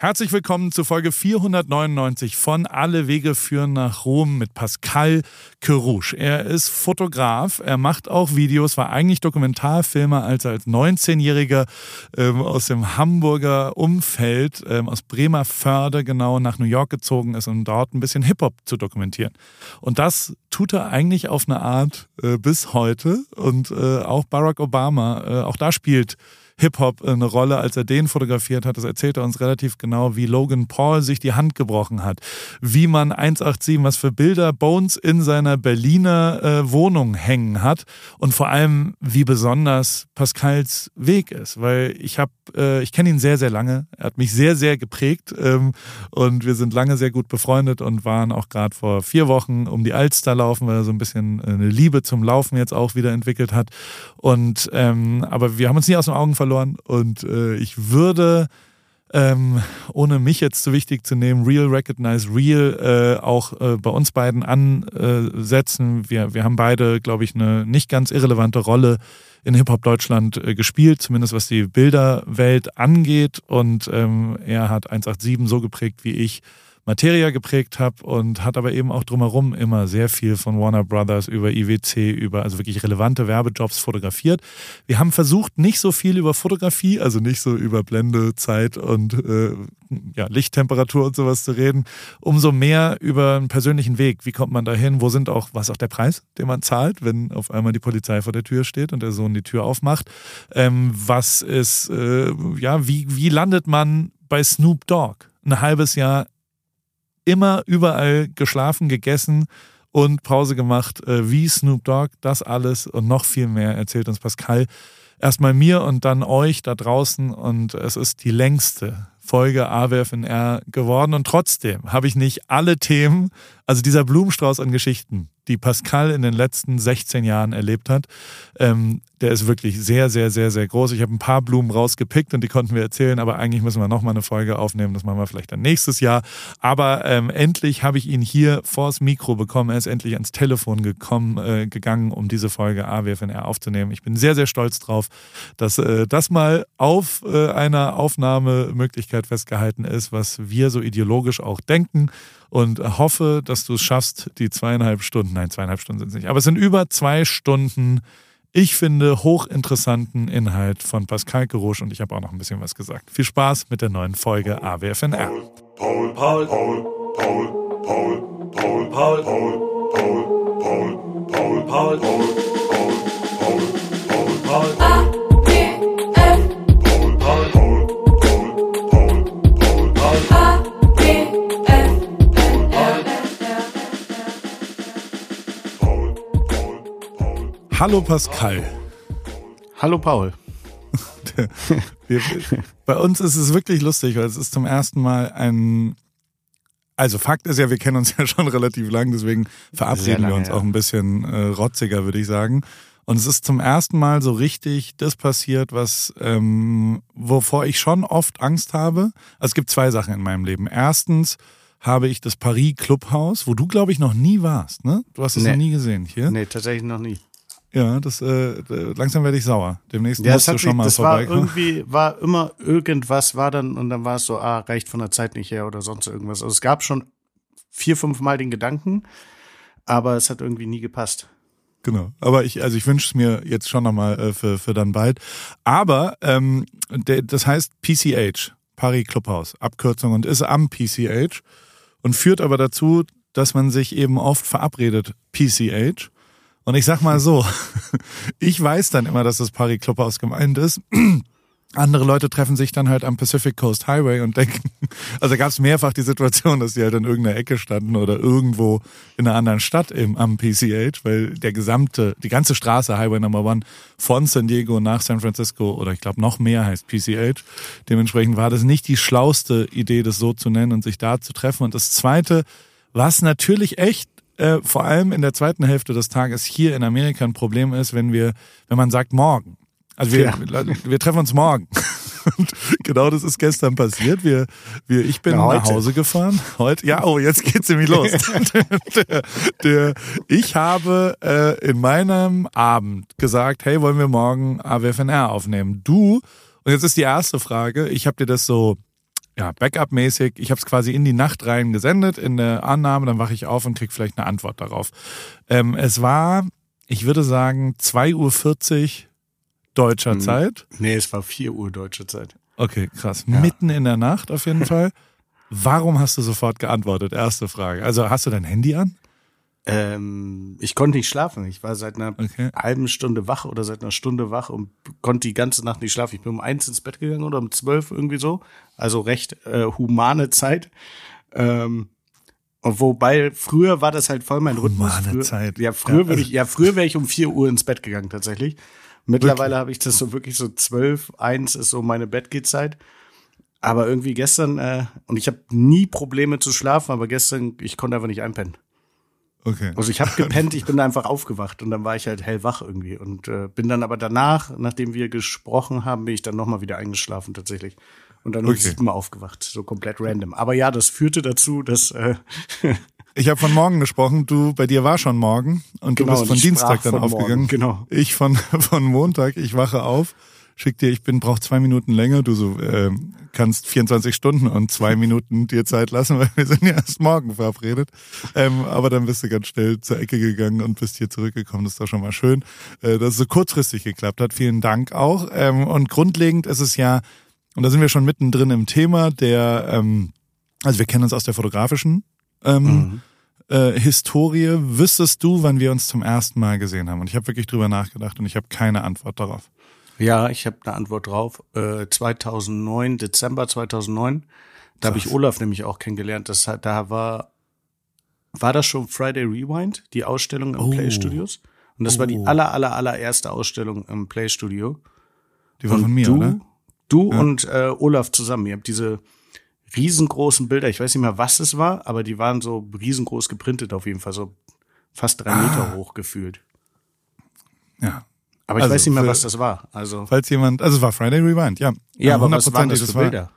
Herzlich willkommen zu Folge 499 von Alle Wege führen nach Rom mit Pascal Kerouche. Er ist Fotograf, er macht auch Videos, war eigentlich Dokumentarfilmer, als er als 19-Jähriger ähm, aus dem Hamburger Umfeld, ähm, aus Bremerförde genau nach New York gezogen ist, um dort ein bisschen Hip-Hop zu dokumentieren. Und das tut er eigentlich auf eine Art äh, bis heute. Und äh, auch Barack Obama, äh, auch da spielt Hip-Hop eine Rolle, als er den fotografiert hat. Das erzählt er uns relativ genau, wie Logan Paul sich die Hand gebrochen hat, wie man 187, was für Bilder Bones in seiner Berliner äh, Wohnung hängen hat und vor allem, wie besonders Pascals Weg ist, weil ich habe, äh, ich kenne ihn sehr, sehr lange. Er hat mich sehr, sehr geprägt ähm, und wir sind lange sehr gut befreundet und waren auch gerade vor vier Wochen um die Alster laufen, weil er so ein bisschen eine Liebe zum Laufen jetzt auch wieder entwickelt hat. Und ähm, aber wir haben uns nie aus den Augen verloren verloren. Und äh, ich würde, ähm, ohne mich jetzt zu wichtig zu nehmen, Real Recognize Real äh, auch äh, bei uns beiden ansetzen. Wir, wir haben beide, glaube ich, eine nicht ganz irrelevante Rolle in Hip-Hop Deutschland äh, gespielt, zumindest was die Bilderwelt angeht. Und ähm, er hat 187 so geprägt wie ich Materia geprägt habe und hat aber eben auch drumherum immer sehr viel von Warner Brothers über IWC, über also wirklich relevante Werbejobs fotografiert. Wir haben versucht, nicht so viel über Fotografie, also nicht so über Blende, Zeit und äh, ja, Lichttemperatur und sowas zu reden, umso mehr über einen persönlichen Weg. Wie kommt man dahin? Wo sind auch, was ist auch der Preis, den man zahlt, wenn auf einmal die Polizei vor der Tür steht und der Sohn die Tür aufmacht? Ähm, was ist, äh, ja, wie, wie landet man bei Snoop Dogg? Ein halbes Jahr immer überall geschlafen, gegessen und Pause gemacht, äh, wie Snoop Dogg. Das alles und noch viel mehr erzählt uns Pascal. Erstmal mir und dann euch da draußen und es ist die längste Folge AWFNR geworden und trotzdem habe ich nicht alle Themen, also dieser Blumenstrauß an Geschichten, die Pascal in den letzten 16 Jahren erlebt hat, ähm, der ist wirklich sehr, sehr, sehr, sehr groß. Ich habe ein paar Blumen rausgepickt und die konnten wir erzählen, aber eigentlich müssen wir nochmal eine Folge aufnehmen. Das machen wir vielleicht dann nächstes Jahr. Aber ähm, endlich habe ich ihn hier vors Mikro bekommen. Er ist endlich ans Telefon gekommen, äh, gegangen, um diese Folge AWFNR aufzunehmen. Ich bin sehr, sehr stolz drauf, dass äh, das mal auf äh, einer Aufnahmemöglichkeit festgehalten ist, was wir so ideologisch auch denken und hoffe, dass du es schaffst, die zweieinhalb Stunden, nein, zweieinhalb Stunden sind es nicht, aber es sind über zwei Stunden, ich finde, hochinteressanten Inhalt von Pascal Gerouche und ich habe auch noch ein bisschen was gesagt. Viel Spaß mit der neuen Folge AWFNR. Paul, Paul, Paul, Paul, Paul, Paul, Paul, Paul, Paul, Paul, Paul, Paul, Paul, Paul, Paul, Paul, Paul. Hallo Pascal. Hallo Paul. bei uns ist es wirklich lustig, weil es ist zum ersten Mal ein. Also Fakt ist ja, wir kennen uns ja schon relativ lang, deswegen verabreden lange, wir uns ja. auch ein bisschen äh, rotziger, würde ich sagen. Und es ist zum ersten Mal so richtig das passiert, was ähm, wovor ich schon oft Angst habe. Also es gibt zwei Sachen in meinem Leben. Erstens habe ich das Paris Clubhaus, wo du glaube ich noch nie warst, ne? Du hast es nee. noch nie gesehen hier. Nee, tatsächlich noch nie. Ja, das äh, langsam werde ich sauer. Demnächst ja, musst du schon mal das vorbeikommen. War irgendwie war immer irgendwas war dann und dann war es so, ah, reicht von der Zeit nicht her oder sonst irgendwas. Also es gab schon vier, fünf Mal den Gedanken, aber es hat irgendwie nie gepasst. Genau. Aber ich, also ich wünsche es mir jetzt schon nochmal äh, für, für dann bald. Aber ähm, der, das heißt PCH, Paris Clubhaus, Abkürzung und ist am PCH und führt aber dazu, dass man sich eben oft verabredet, PCH und ich sag mal so, ich weiß dann immer, dass das Paris Clubhaus gemeint ist. Andere Leute treffen sich dann halt am Pacific Coast Highway und denken, also gab es mehrfach die Situation, dass die halt in irgendeiner Ecke standen oder irgendwo in einer anderen Stadt eben am PCH, weil der gesamte, die ganze Straße Highway Number One von San Diego nach San Francisco oder ich glaube noch mehr heißt PCH. Dementsprechend war das nicht die schlauste Idee, das so zu nennen und sich da zu treffen. Und das Zweite, was natürlich echt äh, vor allem in der zweiten Hälfte des Tages hier in Amerika ein Problem ist, wenn wir, wenn man sagt morgen. Also wir, ja. wir treffen uns morgen. Und genau das ist gestern passiert. Wir, wir, ich bin ja, nach Hause gefahren. Heute, ja, oh, jetzt geht's nämlich los. der, der, ich habe äh, in meinem Abend gesagt, hey, wollen wir morgen AWFNR aufnehmen? Du, und jetzt ist die erste Frage, ich habe dir das so ja, Backup-mäßig. Ich habe es quasi in die Nacht rein gesendet, in der Annahme, dann wache ich auf und krieg vielleicht eine Antwort darauf. Ähm, es war, ich würde sagen, 2.40 Uhr deutscher Mhm. Zeit. Nee, es war 4 Uhr deutsche Zeit. Okay, krass. Ja. Mitten in der Nacht auf jeden Fall. Warum hast du sofort geantwortet? Erste Frage. Also hast du dein Handy an? Ähm, ich konnte nicht schlafen. Ich war seit einer Okay. halben Stunde wach oder seit einer Stunde wach und konnte die ganze Nacht nicht schlafen. Ich bin um eins ins Bett gegangen oder um zwölf irgendwie so. Also recht äh, humane Zeit. Ähm, und wobei früher war das halt voll mein Rhythmus. Humane früher, Zeit. Ja, früher Ja, würde ich, ja, früher wäre ich um vier Uhr ins Bett gegangen tatsächlich. Mittlerweile habe ich das so wirklich so zwölf, eins ist so meine Bettgehzeit. Aber irgendwie gestern, äh, und ich habe nie Probleme zu schlafen, aber gestern, ich konnte einfach nicht einpennen. Okay. Also ich habe gepennt, ich bin einfach aufgewacht und dann war ich halt hellwach irgendwie und äh, bin dann aber danach, nachdem wir gesprochen haben, bin ich dann nochmal wieder eingeschlafen tatsächlich und dann um Okay. sieben Mal aufgewacht, so komplett random. Aber ja, das führte dazu, dass äh, Ich habe von morgen gesprochen. Du, bei dir war schon morgen und du Genau, bist und von Dienstag dann von aufgegangen. morgen, genau. Ich von von Montag. Ich wache auf, schick dir, ich bin brauch zwei Minuten länger. Du so ähm, kannst 24 Stunden und zwei Minuten dir Zeit lassen, weil wir sind ja erst morgen verabredet. Ähm, aber dann bist du ganz schnell zur Ecke gegangen und bist hier zurückgekommen. Das ist doch schon mal schön, äh, dass es so kurzfristig geklappt hat. Vielen Dank auch. Ähm, und grundlegend ist es ja, und da sind wir schon mittendrin im Thema, der, ähm, also wir kennen uns aus der fotografischen ähm, Mhm. äh, Historie. Wüsstest du, wann wir uns zum ersten Mal gesehen haben? Und ich habe wirklich drüber nachgedacht und ich habe keine Antwort darauf. Ja, ich habe eine Antwort drauf. Äh, 2009, Dezember 2009, da habe ich Olaf nämlich auch kennengelernt. Das hat, da war war das schon Friday Rewind, die Ausstellung im Oh. Play Studios? Und das war die Oh. aller aller allererste Ausstellung im Play Studio. Die war Und von mir, du, oder? Du Ja. und äh, Olaf zusammen. Ihr habt diese riesengroßen Bilder, ich weiß nicht mehr, was es war, aber die waren so riesengroß geprintet auf jeden Fall, so fast drei Ah. Meter hoch gefühlt. Ja. Aber ich Also weiß nicht mehr, was das war. Also Falls jemand, also es war Friday Rewind, ja. ja, aber was waren das für war- Bilder?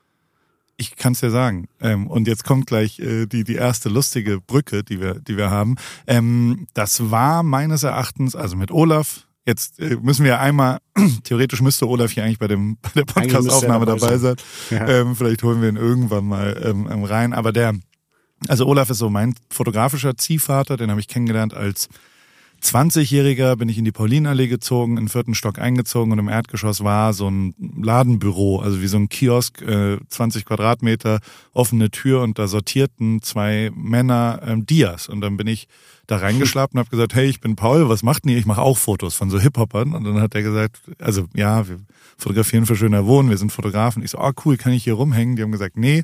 Ich kann es dir sagen. Ähm, und jetzt kommt gleich äh, die die erste lustige Brücke, die wir die wir haben. Ähm, das war meines Erachtens, also mit Olaf. Jetzt äh, müssen wir einmal, theoretisch müsste Olaf hier eigentlich bei dem bei der er Podcast-Aufnahme dabei dabei sein. Ja. Ähm, vielleicht holen wir ihn irgendwann mal ähm, ähm, rein. Aber der, also Olaf ist so mein fotografischer Ziehvater, den habe ich kennengelernt als 20-Jähriger bin ich in die Paulinallee gezogen, in den vierten Stock eingezogen und im Erdgeschoss war so ein Ladenbüro, also wie so ein Kiosk, äh, 20 Quadratmeter, offene Tür und da sortierten zwei Männer ähm, Dias. Und dann bin ich da reingeschlappt und habe gesagt, hey, ich bin Paul, was macht denn ihr? Ich mache auch Fotos von so Hip-Hopern. Und dann hat er gesagt, also ja, wir fotografieren für schöner Wohnen, wir sind Fotografen. Ich so, ah cool, kann ich hier rumhängen? Die haben gesagt, nee.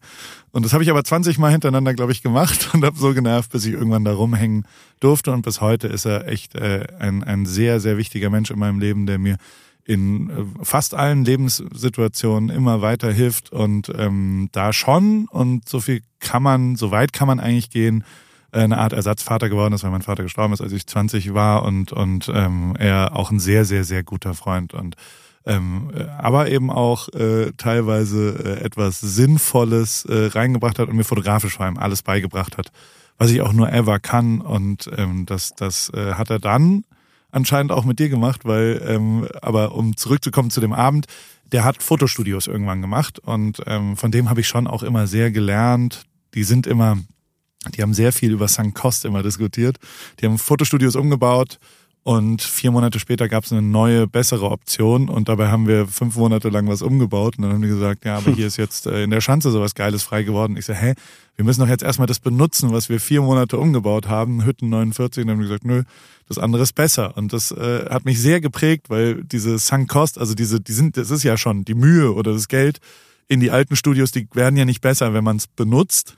Und das habe ich aber 20 Mal hintereinander, glaube ich, gemacht und habe so genervt, bis ich irgendwann da rumhängen durfte. Und bis heute ist er echt äh, ein, ein sehr, sehr wichtiger Mensch in meinem Leben, der mir in äh, fast allen Lebenssituationen immer weiter hilft und ähm, da schon und so viel kann man, so weit kann man eigentlich gehen, eine Art Ersatzvater geworden ist, weil mein Vater gestorben ist, als ich 20 war und und ähm, er auch ein sehr sehr sehr guter Freund und ähm, äh, aber eben auch äh, teilweise äh, etwas Sinnvolles äh, reingebracht hat und mir fotografisch vor allem alles beigebracht hat, was ich auch nur ever kann und ähm, das das äh, hat er dann anscheinend auch mit dir gemacht, weil, ähm, aber um zurückzukommen zu dem Abend, der hat Fotostudios irgendwann gemacht und ähm, von dem habe ich schon auch immer sehr gelernt. Die sind immer, die haben sehr viel über St. Cost immer diskutiert. Die haben Fotostudios umgebaut und vier Monate später gab es eine neue, bessere Option und dabei haben wir fünf Monate lang was umgebaut und dann haben die gesagt, ja, aber hier ist jetzt äh, in der Schanze sowas Geiles frei geworden. Ich so, hä, wir müssen doch jetzt erstmal das benutzen, was wir vier Monate umgebaut haben, Hütten 49, und dann haben die gesagt, nö, das andere ist besser. Und das äh, hat mich sehr geprägt, weil diese Sunk Cost, also diese, die sind, das ist ja schon die Mühe oder das Geld in die alten Studios, die werden ja nicht besser, wenn man es benutzt.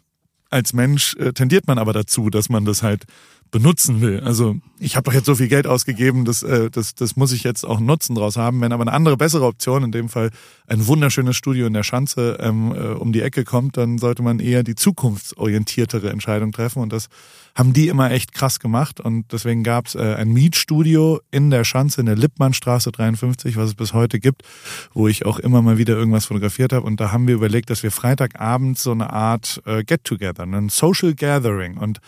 Als Mensch äh, tendiert man aber dazu, dass man das halt benutzen will. Also ich habe doch jetzt so viel Geld ausgegeben, das, äh, das, das muss ich jetzt auch Nutzen draus haben. Wenn aber eine andere, bessere Option, in dem Fall ein wunderschönes Studio in der Schanze ähm, äh, um die Ecke kommt, dann sollte man eher die zukunftsorientiertere Entscheidung treffen. Und das haben die immer echt krass gemacht. Und deswegen gab es äh, ein Mietstudio in der Schanze, in der Lippmannstraße 53, was es bis heute gibt, wo ich auch immer mal wieder irgendwas fotografiert habe. Und da haben wir überlegt, dass wir Freitagabend so eine Art äh, Get-Together, ein Social Gathering und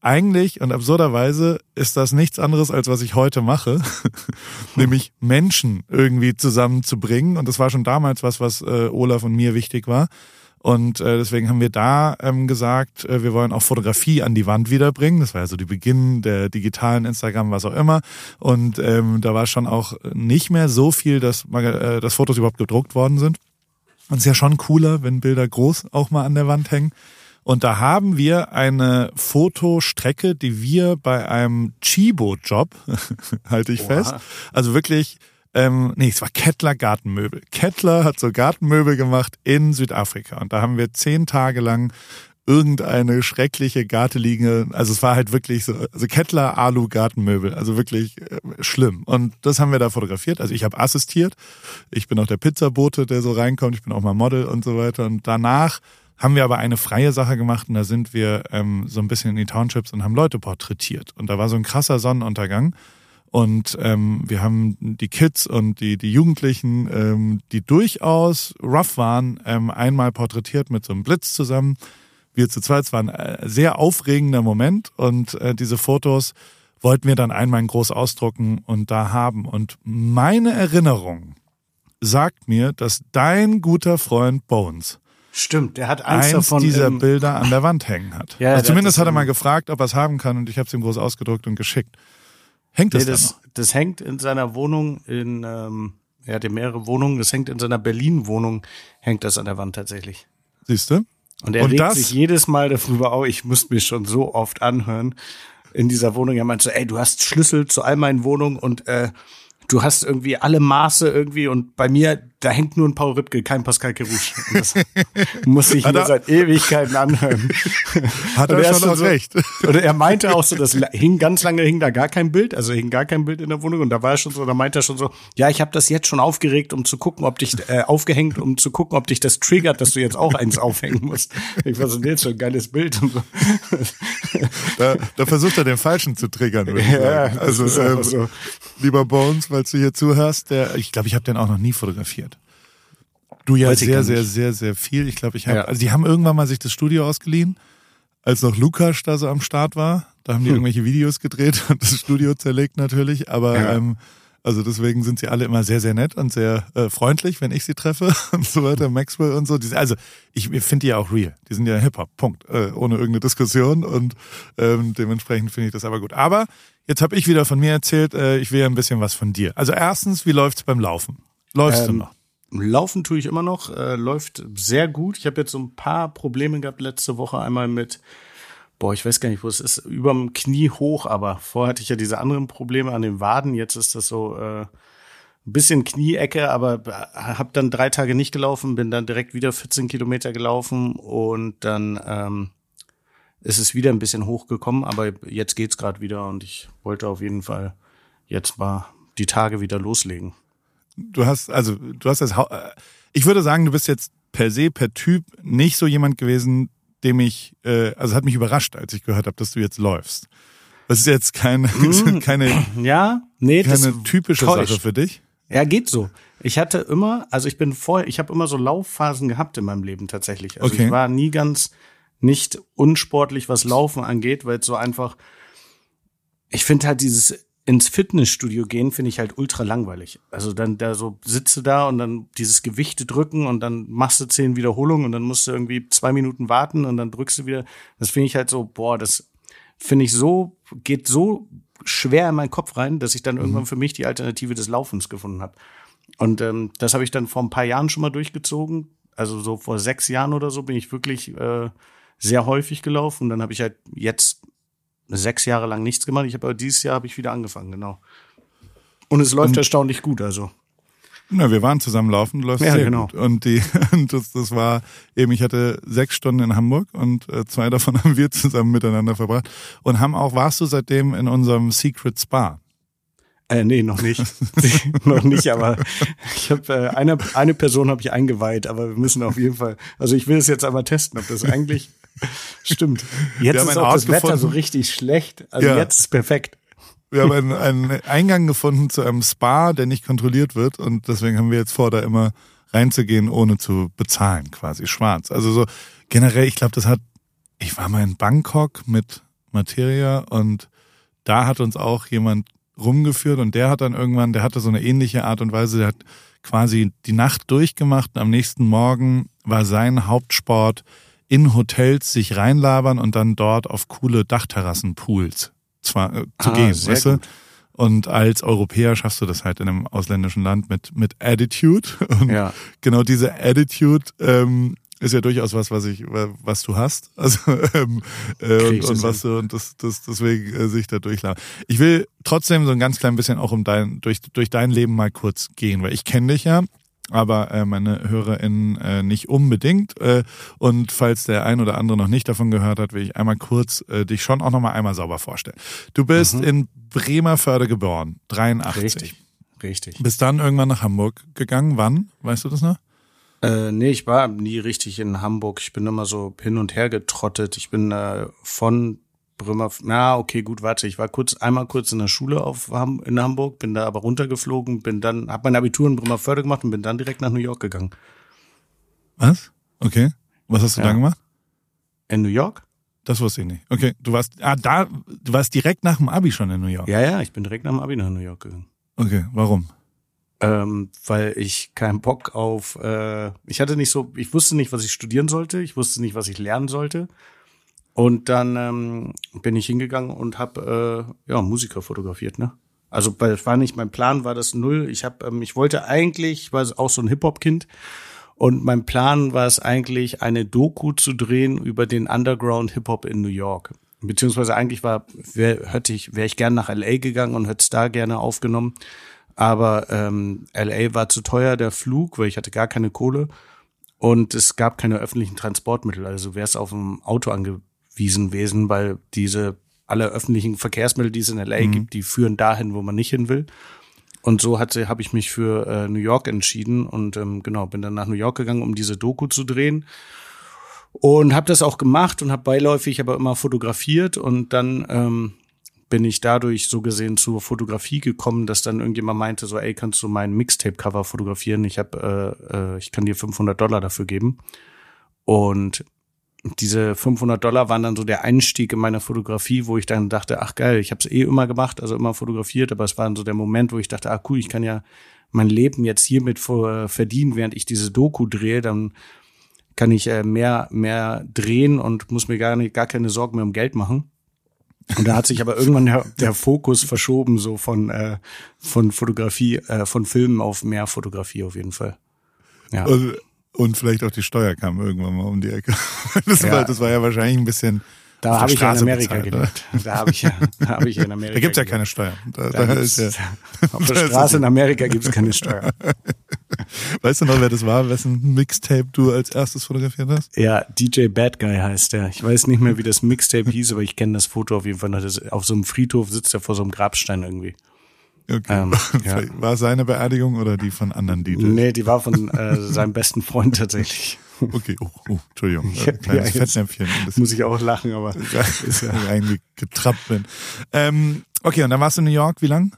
eigentlich und absurderweise ist das nichts anderes, als was ich heute mache, nämlich Menschen irgendwie zusammenzubringen. Und das war schon damals was, was äh, Olaf und mir wichtig war. Und äh, deswegen haben wir da ähm, gesagt, äh, wir wollen auch Fotografie an die Wand wiederbringen. Das war ja so die Beginn der digitalen Instagram, was auch immer. Und ähm, da war schon auch nicht mehr so viel, dass, äh, dass Fotos überhaupt gedruckt worden sind. Und es ist ja schon cooler, wenn Bilder groß auch mal an der Wand hängen. Und da haben wir eine Fotostrecke, die wir bei einem Chibo-Job, halte ich Oha. fest, also wirklich ähm, nee, es war Kettler Gartenmöbel. Kettler hat so Gartenmöbel gemacht in Südafrika. Und da haben wir zehn Tage lang irgendeine schreckliche Garteliege, also es war halt wirklich so, also Kettler Alu Gartenmöbel, also wirklich äh, schlimm. Und das haben wir da fotografiert. Also ich habe assistiert. Ich bin auch der Pizzabote, der so reinkommt. Ich bin auch mal Model und so weiter. Und danach haben wir aber eine freie Sache gemacht und da sind wir ähm, so ein bisschen in die Townships und haben Leute porträtiert. Und da war so ein krasser Sonnenuntergang. Und ähm, wir haben die Kids und die, die Jugendlichen, ähm, die durchaus rough waren, ähm, einmal porträtiert mit so einem Blitz zusammen. Wir zu zweit, es war ein äh, sehr aufregender Moment und äh, diese Fotos wollten wir dann einmal in groß ausdrucken und da haben. Und meine Erinnerung sagt mir, dass dein guter Freund Bones Stimmt, der hat eins, eins davon dieser Bilder an der Wand hängen hat. Ja, also zumindest hat er mal gefragt, ob er es haben kann und ich habe es ihm groß ausgedruckt und geschickt. Hängt das, nee, das, da das hängt in seiner Wohnung in, ähm, er hat ja mehrere Wohnungen, das hängt in seiner Berlin-Wohnung, hängt das an der Wand tatsächlich. Siehst du? Und er und regt das? sich jedes Mal darüber auf, ich musste mich schon so oft anhören in dieser Wohnung. Er meinte so, ey, du hast Schlüssel zu all meinen Wohnungen und äh, du hast irgendwie alle Maße irgendwie und bei mir, da hängt nur ein Paul Ripke, kein Pascal Kerouche. Das muss ich mir seit Ewigkeiten anhören. Hat er, er schon auch so, recht. Oder er meinte auch so, das hing ganz lange hing da gar kein Bild, also hing gar kein Bild in der Wohnung und da war er schon so, da meinte er schon so, ja, ich habe das jetzt schon aufgeregt, um zu gucken, ob dich äh, aufgehängt, um zu gucken, ob dich das triggert, dass du jetzt auch eins aufhängen musst. Ich war so, nee, so ein geiles Bild und so. Da, da versucht er den falschen zu triggern. Ja, also ähm, so. lieber Bones, falls du hier zuhörst, der, ich glaube, ich habe den auch noch nie fotografiert. Du ja Weiß sehr, sehr, sehr, sehr viel. Ich glaube, ich habe, ja. also die haben irgendwann mal sich das Studio ausgeliehen, als noch Lukas da so am Start war. Da haben die hm. irgendwelche Videos gedreht und das Studio zerlegt natürlich. Aber ja. ähm, also deswegen sind sie alle immer sehr, sehr nett und sehr äh, freundlich, wenn ich sie treffe und so weiter. Maxwell und so. Also ich finde die ja auch real. Die sind ja Hip-Hop, Punkt. Äh, ohne irgendeine Diskussion und ähm, dementsprechend finde ich das aber gut. Aber jetzt habe ich wieder von mir erzählt, äh, ich will ja ein bisschen was von dir. Also erstens, wie läuft's beim Laufen? Läufst ähm, du noch? Laufen tue ich immer noch, äh, läuft sehr gut. Ich habe jetzt so ein paar Probleme gehabt letzte Woche. Einmal mit boah, ich weiß gar nicht, wo es ist, überm Knie hoch, aber vorher hatte ich ja diese anderen Probleme an den Waden, jetzt ist das so äh, ein bisschen Knieecke, aber habe dann drei Tage nicht gelaufen, bin dann direkt wieder 14 Kilometer gelaufen und dann ähm, ist es wieder ein bisschen hochgekommen, aber jetzt geht's gerade wieder und ich wollte auf jeden Fall jetzt mal die Tage wieder loslegen. Du hast also du hast das äh, ich würde sagen, du bist jetzt per se per Typ nicht so jemand gewesen, dem ich, äh, also hat mich überrascht, als ich gehört habe, dass du jetzt läufst. Das ist jetzt keine, mm, keine, ja, nee, keine typische täuscht. Sache für dich. Ja, geht so. Ich hatte immer, also ich bin vorher, ich habe immer so Laufphasen gehabt in meinem Leben tatsächlich. Also okay. ich war nie ganz nicht unsportlich, was Laufen angeht, weil es so einfach, ich finde halt dieses ins Fitnessstudio gehen finde ich halt ultra langweilig. Also dann da so sitze da und dann dieses Gewichte drücken und dann machst du zehn Wiederholungen und dann musst du irgendwie zwei Minuten warten und dann drückst du wieder. Das finde ich halt so, boah, das finde ich so, geht so schwer in meinen Kopf rein, dass ich dann mhm. irgendwann für mich die Alternative des Laufens gefunden habe. Und ähm, das habe ich dann vor ein paar Jahren schon mal durchgezogen. Also so vor sechs Jahren oder so bin ich wirklich äh, sehr häufig gelaufen. Und dann habe ich halt jetzt sechs Jahre lang nichts gemacht. Ich habe aber dieses Jahr habe ich wieder angefangen, genau. Und es läuft und, erstaunlich gut, also. Na, wir waren zusammen laufen, läuft ja, sehr genau. gut. Und die, das, das war eben, ich hatte sechs Stunden in Hamburg und äh, zwei davon haben wir zusammen miteinander verbracht. Und haben auch, warst du seitdem in unserem Secret Spa? Äh, nee, noch nicht. noch nicht, aber ich habe äh, eine, eine Person habe ich eingeweiht, aber wir müssen auf jeden Fall, also ich will es jetzt aber testen, ob das eigentlich Stimmt. Jetzt ist auch das Wetter so richtig schlecht. Also ja. jetzt ist perfekt. Wir haben einen, einen Eingang gefunden zu einem Spa, der nicht kontrolliert wird und deswegen haben wir jetzt vor, da immer reinzugehen, ohne zu bezahlen, quasi schwarz. Also so generell, ich glaube, das hat, ich war mal in Bangkok mit Materia und da hat uns auch jemand rumgeführt und der hat dann irgendwann, der hatte so eine ähnliche Art und Weise, der hat quasi die Nacht durchgemacht und am nächsten Morgen war sein Hauptsport in Hotels sich reinlabern und dann dort auf coole Dachterrassen-Pools zwar äh, zu Ah, gehen, weißt du? Und als Europäer schaffst du das halt in einem ausländischen Land mit, mit Attitude. Und Ja. genau diese Attitude ähm, ist ja durchaus was, was ich, was du hast. Also ähm, äh, und, und was du und das, das deswegen äh, sich da durchladen. Ich will trotzdem so ein ganz klein bisschen auch um dein durch durch dein Leben mal kurz gehen, weil ich kenne dich ja. Aber äh, meine HörerInnen äh, nicht unbedingt. Äh, und falls der ein oder andere noch nicht davon gehört hat, will ich einmal kurz äh, dich schon auch nochmal einmal sauber vorstellen. Du bist in Bremerförde geboren, 83. Richtig. Richtig. Bist dann irgendwann nach Hamburg gegangen. Wann? Weißt du das noch? Äh, nee, ich war nie richtig in Hamburg. Ich bin immer so hin und her getrottet. Ich bin äh, von Bremer, na okay, gut, warte, ich war kurz einmal kurz in der Schule auf in Hamburg, bin da aber runtergeflogen, bin dann hab mein Abitur in Bremerförde gemacht und bin dann direkt nach New York gegangen. Was? Okay. Was hast du Ja. da gemacht? In New York? Das wusste ich nicht. Okay, du warst, ah, da, du warst direkt nach dem Abi schon in New York. Ja, ja, ich bin direkt nach dem Abi nach New York gegangen. Okay, warum? Ähm, weil ich keinen Bock auf, äh, ich hatte nicht so, ich wusste nicht, was ich studieren sollte, ich wusste nicht, was ich lernen sollte. Und dann ähm, bin ich hingegangen und habe äh, ja Musiker fotografiert, ne? Also weil war nicht mein Plan, war das null. Ich habe, ähm, ich wollte eigentlich, ich war auch so ein Hip Hop Kind und mein Plan war es eigentlich, eine Doku zu drehen über den Underground Hip Hop in New York. Beziehungsweise eigentlich war, wär, hätte ich, wäre ich gern nach LA gegangen und hätte es da gerne aufgenommen. Aber ähm, LA war zu teuer, der Flug, weil ich hatte gar keine Kohle. Und es gab keine öffentlichen Transportmittel. Also wäre es auf ein Auto angewiesen gewesen, weil diese alle öffentlichen Verkehrsmittel, die es in LA gibt, die führen dahin, wo man nicht hin will. Und so hatte habe ich mich für äh, New York entschieden und ähm, genau bin dann nach New York gegangen, um diese Doku zu drehen und habe das auch gemacht und habe beiläufig aber immer fotografiert und dann ähm, bin ich dadurch so gesehen zur Fotografie gekommen, dass dann irgendjemand meinte so, ey, kannst du mein Mixtape-Cover fotografieren? Ich habe, äh, äh, ich kann dir 500 Dollar dafür geben. Und diese 500 Dollar waren dann so der Einstieg in meiner Fotografie, wo ich dann dachte, ach geil, ich habe es eh immer gemacht, also immer fotografiert, aber es war dann so der Moment, wo ich dachte, ah cool, ich kann ja mein Leben jetzt hiermit vor- verdienen, während ich diese Doku drehe, dann kann ich äh, mehr mehr drehen und muss mir gar nicht gar keine Sorgen mehr um Geld machen. Und da hat sich aber irgendwann der, der Fokus verschoben, so von, äh, von Fotografie, äh, von Filmen auf mehr Fotografie auf jeden Fall. Ja. Und, und vielleicht auch die Steuer kam irgendwann mal um die Ecke. Das, Ja. war, das war ja wahrscheinlich ein bisschen. Da habe ich ja in Amerika bezahlt, gelebt. Da habe ich ja, da habe ich ja in Amerika. Da gibt's ja gelebt. keine Steuern. Da, Da da ist ja, auf der Straße es- in Amerika gibt's keine Steuer. weißt du noch, wer das war, wessen Mixtape du als erstes fotografiert hast? Ja, DJ Bad Guy heißt der. Ich weiß nicht mehr, wie das Mixtape hieß, aber ich kenne das Foto auf jeden Fall. noch. Auf so einem Friedhof sitzt er vor so einem Grabstein irgendwie. Okay. Ähm, ja. War seine Beerdigung oder die von anderen DJs? Nee, die war von äh, seinem besten Freund tatsächlich. Okay, oh, oh Entschuldigung. Ja, Kleines ja, Fettnäpfchen. Muss ich auch lachen, aber ist ja reingetrappt bin. Ähm, okay, und dann warst du in New York, wie lang?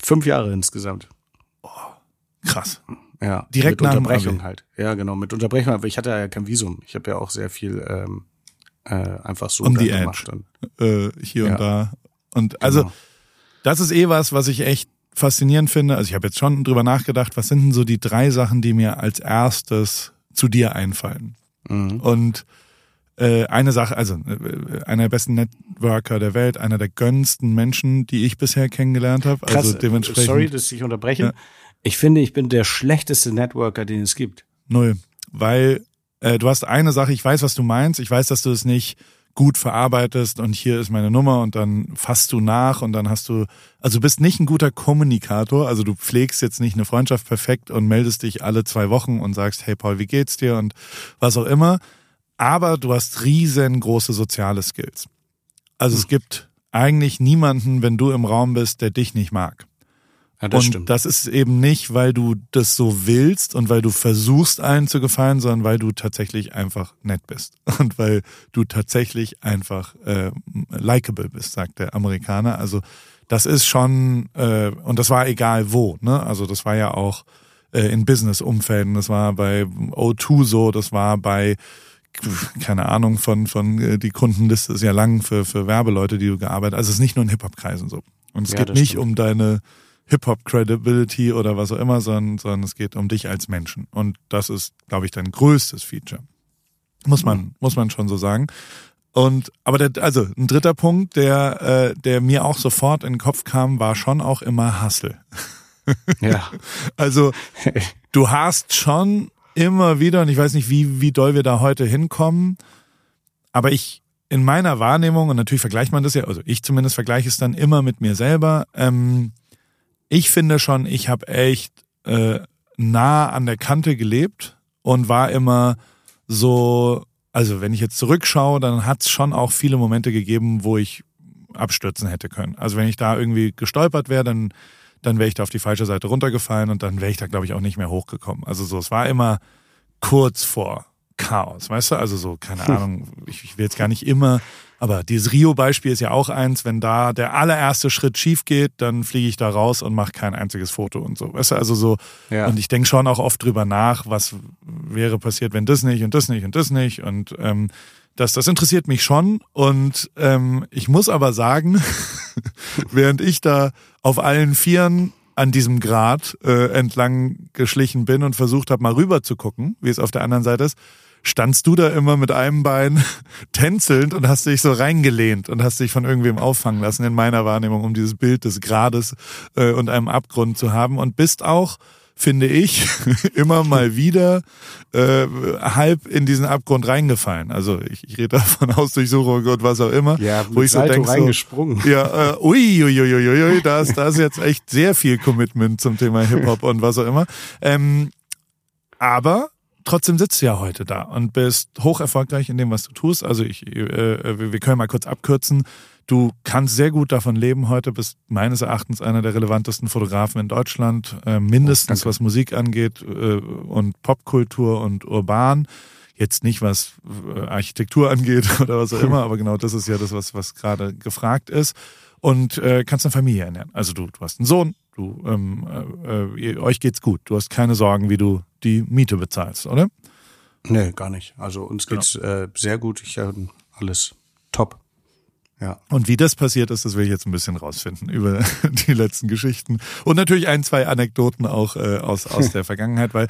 fünf Jahre insgesamt. Krass. Ja, Direkt mit nach dem Unterbrechung halt. Ja, genau, mit Unterbrechung, aber ich hatte ja kein Visum. Ich habe ja auch sehr viel ähm, äh, einfach so dann the gemacht. Und, Äh, hier und Ja. da. Und also, Genau. Das ist eh was, was ich echt faszinierend finde. Also ich habe jetzt schon drüber nachgedacht, was sind denn so die drei Sachen, die mir als erstes zu dir einfallen? Mhm. Und äh, eine Sache, also äh, einer der besten Networker der Welt, einer der gönnsten Menschen, die ich bisher kennengelernt habe. Krass, Also dementsprechend sorry, dass ich unterbreche. Ja. Ich finde, ich bin der schlechteste Networker, den es gibt. null, weil äh, du hast eine Sache, ich weiß, was du meinst, ich weiß, dass du es nicht gut verarbeitest und hier ist meine Nummer und dann fasst du nach und dann hast du, also du bist nicht ein guter Kommunikator, also du pflegst jetzt nicht eine Freundschaft perfekt und meldest dich alle zwei Wochen und sagst, hey Paul, wie geht's dir und was auch immer, aber du hast riesengroße soziale Skills. Also es gibt eigentlich niemanden, wenn du im Raum bist, der dich nicht mag. Ja, das und stimmt. das ist eben nicht, weil du das so willst und weil du versuchst, allen zu gefallen, sondern weil du tatsächlich einfach nett bist. Und weil du tatsächlich einfach äh, likable bist, sagt der Amerikaner. Also das ist schon, äh, und das war egal wo, ne? Also das war ja auch äh, in Business-Umfelden, das war bei O2 so, das war bei keine Ahnung von von äh, die Kundenliste ist ja lang für für Werbeleute, die du gearbeitet. Also es ist nicht nur in Hip Hop Kreisen so. Und es Ja, geht nicht stimmt. um deine Hip-Hop-Credibility oder was auch immer, sondern, sondern es geht um dich als Menschen. Und das ist, glaube ich, dein größtes Feature. Muss man, muss man schon so sagen. Und aber der, also ein dritter Punkt, der, äh, der mir auch sofort in den Kopf kam, war schon auch immer Hustle. Ja. also du hast schon immer wieder, und ich weiß nicht, wie, wie doll wir da heute hinkommen, aber ich in meiner Wahrnehmung, und natürlich vergleicht man das ja, also ich zumindest vergleiche es dann immer mit mir selber, ähm, ich finde schon, ich habe echt äh, nah an der Kante gelebt und war immer so, also wenn ich jetzt zurückschaue, dann hat es schon auch viele Momente gegeben, wo ich abstürzen hätte können. Also wenn ich da irgendwie gestolpert wäre, dann, dann wäre ich da auf die falsche Seite runtergefallen und dann wäre ich da, glaube ich, auch nicht mehr hochgekommen. Also so, es war immer kurz vor Chaos, weißt du? Also so, keine. Ahnung, ich, ich will jetzt gar nicht immer, aber dieses Rio-Beispiel ist ja auch eins, wenn da der allererste Schritt schief geht, dann fliege ich da raus und mache kein einziges Foto und so. Weißt du, also so, ja. und ich denke schon auch oft drüber nach, was wäre passiert, wenn das nicht und das nicht und das nicht. Und ähm, das, das interessiert mich schon. Und ähm, ich muss aber sagen, während ich da auf allen Vieren an diesem Grat äh, entlang geschlichen bin und versucht habe, mal rüber zu gucken, wie es auf der anderen Seite ist, standst du da immer mit einem Bein tänzelnd und hast dich so reingelehnt und hast dich von irgendwem auffangen lassen, in meiner Wahrnehmung, um dieses Bild des Grades äh, und einem Abgrund zu haben und bist auch finde ich, immer mal wieder äh, halb in diesen Abgrund reingefallen. Also ich, ich rede davon Hausdurchsuchung und was auch immer. Ja, wo ich so denke, reingesprungen. So, ja, äh, ui, ui, ui, ui, ui, da ist, da ist jetzt echt sehr viel Commitment zum Thema Hip-Hop und was auch immer. Ähm, aber trotzdem sitzt du ja heute da und bist hoch erfolgreich in dem, was du tust. Also ich, äh, wir können mal kurz abkürzen. Du kannst sehr gut davon leben heute, bist meines Erachtens einer der relevantesten Fotografen in Deutschland, äh, mindestens oh, was Musik angeht äh, und Popkultur und urban. Jetzt nicht, was äh, Architektur angeht oder was auch immer, aber genau das ist ja das, was, was gerade gefragt ist. Und äh, kannst eine Familie ernähren. Also du, du hast einen Sohn, du, ähm, äh, äh, euch geht's gut. Du hast keine Sorgen, wie du die Miete bezahlst, oder? Nee, gar nicht. Also uns geht's genau. äh, sehr gut. Ich habe alles top. Ja. Und wie das passiert ist, das will ich jetzt ein bisschen rausfinden über die letzten Geschichten. Und natürlich ein, zwei Anekdoten auch äh, aus, aus der Vergangenheit, weil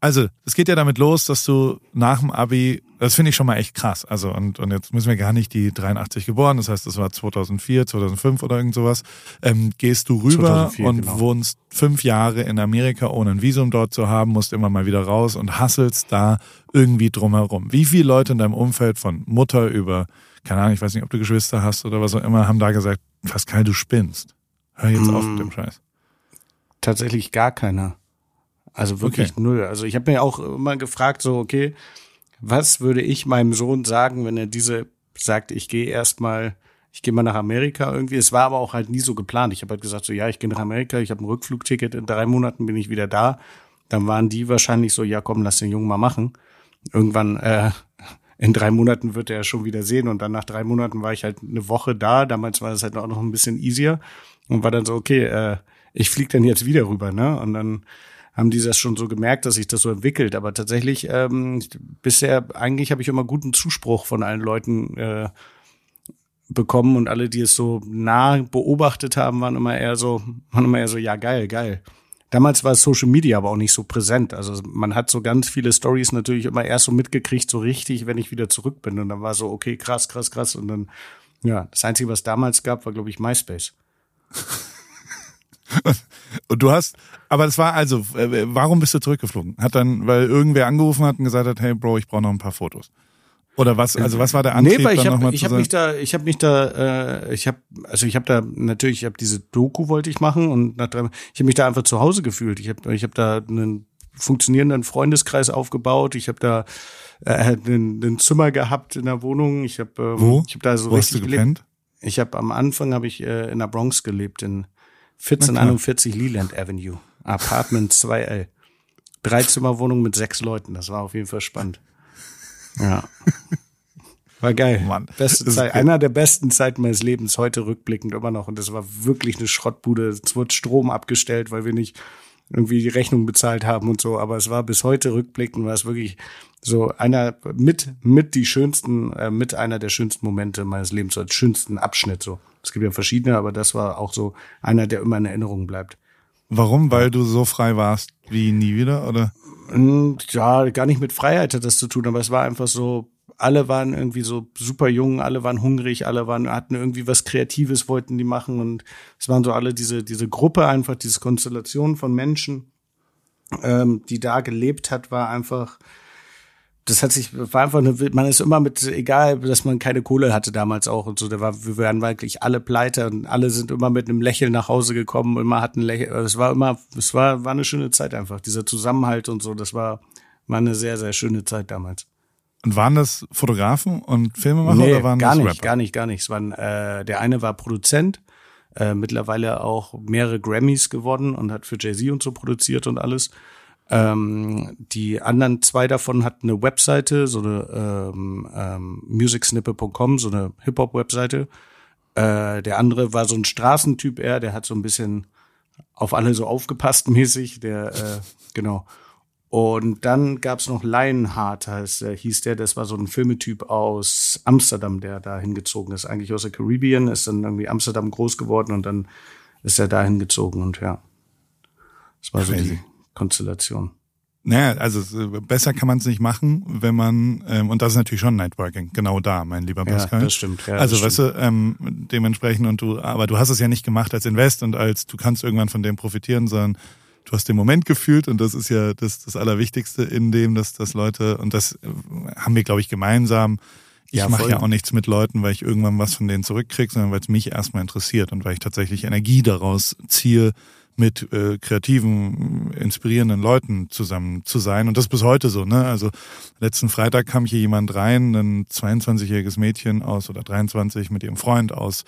also, es geht ja damit los, dass du nach dem Abi, das finde ich schon mal echt krass. Also, und, und jetzt müssen wir gar nicht die 83 geboren, das heißt, das war 2004, 2005 oder irgend sowas. Ähm, gehst du rüber 2004, und genau. wohnst fünf Jahre in Amerika, ohne ein Visum dort zu haben, musst immer mal wieder raus und hasselst da irgendwie drumherum. Wie viele Leute in deinem Umfeld von Mutter über, keine Ahnung, ich weiß nicht, ob du Geschwister hast oder was auch immer, haben da gesagt, Pascal, du spinnst. Hör jetzt mm. auf mit dem Scheiß. Tatsächlich gar keiner. Also wirklich okay. null. Also ich habe mir auch immer gefragt, so, okay, was würde ich meinem Sohn sagen, wenn er diese sagt, ich gehe erstmal, ich gehe mal nach Amerika irgendwie. Es war aber auch halt nie so geplant. Ich habe halt gesagt, so ja, ich gehe nach Amerika, ich habe ein Rückflugticket, in drei Monaten bin ich wieder da. Dann waren die wahrscheinlich so, ja komm, lass den Jungen mal machen. Irgendwann, äh, in drei Monaten wird er schon wieder sehen. Und dann nach drei Monaten war ich halt eine Woche da. Damals war das halt auch noch ein bisschen easier. Und war dann so, okay, äh, ich flieg dann jetzt wieder rüber, ne? Und dann haben die das schon so gemerkt, dass sich das so entwickelt. Aber tatsächlich, ähm, bisher, eigentlich habe ich immer guten Zuspruch von allen Leuten äh, bekommen und alle, die es so nah beobachtet haben, waren immer eher so, waren immer eher so, ja, geil, geil. Damals war Social Media aber auch nicht so präsent. Also man hat so ganz viele Stories natürlich immer erst so mitgekriegt, so richtig, wenn ich wieder zurück bin. Und dann war so, okay, krass, krass, krass. Und dann, ja, das Einzige, was damals gab, war, glaube ich, MySpace. Und du hast, aber es war also, äh, warum bist du zurückgeflogen? Hat dann, weil irgendwer angerufen hat und gesagt hat, hey Bro, ich brauche noch ein paar Fotos. Oder was? Also was war der Antrieb? Nee, weil ich habe ich hab mich da, ich habe mich da, äh, ich habe, also ich habe da natürlich, ich habe diese Doku wollte ich machen und nach drei, ich habe mich da einfach zu Hause gefühlt. Ich habe, ich habe da einen funktionierenden Freundeskreis aufgebaut. Ich habe da äh, ein, ein Zimmer gehabt in der Wohnung. Ich habe, ähm, Wo? ich habe da so Wo richtig hast du gelebt. Ich habe am Anfang habe ich äh, in der Bronx gelebt in 1441 Leland Avenue, Apartment 2L. Dreizimmerwohnung mit sechs Leuten. Das war auf jeden Fall spannend. Ja. War geil. Mann, Beste Zeit. Geil. Einer der besten Zeiten meines Lebens, heute rückblickend immer noch. Und das war wirklich eine Schrottbude. Es wurde Strom abgestellt, weil wir nicht irgendwie die Rechnung bezahlt haben und so. Aber es war bis heute rückblickend, war es wirklich so einer mit, mit die schönsten, äh, mit einer der schönsten Momente meines Lebens, so als schönsten Abschnitt so. Es gibt ja verschiedene, aber das war auch so einer, der immer in Erinnerung bleibt. Warum? Weil du so frei warst wie nie wieder, oder? Hm, ja, gar nicht mit Freiheit hat das zu tun, aber es war einfach so, alle waren irgendwie so super jung, alle waren hungrig, alle waren, hatten irgendwie was Kreatives, wollten die machen und es waren so alle diese, diese Gruppe einfach, diese Konstellation von Menschen, ähm, die da gelebt hat, war einfach, das hat sich, war einfach eine, man ist immer mit, egal, dass man keine Kohle hatte damals auch und so, da war, wir waren wirklich alle pleite und alle sind immer mit einem Lächeln nach Hause gekommen, immer hatten Lächeln, es war immer, es war, war eine schöne Zeit einfach, dieser Zusammenhalt und so, das war, war eine sehr, sehr schöne Zeit damals. Und waren das Fotografen und Filmemacher nee, oder waren gar das nicht, Rapper? gar nicht, gar nicht. Es waren, äh, der eine war Produzent, äh, mittlerweile auch mehrere Grammys gewonnen und hat für Jay-Z und so produziert und alles. Ähm, die anderen zwei davon hatten eine Webseite, so eine ähm, ähm, musicsnippet.com, so eine Hip-Hop-Webseite. Äh, der andere war so ein Straßentyp eher, der hat so ein bisschen auf alle so aufgepasst mäßig, der, äh, genau. Und dann gab's noch Lionheart, heißt, äh, hieß der, das war so ein Filmetyp aus Amsterdam, der da hingezogen ist, eigentlich aus der Caribbean, ist dann irgendwie Amsterdam groß geworden und dann ist er da hingezogen und ja. Das war Crazy. so die Konstellation. Naja, also besser kann man es nicht machen, wenn man, ähm, und das ist natürlich schon Networking, genau da, mein lieber Pascal. Ja, das stimmt. Ja, also das weißt stimmt. du, ähm, dementsprechend und du, aber du hast es ja nicht gemacht als Invest und als du kannst irgendwann von dem profitieren, sondern du hast den Moment gefühlt und das ist ja das, das Allerwichtigste in dem, dass, dass Leute, und das äh, haben wir, glaube ich, gemeinsam, ich Ja, mache ja auch nichts mit Leuten, weil ich irgendwann was von denen zurückkriege, sondern weil es mich erstmal interessiert und weil ich tatsächlich Energie daraus ziehe, mit äh, kreativen, inspirierenden Leuten zusammen zu sein. Und das ist bis heute so. Ne? Also letzten Freitag kam hier jemand rein, ein 22-jähriges Mädchen aus oder 23 mit ihrem Freund aus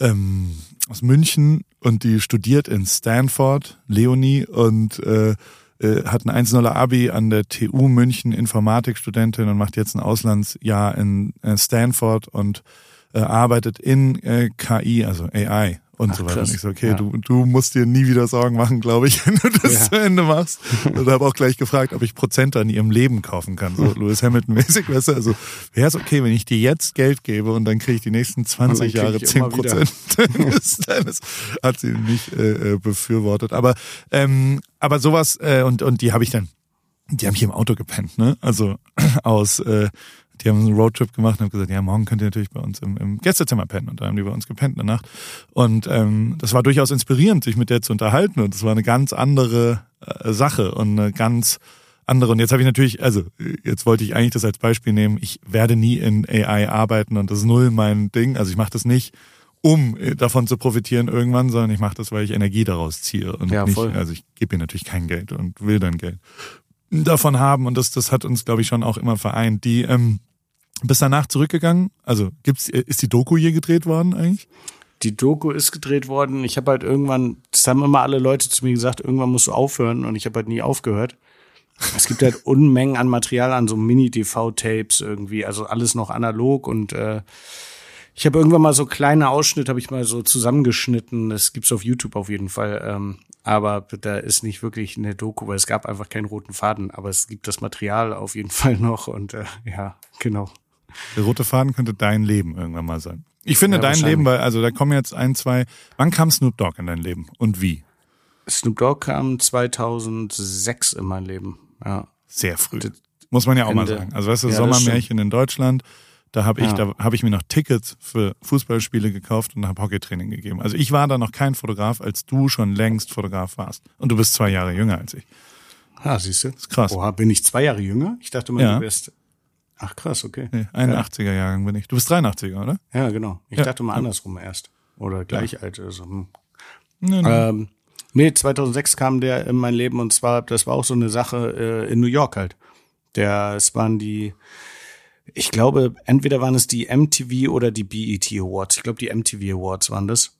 ähm, aus München und die studiert in Stanford, Leonie, und äh, äh, hat ein 1-0er Abi an der TU München, Informatikstudentin und macht jetzt ein Auslandsjahr in äh, Stanford und äh, arbeitet in KI, also AI und Ach, so weiter. Und ich so, okay, Ja. du, du musst dir nie wieder Sorgen machen, glaube ich, wenn du das Ja. zu Ende machst. Und habe auch gleich gefragt, ob ich Prozente an ihrem Leben kaufen kann. So Lewis Hamilton-mäßig, weißt du, also wäre es okay, wenn ich dir jetzt Geld gebe und dann kriege ich die nächsten 20 krieg Jahre ich 10 immer wieder. Prozent. das, das hat sie nicht äh, äh, befürwortet. Aber, ähm, aber sowas, äh, und, und die habe ich dann, die haben hier im Auto gepennt, ne? Also aus, äh, die haben einen Roadtrip gemacht und haben gesagt, ja, morgen könnt ihr natürlich bei uns im, im Gästezimmer pennen. Und da haben die bei uns gepennt eine Nacht. Und ähm, das war durchaus inspirierend, sich mit der zu unterhalten. Und es war eine ganz andere äh, Sache und eine ganz andere. Und jetzt habe ich natürlich, also jetzt wollte ich eigentlich das als Beispiel nehmen, ich werde nie in AI arbeiten und das ist null mein Ding. Also ich mache das nicht, um äh, davon zu profitieren irgendwann, sondern ich mache das, weil ich Energie daraus ziehe. Und Ja, nicht, voll. also ich gebe ihr natürlich kein Geld und will dann Geld davon haben. Und das, das hat uns, glaube ich, schon auch immer vereint. Die ähm, bist danach zurückgegangen? Also gibt's, ist die Doku je gedreht worden eigentlich? Die Doku ist gedreht worden. Ich habe halt irgendwann, das haben immer alle Leute zu mir gesagt, irgendwann musst du aufhören und ich habe halt nie aufgehört. Es gibt halt Unmengen an Material, an so Mini-TV-Tapes irgendwie, also alles noch analog und äh, ich habe irgendwann mal so kleine Ausschnitte, habe ich mal so zusammengeschnitten. Das gibt's auf YouTube auf jeden Fall. Ähm, aber da ist nicht wirklich eine Doku, weil es gab einfach keinen roten Faden. Aber es gibt das Material auf jeden Fall noch und äh, ja, genau. Der rote Faden könnte dein Leben irgendwann mal sein. Ich finde Ja, dein. Leben, weil, also da kommen jetzt ein, zwei. Wann kam Snoop Dogg in dein Leben und wie? Snoop Dogg kam 2006 in mein Leben. Ja. Sehr früh. Das- Muss man ja auch mal Ende. sagen. Also weißt du, Ja, Sommermärchen in Deutschland, da habe ich, Ja. da habe ich mir noch Tickets für Fußballspiele gekauft und habe Hockeytraining gegeben. Also ich war da noch kein Fotograf, als du schon längst Fotograf warst. Und du bist zwei Jahre jünger als ich. Ah, siehst du? Das ist krass. Oha, bin ich zwei Jahre jünger? Ich dachte mal, Ja. du wärst. Ach krass, okay. Nee, 81er Jahrgang bin ich. Du bist 83er, oder? Ja, genau. Ich Ja. dachte mal andersrum erst. Oder gleich alt. Also, hm. Nee, nee. ähm, nee, 2006 kam der in mein Leben und zwar, das war auch so eine Sache äh, in New York halt. Der, es waren die, ich glaube, entweder waren es die MTV oder die BET Awards. Ich glaube, die MTV Awards waren das.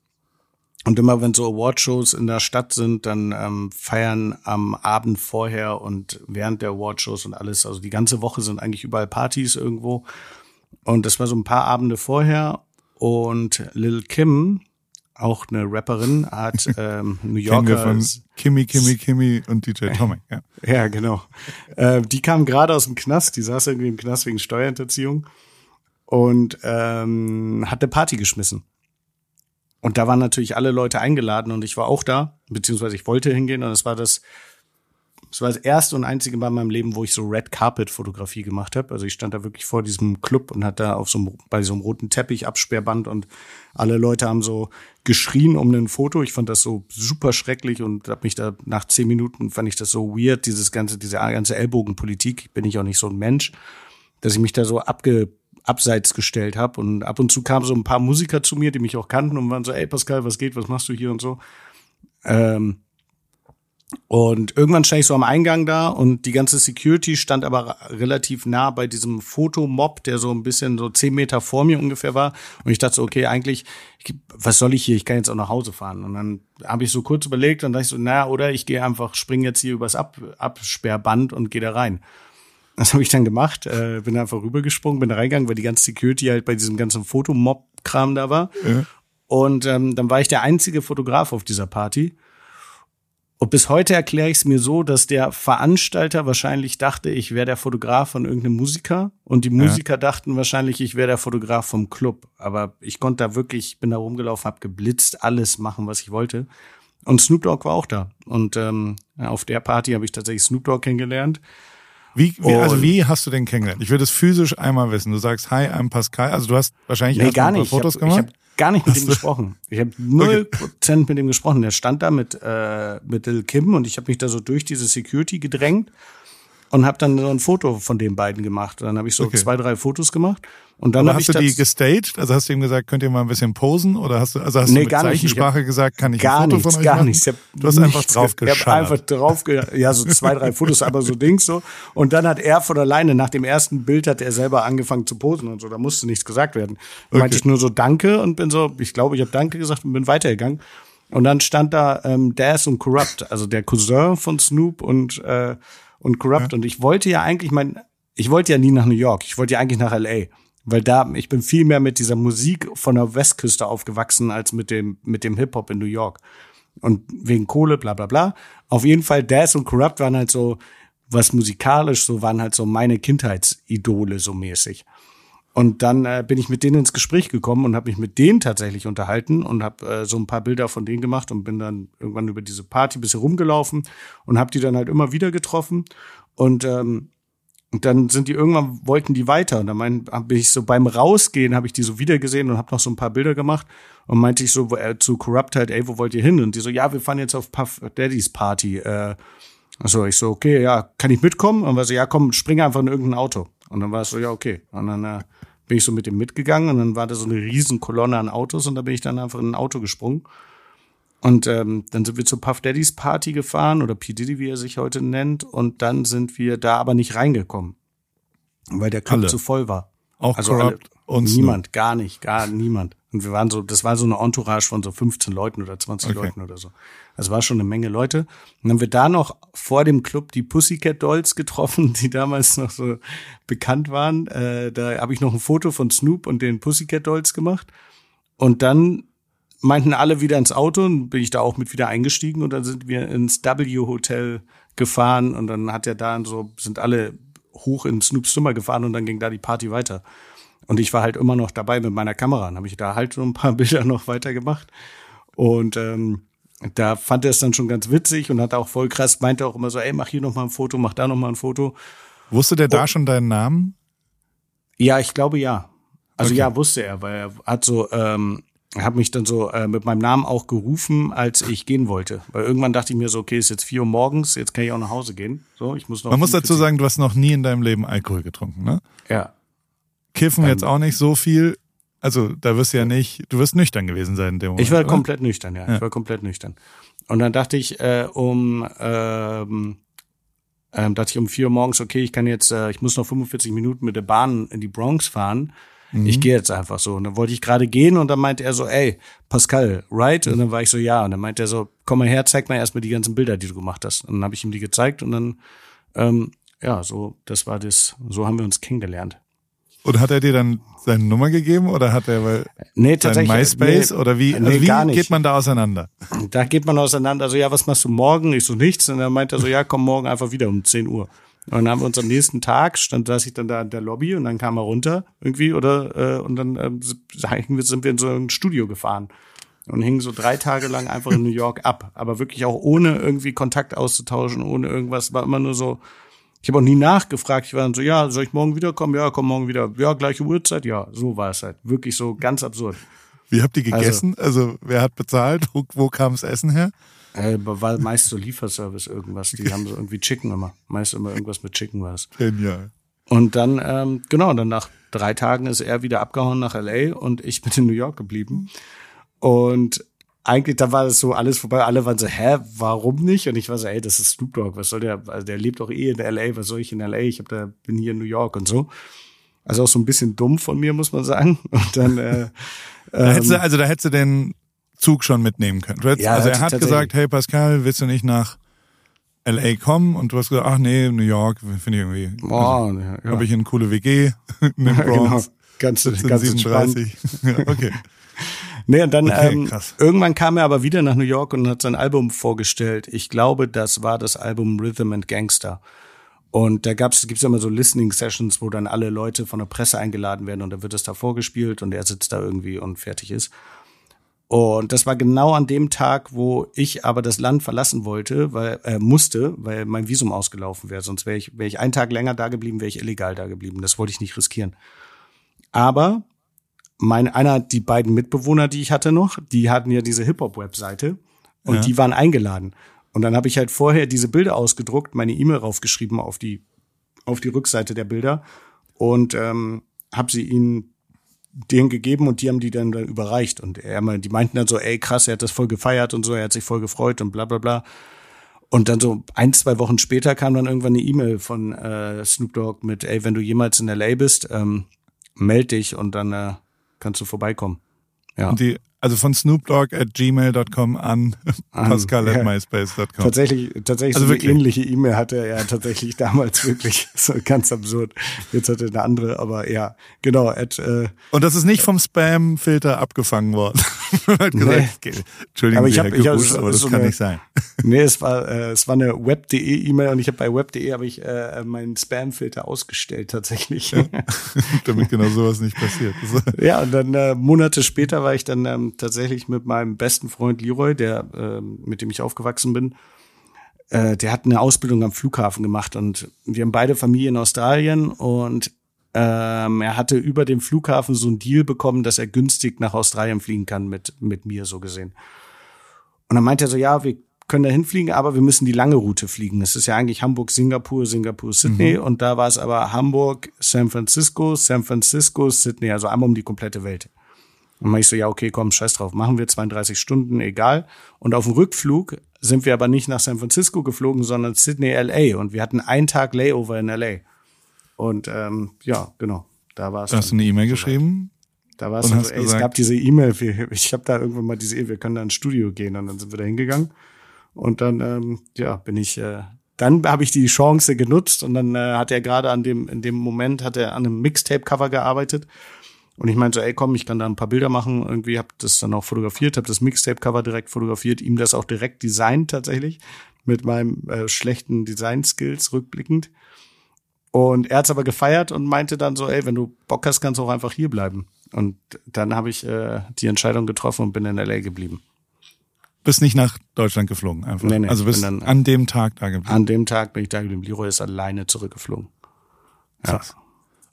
Und immer wenn so Awardshows in der Stadt sind, dann ähm, feiern am Abend vorher und während der Awardshows und alles, also die ganze Woche sind eigentlich überall Partys irgendwo. Und das war so ein paar Abende vorher. Und Lil Kim, auch eine Rapperin, hat ähm, New Kennen wir Yorker. von Kimmy, Kimmy, Kimmy und DJ Tomek. Ja. Ja, genau. Äh, die kam gerade aus dem Knast, die saß irgendwie im Knast wegen Steuerhinterziehung und ähm, hat eine Party geschmissen. Und da waren natürlich alle Leute eingeladen und ich war auch da, beziehungsweise ich wollte hingehen und es war das, es war das erste und einzige Mal in meinem Leben, wo ich so Red Carpet Fotografie gemacht habe. Also ich stand da wirklich vor diesem Club und hatte da auf so einem, bei so einem roten Teppich Absperrband und alle Leute haben so geschrien um ein Foto. Ich fand das so super schrecklich und habe mich da nach zehn Minuten fand ich das so weird, dieses ganze, diese ganze Ellbogenpolitik. Bin ich auch nicht so ein Mensch, dass ich mich da so abge abseits gestellt habe. Und ab und zu kamen so ein paar Musiker zu mir, die mich auch kannten und waren so, ey Pascal, was geht, was machst du hier und so. Ähm, und irgendwann stand ich so am Eingang da und die ganze Security stand aber relativ nah bei diesem Fotomob, der so ein bisschen so zehn Meter vor mir ungefähr war. Und ich dachte so, okay, eigentlich, was soll ich hier? Ich kann jetzt auch nach Hause fahren. Und dann habe ich so kurz überlegt und dachte ich so, naja, oder ich gehe einfach, spring jetzt hier übers Ab Absperrband und gehe da rein. Das habe ich dann gemacht, äh, bin einfach rübergesprungen, bin da reingegangen, weil die ganze Security halt bei diesem ganzen Fotomob-Kram da war. Ja. Und ähm, dann war ich der einzige Fotograf auf dieser Party. Und bis heute erkläre ich es mir so, dass der Veranstalter wahrscheinlich dachte, ich wäre der Fotograf von irgendeinem Musiker und die Musiker ja. dachten wahrscheinlich, ich wäre der Fotograf vom Club. Aber ich konnte da wirklich, bin da rumgelaufen, habe geblitzt, alles machen, was ich wollte. Und Snoop Dogg war auch da. Und ähm, auf der Party habe ich tatsächlich Snoop Dogg kennengelernt. Wie, wie also wie hast du den kennengelernt? Ich würde es physisch einmal wissen. Du sagst, hi, I'm Pascal. Also du hast wahrscheinlich nee, gar nicht. Fotos ich hab, gemacht. Ich hab gar nicht mit hast ihm gesprochen. Ich habe null Prozent okay. mit ihm gesprochen. Der stand da mit äh, mit Lil Kim und ich habe mich da so durch diese Security gedrängt und habe dann so ein Foto von den beiden gemacht. Und dann habe ich so okay. zwei, drei Fotos gemacht. Und dann habe ich hast du die gestaged? Also hast du ihm gesagt, könnt ihr mal ein bisschen posen? Oder hast du, also hast nee, du mit Zeichensprache gesagt, kann ich gar ein Foto nichts, von euch gar machen? Nichts. Du hast einfach drauf. Ich habe einfach drauf, ja, so zwei, drei Fotos, aber so Dings so. Und dann hat er von alleine, nach dem ersten Bild hat er selber angefangen zu posen und so. Da musste nichts gesagt werden. Okay. Meinte ich nur so Danke und bin so, ich glaube, ich habe Danke gesagt und bin weitergegangen. Und dann stand da ähm, Daz und Corrupt, also der Cousin von Snoop und äh, und Corrupt. Ja. Und ich wollte ja eigentlich mein, ich wollte ja nie nach New York. Ich wollte ja eigentlich nach LA. Weil da, ich bin viel mehr mit dieser Musik von der Westküste aufgewachsen als mit dem, mit dem Hip-Hop in New York. Und wegen Kohle, bla, bla, bla. Auf jeden Fall, Daz und Corrupt waren halt so, was musikalisch so waren halt so meine Kindheitsidole so mäßig. Und dann äh, bin ich mit denen ins Gespräch gekommen und habe mich mit denen tatsächlich unterhalten und habe äh, so ein paar Bilder von denen gemacht und bin dann irgendwann über diese Party bisschen rumgelaufen und habe die dann halt immer wieder getroffen. Und ähm, und dann sind die irgendwann wollten die weiter und dann mein, bin ich so beim Rausgehen habe ich die so wieder gesehen und habe noch so ein paar Bilder gemacht und meinte ich so äh, zu Corrupt halt, ey, wo wollt ihr hin? Und die so, ja, wir fahren jetzt auf Puff Daddy's Party. Äh, also ich so, okay, ja, kann ich mitkommen? Und war so, ja, komm, spring einfach in irgendein Auto. Und dann war es so, ja, okay. Und dann äh, bin ich so mit dem mitgegangen und dann war da so eine riesen Kolonne an Autos und da bin ich dann einfach in ein Auto gesprungen. Und ähm, dann sind wir zur Puff Daddy's Party gefahren oder P. Diddy, wie er sich heute nennt. Und dann sind wir da aber nicht reingekommen, weil der Club alle. zu voll war. Auch also alle, und niemand, gar nicht, gar niemand. Und wir waren so, das war so eine Entourage von so 15 Leuten oder 20 okay. Leuten oder so. Also war schon eine Menge Leute. Und dann haben wir da noch vor dem Club die Pussycat Dolls getroffen, die damals noch so bekannt waren. Äh, da habe ich noch ein Foto von Snoop und den Pussycat Dolls gemacht. Und dann meinten alle wieder ins Auto und bin ich da auch mit wieder eingestiegen und dann sind wir ins W Hotel gefahren und dann hat er da so, sind alle hoch in Snoops Zimmer gefahren und dann ging da die Party weiter. Und ich war halt immer noch dabei mit meiner Kamera. Dann habe ich da halt so ein paar Bilder noch weitergemacht. Und ähm, da fand er es dann schon ganz witzig und hat auch voll krass, meinte auch immer so, ey, mach hier noch mal ein Foto, mach da noch mal ein Foto. Wusste der da schon deinen Namen? Ja, ich glaube ja. Also okay. ja, wusste er, weil er hat so, ähm, hat mich dann so äh, mit meinem Namen auch gerufen, als ich gehen wollte. Weil irgendwann dachte ich mir so, okay, ist jetzt vier Uhr morgens, jetzt kann ich auch nach Hause gehen. So, ich muss noch. Man muss dazu sagen, du hast noch nie in deinem Leben Alkohol getrunken, ne? Ja. Kiffen ähm, jetzt auch nicht so viel. Also da wirst du ja nicht, du wirst nüchtern gewesen sein in dem Moment. Ich war oder? komplett nüchtern, ja. ja. Ich war komplett nüchtern. Und dann dachte ich, äh, um ähm, ähm, dachte ich um vier Uhr morgens, okay, ich kann jetzt, äh, ich muss noch 45 Minuten mit der Bahn in die Bronx fahren. Mhm. Ich gehe jetzt einfach so. Und dann wollte ich gerade gehen und dann meinte er so, ey, Pascal, right? Und dann war ich so, ja. Und dann meinte er so, komm mal her, zeig mal erstmal die ganzen Bilder, die du gemacht hast. Und dann habe ich ihm die gezeigt und dann, ähm, ja, so, das war das, so haben wir uns kennengelernt. Und hat er dir dann seine Nummer gegeben oder hat er weil nee, tatsächlich, MySpace nee, oder wie, also nee, wie geht man da auseinander? Da geht man auseinander. Also ja, was machst du morgen? Ich so nichts. Und dann meinte er so, ja, komm morgen einfach wieder um 10 Uhr. Und dann haben wir uns am nächsten Tag, stand saß ich dann da in der Lobby und dann kam er runter irgendwie oder äh, und dann äh, sind wir in so ein Studio gefahren. und hing so drei Tage lang einfach in New York ab. Aber wirklich auch ohne irgendwie Kontakt auszutauschen, ohne irgendwas. War immer nur so, ich habe auch nie nachgefragt. Ich war dann so, ja, soll ich morgen wiederkommen? Ja, komm morgen wieder. Ja, gleiche Uhrzeit? Ja, so war es halt. Wirklich so ganz absurd. Wie habt ihr gegessen? Also, also wer hat bezahlt? Wo, wo kam das Essen her? Äh, war meist so Lieferservice irgendwas. Die haben so irgendwie Chicken immer. Meist immer irgendwas mit Chicken war es. Genial. Und dann, ähm, genau, dann nach drei Tagen ist er wieder abgehauen nach LA und ich bin in New York geblieben. Und eigentlich, da war es so alles vorbei. Alle waren so, hä, warum nicht? Und ich war so, ey, das ist Snoop Dogg. Was soll der? Also der lebt doch eh in LA. Was soll ich in LA? Ich hab da, bin hier in New York und so. Also auch so ein bisschen dumm von mir, muss man sagen. Und dann, äh, da hättest du, ähm, also da hättest du den Zug schon mitnehmen können. Hättest, ja, also er hat gesagt, hey Pascal, willst du nicht nach LA kommen? Und du hast gesagt, ach nee, New York, finde ich irgendwie. Oh, also, ja, ja. Habe ich eine coole WG in den Bronx. genau. Ganz, ganz 37. ja, okay. Nee, und dann okay, ähm, irgendwann kam er aber wieder nach New York und hat sein Album vorgestellt. Ich glaube, das war das Album Rhythm and Gangster. Und da gab's gibt's immer so Listening Sessions, wo dann alle Leute von der Presse eingeladen werden und da wird es da vorgespielt und er sitzt da irgendwie und fertig ist. Und das war genau an dem Tag, wo ich aber das Land verlassen wollte, weil äh, musste, weil mein Visum ausgelaufen wäre. Sonst wäre ich, wäre ich einen Tag länger da geblieben, wäre ich illegal da geblieben. Das wollte ich nicht riskieren. Aber mein, einer, die beiden Mitbewohner, die ich hatte noch, die hatten ja diese Hip-Hop-Webseite und ja. die waren eingeladen. Und dann habe ich halt vorher diese Bilder ausgedruckt, meine E-Mail raufgeschrieben auf die, auf die Rückseite der Bilder und ähm, habe sie ihnen denen gegeben und die haben die dann, dann überreicht. Und er, die meinten dann so, ey krass, er hat das voll gefeiert und so, er hat sich voll gefreut und bla bla bla. Und dann so ein, zwei Wochen später kam dann irgendwann eine E-Mail von äh, Snoop Dogg mit, ey, wenn du jemals in LA bist, ähm, meld dich und dann äh, kannst du vorbeikommen. Ja. Und die also von Snoopdogg at gmail.com an, an Pascal at myspace.com. Tatsächlich, tatsächlich also so eine ähnliche E-Mail hatte er ja tatsächlich damals wirklich. So ganz absurd. Jetzt hat er eine andere, aber ja, genau. At, äh, Und das ist nicht vom Spam-Filter abgefangen worden. gesagt, nee. Entschuldigung, aber ich habe, ich, also, aber das so kann eine, nicht sein. Nee, es war, äh, es war eine web.de E-Mail und ich habe bei web.de habe ich äh, meinen Spam-Filter ausgestellt tatsächlich. Damit genau sowas nicht passiert. ja, und dann äh, Monate später war ich dann ähm, tatsächlich mit meinem besten Freund Leroy, der äh, mit dem ich aufgewachsen bin. Äh, der hat eine Ausbildung am Flughafen gemacht und wir haben beide Familie in Australien und ähm, er hatte über den Flughafen so einen Deal bekommen, dass er günstig nach Australien fliegen kann mit mit mir so gesehen. Und dann meinte er so, ja, wir können da hinfliegen, aber wir müssen die lange Route fliegen. Es ist ja eigentlich Hamburg, Singapur, Singapur, Sydney mhm. und da war es aber Hamburg, San Francisco, San Francisco, Sydney, also einmal um die komplette Welt. Und ich so, ja, okay, komm, scheiß drauf, machen wir 32 Stunden, egal. Und auf dem Rückflug sind wir aber nicht nach San Francisco geflogen, sondern Sydney, LA. Und wir hatten einen Tag Layover in LA. Und ähm, ja, genau, da war es. Hast du eine E-Mail geschrieben? Da war es so, ey, es gab diese E-Mail, ich habe da irgendwann mal diese E-Mail, wir können da ins Studio gehen. Und dann sind wir da hingegangen. Und dann, ähm, ja, bin ich, äh, dann habe ich die Chance genutzt und dann äh, hat er gerade an dem, in dem Moment hat er an einem Mixtape-Cover gearbeitet und ich meinte so, ey, komm, ich kann da ein paar Bilder machen. Irgendwie hab das dann auch fotografiert, habe das Mixtape-Cover direkt fotografiert, ihm das auch direkt designt tatsächlich mit meinem äh, schlechten Design-Skills rückblickend. Und er hat's aber gefeiert und meinte dann so, ey, wenn du Bock hast, kannst du auch einfach hier bleiben. Und dann habe ich äh, die Entscheidung getroffen und bin in LA geblieben. Bist nicht nach Deutschland geflogen, einfach. Nee, nee, also bist dann, an dem Tag da geblieben. An dem Tag bin ich da geblieben. Leroy ist alleine zurückgeflogen. Ja. Krass.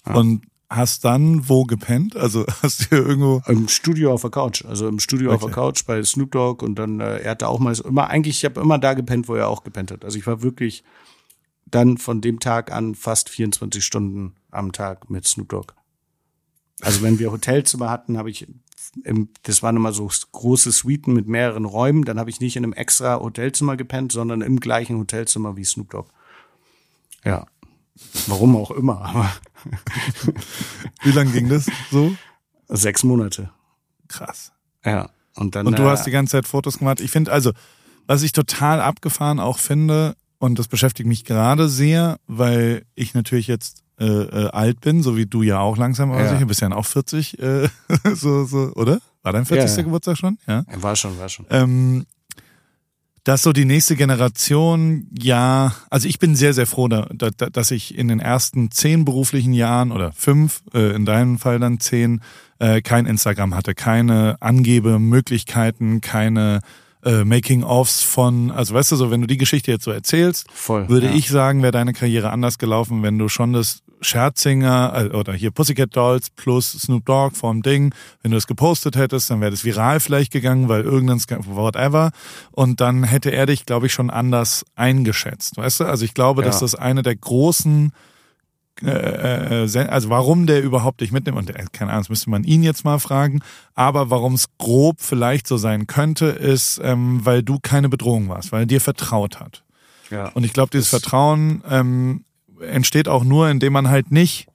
Ja. Und hast dann wo gepennt? Also hast du irgendwo im Studio auf der Couch, also im Studio okay. auf der Couch bei Snoop Dogg und dann äh, er hatte auch mal immer eigentlich ich habe immer da gepennt, wo er auch gepennt hat. Also ich war wirklich dann von dem Tag an fast 24 Stunden am Tag mit Snoop Dogg. Also wenn wir Hotelzimmer hatten, habe ich im, das waren immer so große Suiten mit mehreren Räumen, dann habe ich nicht in einem extra Hotelzimmer gepennt, sondern im gleichen Hotelzimmer wie Snoop Dogg. Ja. Warum auch immer, aber. Wie lang ging das so? Sechs Monate. Krass. Ja. Und dann. Und du äh, hast die ganze Zeit Fotos gemacht. Ich finde also, was ich total abgefahren auch finde, und das beschäftigt mich gerade sehr, weil ich natürlich jetzt äh, äh, alt bin, so wie du ja auch langsam aussiehst. Ja. Du bist ja auch 40, äh, so, so, oder? War dein 40. Ja, ja. Geburtstag schon? Ja. War schon, war schon. Ähm, dass so die nächste Generation, ja, also ich bin sehr, sehr froh, da, da, dass ich in den ersten zehn beruflichen Jahren oder fünf, äh, in deinem Fall dann zehn, äh, kein Instagram hatte, keine Angebemöglichkeiten, keine äh, Making-ofs von, also weißt du so, wenn du die Geschichte jetzt so erzählst, Voll, würde ja. ich sagen, wäre deine Karriere anders gelaufen, wenn du schon das Scherzinger äh, oder hier Pussycat Dolls plus Snoop Dogg vom Ding, wenn du das gepostet hättest, dann wäre das viral vielleicht gegangen, weil irgendein whatever und dann hätte er dich, glaube ich, schon anders eingeschätzt, weißt du? Also ich glaube, dass Ja. das eine der großen also warum der überhaupt dich mitnimmt und äh, keine Ahnung, das müsste man ihn jetzt mal fragen, aber warum es grob vielleicht so sein könnte, ist, ähm, weil du keine Bedrohung warst, weil er dir vertraut hat. Ja. Und ich glaube, dieses Vertrauen ähm, entsteht auch nur, indem man halt nicht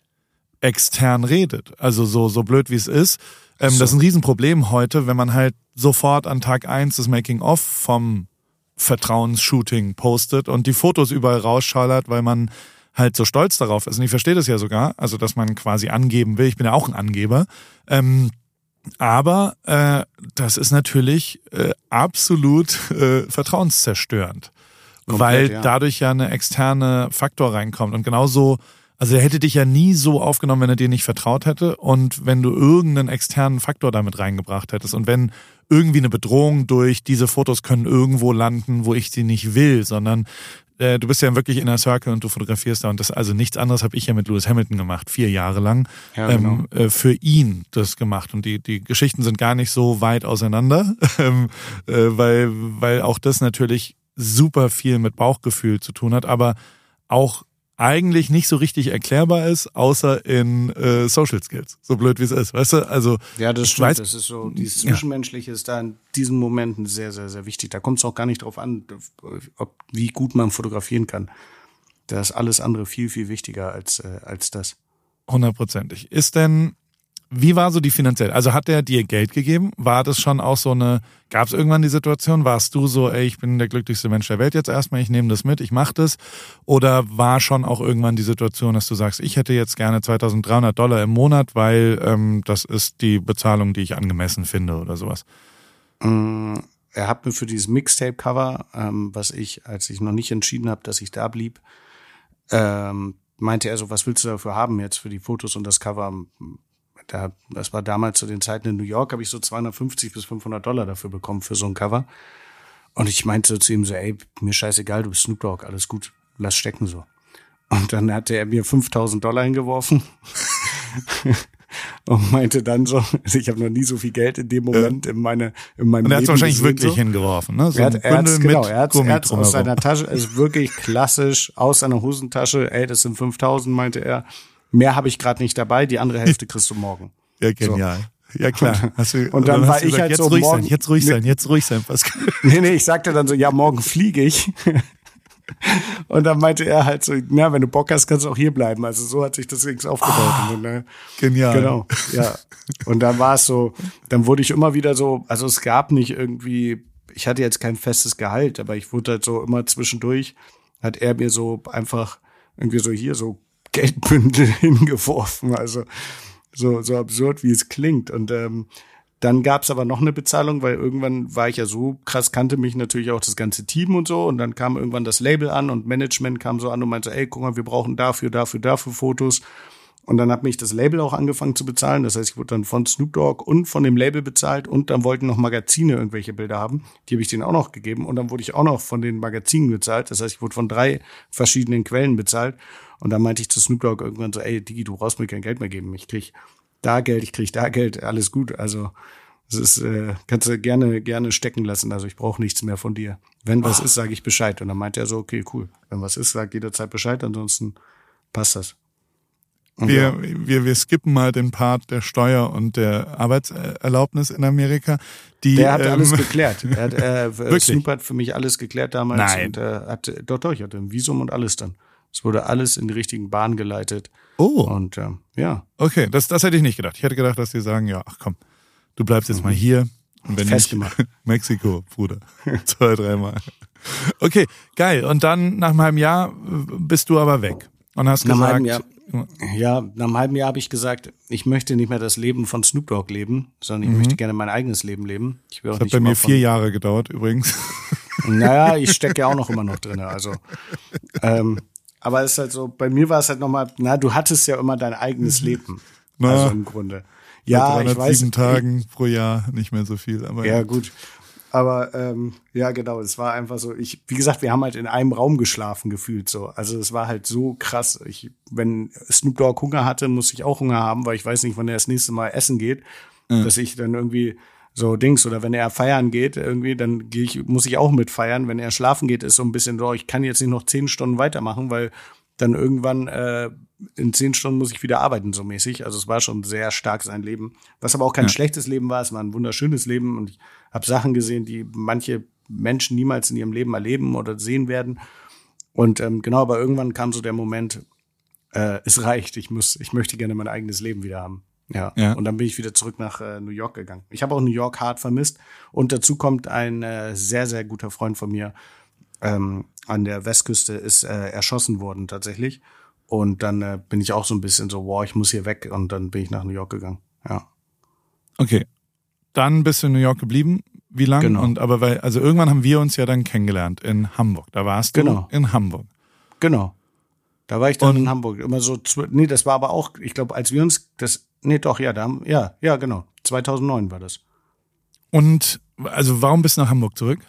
extern redet. Also so, so blöd wie es ist. Ähm, Das ist ein Riesenproblem heute, wenn man halt sofort an Tag eins das Making-of vom Vertrauensshooting postet und die Fotos überall rausschallert, weil man halt so stolz darauf ist. Und ich verstehe das ja sogar, also dass man quasi angeben will. Ich bin ja auch ein Angeber. Ähm, aber äh, das ist natürlich äh, absolut äh, vertrauenszerstörend, weil ja. dadurch ja eine externe Faktor reinkommt. Und genauso, also er hätte dich ja nie so aufgenommen, wenn er dir nicht vertraut hätte und wenn du irgendeinen externen Faktor damit reingebracht hättest. Und wenn irgendwie eine Bedrohung durch diese Fotos können irgendwo landen, wo ich sie nicht will, sondern äh, du bist ja wirklich in der Circle und du fotografierst da und das also nichts anderes habe ich ja mit Lewis Hamilton gemacht, vier Jahre lang Ja, genau. ähm, äh, für ihn das gemacht und die die Geschichten sind gar nicht so weit auseinander, ähm, äh, weil weil auch das natürlich super viel mit Bauchgefühl zu tun hat, aber auch eigentlich nicht so richtig erklärbar ist, außer in äh, Social Skills. So blöd wie es ist, weißt du? Also Ja, das stimmt. weiß- das ist so, dieses Zwischenmenschliche ist da in diesen Momenten sehr, sehr, sehr wichtig. Da kommt es auch gar nicht drauf an, ob, wie gut man fotografieren kann. Da ist alles andere viel, viel wichtiger als, äh, als das. Hundertprozentig. Ist denn, wie war so die finanziell? Also hat der dir Geld gegeben? War das schon auch so eine, gab es irgendwann die Situation, warst du so, ey, ich bin der glücklichste Mensch der Welt jetzt erstmal, ich nehme das mit, ich mache das? Oder war schon auch irgendwann die Situation, dass du sagst, ich hätte jetzt gerne 2300 Dollar im Monat, weil ähm, das ist die Bezahlung, die ich angemessen finde oder sowas? Mm, Er hat mir für dieses Mixtape-Cover, ähm, was ich, als ich noch nicht entschieden habe, dass ich da blieb, ähm, meinte er so, was willst du dafür haben jetzt für die Fotos und das Cover? Da, das war damals zu den Zeiten in New York, habe ich so 250 bis 500 Dollar dafür bekommen für so ein Cover. Und ich meinte zu ihm so, ey, mir scheißegal, du bist Snoop Dogg, alles gut, lass stecken so. Und dann hatte er mir 5000 Dollar hingeworfen und meinte dann so, also ich habe noch nie so viel Geld in dem Moment in, meine, in meinem Und er hat es Leben wahrscheinlich wirklich so. hingeworfen, ne? So Er hat, er hat's, genau, er er hat's aus seiner Tasche, ist wirklich klassisch aus seiner Hosentasche, ey, das sind 5000, meinte er. Mehr habe ich gerade nicht dabei, die andere Hälfte kriegst du morgen. Ja, genial. Ja, klar. Hast du, Und dann hast war ich gesagt, halt jetzt so ruhig morgen- sein, jetzt ruhig sein, jetzt ruhig sein, Pascal. Nee, nee, ich sagte dann so, ja, morgen fliege ich. Und dann meinte er halt so, na, wenn du Bock hast, kannst du auch hier bleiben. Also so hat sich das Ding aufgebaut. Und dann, äh, Genial. Genau, ja. Und dann war es so, dann wurde ich immer wieder so, also es gab nicht irgendwie, ich hatte jetzt kein festes Gehalt, aber ich wurde halt so immer zwischendurch, hat er mir so einfach irgendwie so hier so Geldbündel hingeworfen. Also so, so absurd, wie es klingt. Und ähm, dann gab's aber noch eine Bezahlung, weil irgendwann war ich ja so krass, kannte mich natürlich auch das ganze Team und so. Und dann kam irgendwann das Label an und Management kam so an und meinte, ey, guck mal, wir brauchen dafür, dafür, dafür Fotos. Und dann hat mich das Label auch angefangen zu bezahlen. Das heißt, ich wurde dann von Snoop Dogg und von dem Label bezahlt und dann wollten noch Magazine irgendwelche Bilder haben. Die habe ich denen auch noch gegeben und dann wurde ich auch noch von den Magazinen bezahlt. Das heißt, ich wurde von drei verschiedenen Quellen bezahlt. Und dann meinte ich zu Snoop Dogg irgendwann so, ey, Digi, du brauchst mir kein Geld mehr geben. Ich krieg da Geld, ich krieg da Geld, alles gut. Also es ist, äh, kannst du gerne, gerne stecken lassen. Also ich brauche nichts mehr von dir. Wenn was ist, sage ich Bescheid. Und dann meinte er so, okay, cool. Wenn was ist, sag jederzeit Bescheid, ansonsten passt das. Und ja. Wir, wir, wir skippen mal den Part der Steuer und der Arbeitserlaubnis in Amerika. Die, Der hat ähm, alles geklärt. Er hat, äh, Wirklich? Snoop hat für mich alles geklärt damals. Nein. Und äh, hat, doch, doch, ich hatte ein Visum und alles dann. Es wurde alles in die richtigen Bahn geleitet. Oh, Und ähm, ja, okay, das, das hätte ich nicht gedacht. Ich hätte gedacht, dass die sagen, ja, ach komm, du bleibst jetzt mal hier. Und wenn Festgemacht. nicht, Mexiko, Bruder. Zwei, dreimal. Okay, geil. Und dann nach einem halben Jahr äh, bist du aber weg. Und hast Nach einem gesagt, halben ja, nach einem halben Jahr habe ich gesagt, ich möchte nicht mehr das Leben von Snoop Dogg leben, sondern ich möchte gerne mein eigenes Leben leben. Ich will auch Mhm. das hat nicht bei immer mir vier Jahre gedauert übrigens. Naja, ich stecke ja auch noch immer noch drin. Also, ähm, aber es ist halt so, bei mir war es halt nochmal, na, du hattest ja immer dein eigenes Leben. Na. Also im Grunde. Ja, ich weiß. Tagen pro Jahr, nicht mehr so viel. Aber ja, gut. Aber ähm, ja, genau, es war einfach so, ich, wie gesagt, wir haben halt in einem Raum geschlafen gefühlt so. Also es war halt so krass. Ich, wenn Snoop Dogg Hunger hatte, muss ich auch Hunger haben, weil ich weiß nicht, wann er das nächste Mal essen geht. Ja. Dass ich dann irgendwie so Dings oder wenn er feiern geht, irgendwie, dann gehe ich, muss ich auch mit feiern. Wenn er schlafen geht, ist so ein bisschen so, ich kann jetzt nicht noch zehn Stunden weitermachen, weil dann irgendwann äh, in zehn Stunden muss ich wieder arbeiten, so mäßig. Also es war schon sehr stark sein Leben. Was aber auch kein ja. schlechtes Leben war, es war ein wunderschönes Leben und ich habe Sachen gesehen, die manche Menschen niemals in ihrem Leben erleben oder sehen werden. Und ähm, genau, aber irgendwann kam so der Moment, äh, es reicht, ich muss, ich möchte gerne mein eigenes Leben wieder haben. Ja. ja. Und dann bin ich wieder zurück nach äh, New York gegangen. Ich habe auch New York hart vermisst. Und dazu kommt ein äh, sehr, sehr guter Freund von mir ähm, an der Westküste ist äh, erschossen worden tatsächlich. Und dann äh, bin ich auch so ein bisschen so, wow, ich muss hier weg. Und dann bin ich nach New York gegangen. Ja. Okay. Dann bist du in New York geblieben. Wie lange? Genau. Und aber weil, also irgendwann haben wir uns ja dann kennengelernt in Hamburg. Da warst du genau. in Hamburg. Genau. Da war ich dann und, in Hamburg. Immer so, nee, das war aber auch, ich glaube, als wir uns, das, nee, doch, ja, da ja, ja, genau. 2009 war das. Und, also warum bist du nach Hamburg zurück?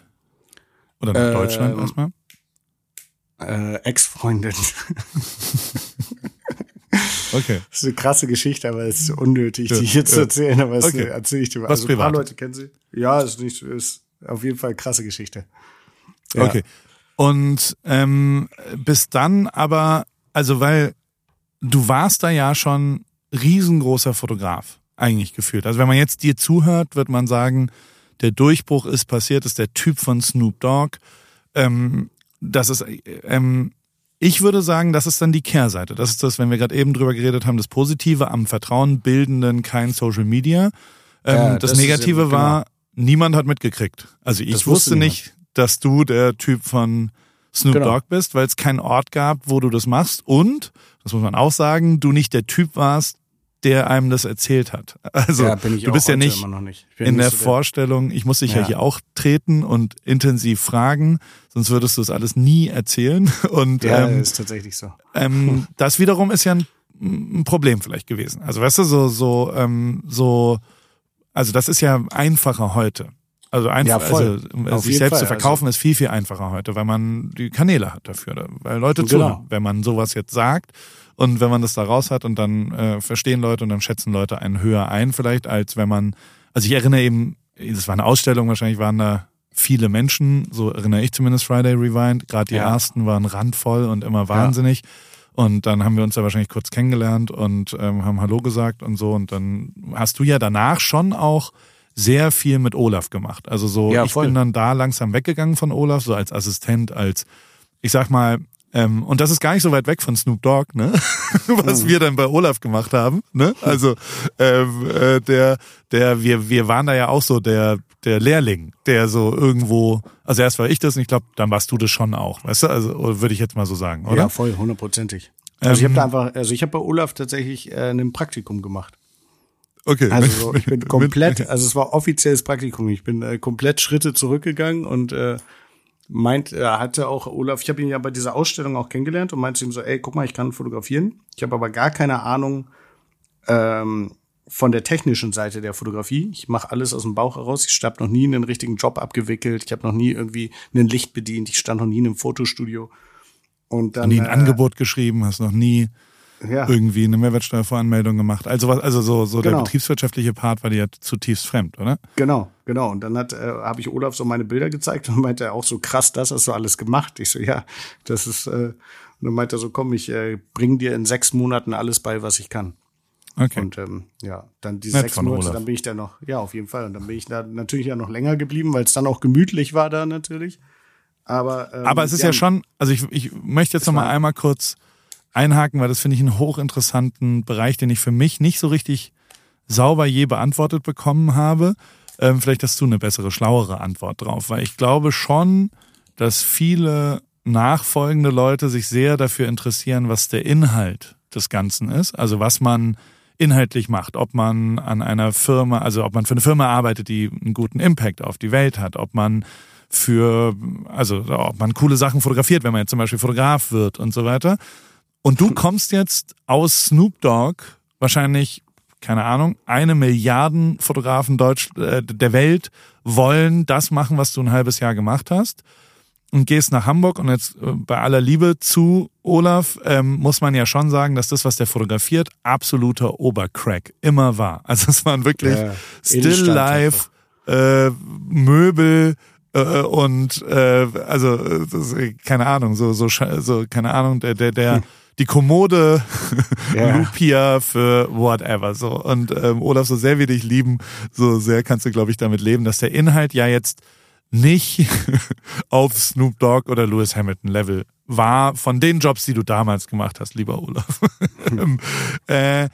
Oder nach äh, Deutschland erstmal? Äh, Ex-Freundin. okay. Das ist eine krasse Geschichte, aber es ist unnötig, ja, die hier ja. zu erzählen, aber es okay. erzähle ich dir mal. Was also privat? ein paar Leute kennen sie. Ja, ist nicht, ist auf jeden Fall eine krasse Geschichte. Ja. Okay. Und ähm, bis dann aber, also weil du warst da ja schon riesengroßer Fotograf eigentlich gefühlt. Also wenn man jetzt dir zuhört, wird man sagen, der Durchbruch ist passiert, ist der Typ von Snoop Dogg. Ähm, das ist, ähm, ich würde sagen, das ist dann die Kehrseite. Das ist das, wenn wir gerade eben drüber geredet haben, das Positive am Vertrauen bildenden kein Social Media. Ähm, ja, das, das, Negative war, genau. niemand hat mitgekriegt. Also ich wusste nicht, dass du der Typ von Snoop genau. Dogg bist, weil es keinen Ort gab, wo du das machst und, das muss man auch sagen, du nicht der Typ warst, der einem das erzählt hat. Also ja, du bist ja nicht, nicht. in der so Vorstellung, ich muss dich ja. ja. hier auch treten und intensiv fragen, sonst würdest du es alles nie erzählen. Und ja, ähm, ist tatsächlich so. Ähm, das wiederum ist ja ein, ein, Problem vielleicht gewesen. Also weißt du, so so ähm, so, also das ist ja einfacher heute. Also einfach, ja, also sich selbst Fall. zu verkaufen also, ist viel viel einfacher heute, weil man die Kanäle hat dafür, weil Leute genau. zuhören, wenn man sowas jetzt sagt und wenn man das da raus hat und dann äh, verstehen Leute und dann schätzen Leute einen höher ein, vielleicht, als wenn man, also ich erinnere eben, das war eine Ausstellung, wahrscheinlich waren da viele Menschen, so erinnere ich zumindest Friday Rewind. Gerade die ja. ersten waren randvoll und immer wahnsinnig. Ja. Und dann haben wir uns da wahrscheinlich kurz kennengelernt und ähm, haben Hallo gesagt und so. Und dann hast du ja danach schon auch sehr viel mit Olaf gemacht. Also so, ja, ich bin dann da langsam weggegangen von Olaf, so als Assistent, als, ich sag mal, ähm, und das ist gar nicht so weit weg von Snoop Dogg, ne? Was mhm. wir dann bei Olaf gemacht haben, ne? Also ähm, äh, der, der, wir, wir waren da ja auch so der, der Lehrling, der so irgendwo, also erst war ich das und ich glaube, dann warst du das schon auch, weißt du? Also würde ich jetzt mal so sagen, oder? Ja, voll, hundertprozentig. Also ich habe da einfach, also ich habe bei Olaf tatsächlich äh, ein Praktikum gemacht. Okay. Also so, ich bin komplett, also es war offizielles Praktikum. Ich bin äh, komplett Schritte zurückgegangen und äh, meint, er hatte auch Olaf, ich habe ihn ja bei dieser Ausstellung auch kennengelernt und meinte ihm so, ey, guck mal, ich kann fotografieren. Ich habe aber gar keine Ahnung ähm, von der technischen Seite der Fotografie. Ich mache alles aus dem Bauch heraus. Ich habe noch nie einen richtigen Job abgewickelt. Ich habe noch nie irgendwie ein Licht bedient. Ich stand noch nie in einem Fotostudio. Und dann nie ein äh, Angebot geschrieben, hast noch nie ja. irgendwie eine Mehrwertsteuervoranmeldung gemacht. Also was, also so, so genau. der betriebswirtschaftliche Part war dir ja zutiefst fremd, oder? Genau, genau. Und dann hat, äh, habe ich Olaf so meine Bilder gezeigt und meinte er auch so krass, das hast du alles gemacht. Ich so, ja, das ist, äh, und dann meinte er so, komm, ich äh, bring dir in sechs Monaten alles bei, was ich kann. Okay. Und ähm, ja, dann die Nett sechs Monate, Olaf. dann bin ich da noch, ja, auf jeden Fall. Und dann bin ich da natürlich ja noch länger geblieben, weil es dann auch gemütlich war da natürlich. Aber, ähm, Aber es ist ja, ja schon, also ich, ich möchte jetzt noch mal einmal kurz einhaken, weil das finde ich einen hochinteressanten Bereich, den ich für mich nicht so richtig sauber je beantwortet bekommen habe. Ähm, vielleicht hast du eine bessere, schlauere Antwort drauf, weil ich glaube schon, dass viele nachfolgende Leute sich sehr dafür interessieren, was der Inhalt des Ganzen ist, also was man inhaltlich macht, ob man an einer Firma, also ob man für eine Firma arbeitet, die einen guten Impact auf die Welt hat, ob man für, also ob man coole Sachen fotografiert, wenn man jetzt zum Beispiel Fotograf wird und so weiter. Und du kommst jetzt aus Snoop Dogg wahrscheinlich keine Ahnung, eine Milliarden Fotografen Deutsch, äh, der Welt wollen das machen, was du ein halbes Jahr gemacht hast und gehst nach Hamburg und jetzt äh, bei aller Liebe zu Olaf ähm, muss man ja schon sagen, dass das, was der fotografiert, absoluter Obercrack immer war. Also es waren wirklich ja, Still Life, äh, Möbel, äh, und äh, also das, keine Ahnung so so so keine Ahnung der der der hm. Die Kommode yeah. Lupia für whatever so und ähm, Olaf so sehr wir dich lieben so sehr kannst du glaube ich damit leben dass der Inhalt ja jetzt nicht auf Snoop Dogg oder Lewis Hamilton Level war von den Jobs, die du damals gemacht hast, lieber Olaf. äh,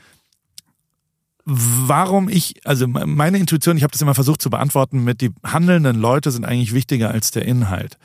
warum ich, also meine Intuition, ich habe das immer versucht zu beantworten mit, die handelnden Leute sind eigentlich wichtiger als der Inhalt.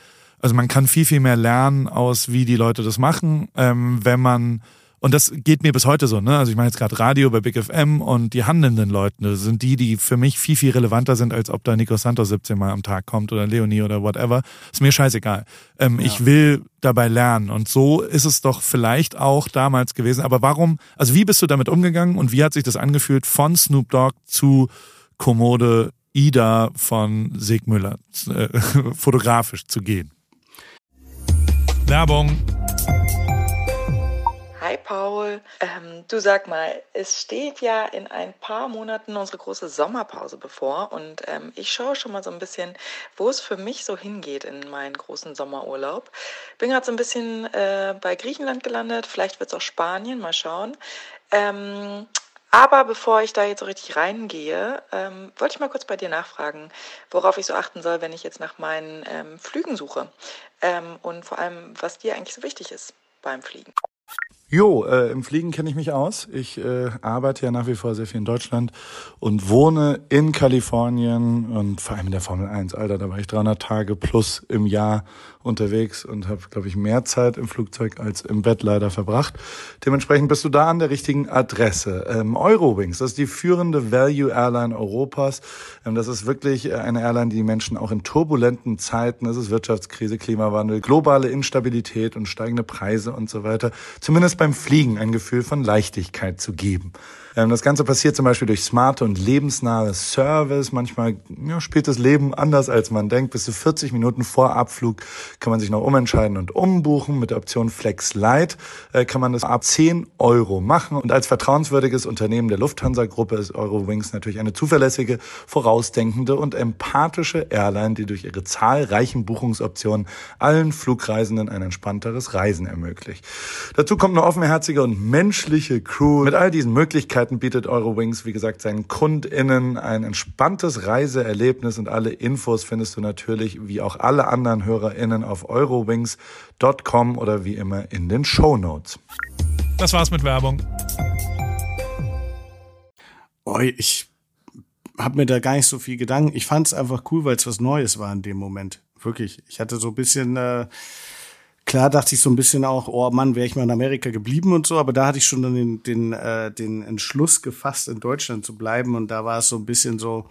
Also man kann viel, viel mehr lernen aus, wie die Leute das machen, ähm, wenn man und das geht mir bis heute so, ne? Also ich mache jetzt gerade Radio bei Big FM und die handelnden Leute sind die, die für mich viel, viel relevanter sind, als ob da Nico Santos 17 Mal am Tag kommt oder Leonie oder whatever. Ist mir scheißegal. Ähm, ja. Ich will dabei lernen. Und so ist es doch vielleicht auch damals gewesen. Aber warum, also wie bist du damit umgegangen und wie hat sich das angefühlt von Snoop Dogg zu Kommode Ida von Segmüller äh, fotografisch zu gehen? Werbung Hi Paul, ähm, du sag mal, es steht ja in ein paar Monaten unsere große Sommerpause bevor und ähm, ich schaue schon mal so ein bisschen, wo es für mich so hingeht in meinen großen Sommerurlaub. Bin gerade so ein bisschen äh, bei Griechenland gelandet, vielleicht wird es auch Spanien, mal schauen. Ähm, aber bevor ich da jetzt so richtig reingehe, ähm, wollte ich mal kurz bei dir nachfragen, worauf ich so achten soll, wenn ich jetzt nach meinen ähm, Flügen suche. Ähm, und vor allem, was dir eigentlich so wichtig ist beim Fliegen. Jo, äh, im Fliegen kenne ich mich aus. Ich äh, arbeite ja nach wie vor sehr viel in Deutschland und wohne in Kalifornien und vor allem in der Formel 1. Alter, da war ich 300 Tage plus im Jahr unterwegs und habe, glaube ich, mehr Zeit im Flugzeug als im Bett leider verbracht. Dementsprechend bist du da an der richtigen Adresse. Ähm, Eurowings, das ist die führende Value Airline Europas. Ähm, das ist wirklich eine Airline, die Menschen auch in turbulenten Zeiten, es ist Wirtschaftskrise, Klimawandel, globale Instabilität und steigende Preise und so weiter, zumindest beim Fliegen ein Gefühl von Leichtigkeit zu geben. Ähm, das Ganze passiert zum Beispiel durch smarte und lebensnahe Service. Manchmal ja, spielt das Leben anders, als man denkt. Bis zu 40 Minuten vor Abflug kann man sich noch umentscheiden und umbuchen. Mit der Option Flex Light äh, kann man das ab 10 Euro machen. Und als vertrauenswürdiges Unternehmen der Lufthansa-Gruppe ist Eurowings natürlich eine zuverlässige, vorausdenkende und empathische Airline, die durch ihre zahlreichen Buchungsoptionen allen Flugreisenden ein entspannteres Reisen ermöglicht. Dazu kommt eine offenherzige und menschliche Crew. Mit all diesen Möglichkeiten Möglichkeiten bietet Eurowings, wie gesagt, seinen KundInnen ein entspanntes Reiseerlebnis und alle Infos findest du natürlich wie auch alle anderen HörerInnen auf eurowings.com oder wie immer in den Show Notes. Das war's mit Werbung. Oh, ich habe mir da gar nicht so viel Gedanken. Ich fand es einfach cool, weil es was Neues war in dem Moment. Wirklich. Ich hatte so ein bisschen äh, Klar dachte ich so ein bisschen auch, oh Mann, wäre ich mal in Amerika geblieben und so, aber da hatte ich schon dann den, den, äh, den Entschluss gefasst, in Deutschland zu bleiben und da war es so ein bisschen so,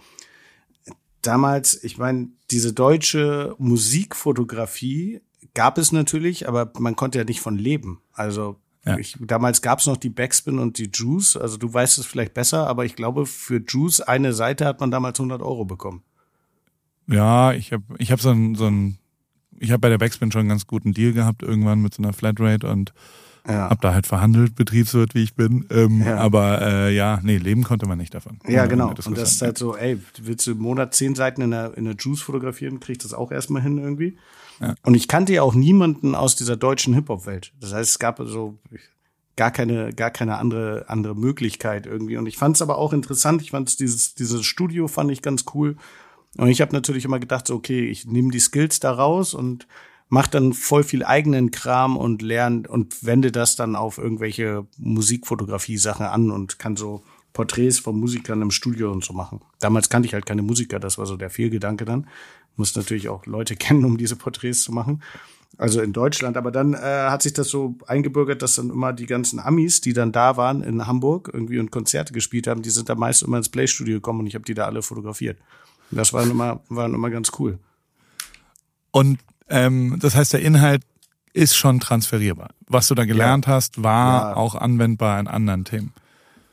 damals, ich meine, diese deutsche Musikfotografie gab es natürlich, aber man konnte ja nicht von leben. Also ja. Ich, damals gab es noch die Backspin und die Juice. Also du weißt es vielleicht besser, aber ich glaube, für Juice eine Seite hat man damals 100 Euro bekommen. Ja, ich habe ich hab so ein, so ein ich habe bei der Backspin schon einen ganz guten Deal gehabt irgendwann mit so einer Flatrate und ja. Hab da halt verhandelt, Betriebswirt, wie ich bin. Ähm, ja. Aber äh, ja, nee, leben konnte man nicht davon. Ja, genau. Und das ist halt so, ey, willst du im Monat zehn Seiten in der, in der Juice fotografieren, kriegst das auch erstmal hin irgendwie. Ja. Und ich kannte ja auch niemanden aus dieser deutschen Hip-Hop-Welt. Das heißt, es gab so gar keine, gar keine andere, andere Möglichkeit irgendwie. Und ich fand es aber auch interessant. Ich fand dieses, dieses Studio fand ich ganz cool. Und ich habe natürlich immer gedacht, so, okay, ich nehme die Skills da raus und mache dann voll viel eigenen Kram und lerne und wende das dann auf irgendwelche Musikfotografie-Sachen an und kann so Porträts von Musikern im Studio und so machen. Damals kannte ich halt keine Musiker, das war so der Fehlgedanke dann. Muss natürlich auch Leute kennen, um diese Porträts zu machen. Also in Deutschland. Aber dann äh, hat sich das so eingebürgert, dass dann immer die ganzen Amis, die dann da waren in Hamburg irgendwie und Konzerte gespielt haben, die sind da meist immer ins Playstudio gekommen und ich habe die da alle fotografiert. Das war immer, war immer ganz cool. Und ähm, das heißt, der Inhalt ist schon transferierbar. Was du da gelernt ja. hast, war ja. auch anwendbar in anderen Themen.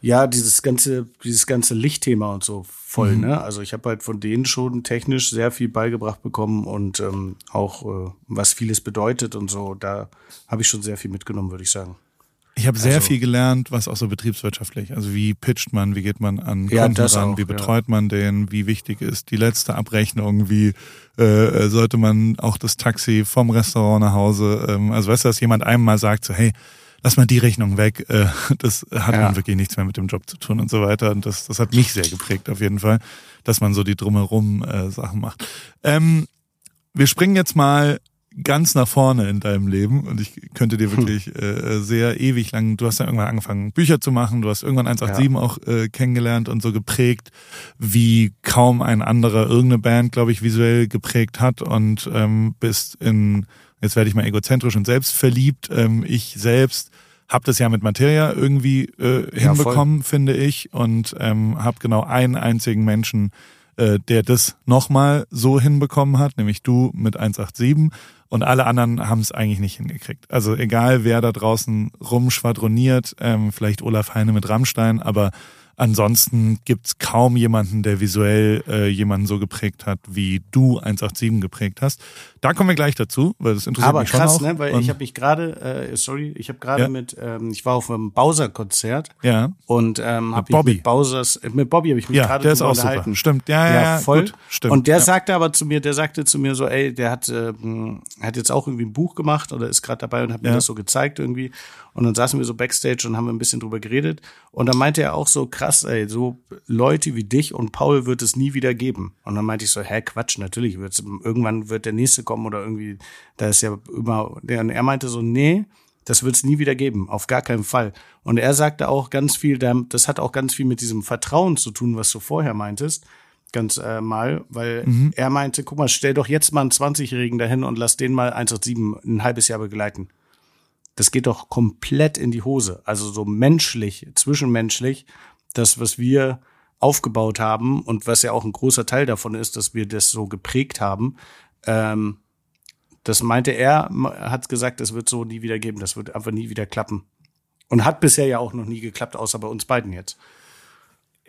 Ja, dieses ganze, dieses ganze Lichtthema und so voll, mhm. ne? Also ich habe halt von denen schon technisch sehr viel beigebracht bekommen und ähm, auch äh, was vieles bedeutet und so. Da habe ich schon sehr viel mitgenommen, würde ich sagen. Ich habe sehr also, viel gelernt, was auch so betriebswirtschaftlich, also wie pitcht man, wie geht man an Kunden ja, ran, auch, wie betreut ja. man den, wie wichtig ist die letzte Abrechnung, wie äh, sollte man auch das Taxi vom Restaurant nach Hause, ähm, also weißt du, dass jemand einem mal sagt, so hey, lass mal die Rechnung weg, äh, das hat ja. man wirklich nichts mehr mit dem Job zu tun und so weiter. Und das, das hat mich sehr geprägt auf jeden Fall, dass man so die drumherum äh, Sachen macht. Ähm, wir springen jetzt mal ganz nach vorne in deinem Leben und ich könnte dir hm. wirklich hm. äh, sehr ewig lang, du hast ja irgendwann angefangen Bücher zu machen, du hast irgendwann 187 ja. auch äh, kennengelernt und so geprägt, wie kaum ein anderer irgendeine Band, glaube ich, visuell geprägt hat und ähm, bist in jetzt werde ich mal egozentrisch und selbstverliebt. Ähm, ich selbst habe das ja mit Materia irgendwie äh, hinbekommen, ja, finde ich, und ähm, habe genau einen einzigen Menschen, äh, der das nochmal so hinbekommen hat, nämlich du mit 187 und alle anderen haben es eigentlich nicht hingekriegt. Also egal, wer da draußen rumschwadroniert, ähm, vielleicht Olaf Heine mit Rammstein, aber Ansonsten gibt's kaum jemanden, der visuell äh, jemanden so geprägt hat, wie du 187 geprägt hast. Da kommen wir gleich dazu, weil das interessiert Aber mich schon krass, auch. ne? Weil und ich habe mich gerade, äh, sorry, ich habe gerade ja. mit, ähm, ich war auf einem Bowser-Konzert ja. und ähm, habe mich mit Bowsers, äh, mit Bobby habe ich mich ja, gerade der ist auch unterhalten. Super. Stimmt, ja, ja, ja voll. Gut, stimmt. Und der ja. sagte aber zu mir, der sagte zu mir so, ey, der hat, äh, hat jetzt auch irgendwie ein Buch gemacht oder ist gerade dabei und hat mir das so gezeigt irgendwie. Und dann saßen wir so backstage und haben ein bisschen drüber geredet. Und dann meinte er auch so, krass, ey, so Leute wie dich und Paul wird es nie wieder geben. Und dann meinte ich so, hä, Quatsch, natürlich wird's, irgendwann wird der nächste kommen oder irgendwie, da ist ja immer, und er meinte so, nee, das wird es nie wieder geben, auf gar keinen Fall. Und er sagte auch ganz viel, das hat auch ganz viel mit diesem Vertrauen zu tun, was du vorher meintest, ganz äh, mal, weil mhm. er meinte, guck mal, stell doch jetzt mal einen 20-Jährigen dahin und lass den mal 187 ein halbes Jahr begleiten das geht doch komplett in die Hose. Also so menschlich, zwischenmenschlich, das, was wir aufgebaut haben und was ja auch ein großer Teil davon ist, dass wir das so geprägt haben, ähm, das meinte er, hat gesagt, es wird so nie wieder geben, das wird einfach nie wieder klappen. Und hat bisher ja auch noch nie geklappt, außer bei uns beiden jetzt.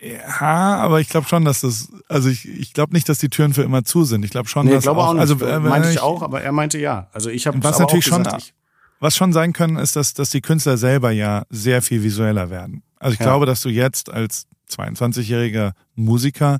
Ja, aber ich glaube schon, dass das, also ich, ich glaube nicht, dass die Türen für immer zu sind. Ich glaube schon, nee, dass ich glaube auch, auch nicht. also äh, meinte ich auch, aber er meinte ja. Also ich habe was natürlich schon, gesagt, ich, was schon sein können, ist, dass, dass die Künstler selber ja sehr viel visueller werden. Also ich ja. glaube, dass du jetzt als 22-jähriger Musiker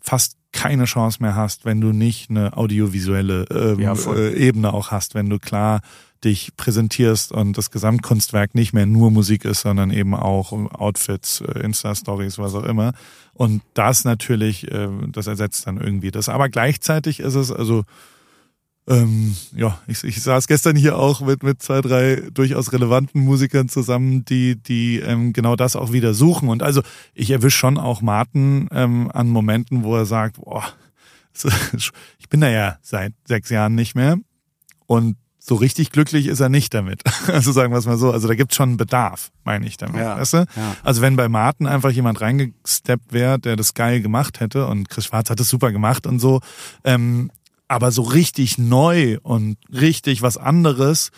fast keine Chance mehr hast, wenn du nicht eine audiovisuelle ähm, ja, äh, Ebene auch hast, wenn du klar dich präsentierst und das Gesamtkunstwerk nicht mehr nur Musik ist, sondern eben auch Outfits, äh, Insta-Stories, was auch immer. Und das natürlich, äh, das ersetzt dann irgendwie das. Aber gleichzeitig ist es, also ähm, ja, ich, ich saß gestern hier auch mit, mit zwei, drei durchaus relevanten Musikern zusammen, die, die ähm, genau das auch wieder suchen. Und also ich erwische schon auch Martin ähm, an Momenten, wo er sagt, boah, ich bin da ja seit sechs Jahren nicht mehr. Und so richtig glücklich ist er nicht damit. Also sagen wir es mal so. Also da gibt's schon Bedarf, meine ich damit. Ja, weißt du? ja. Also wenn bei Martin einfach jemand reingesteppt wäre, der das geil gemacht hätte und Chris Schwarz hat es super gemacht und so, ähm, aber so richtig neu und richtig was anderes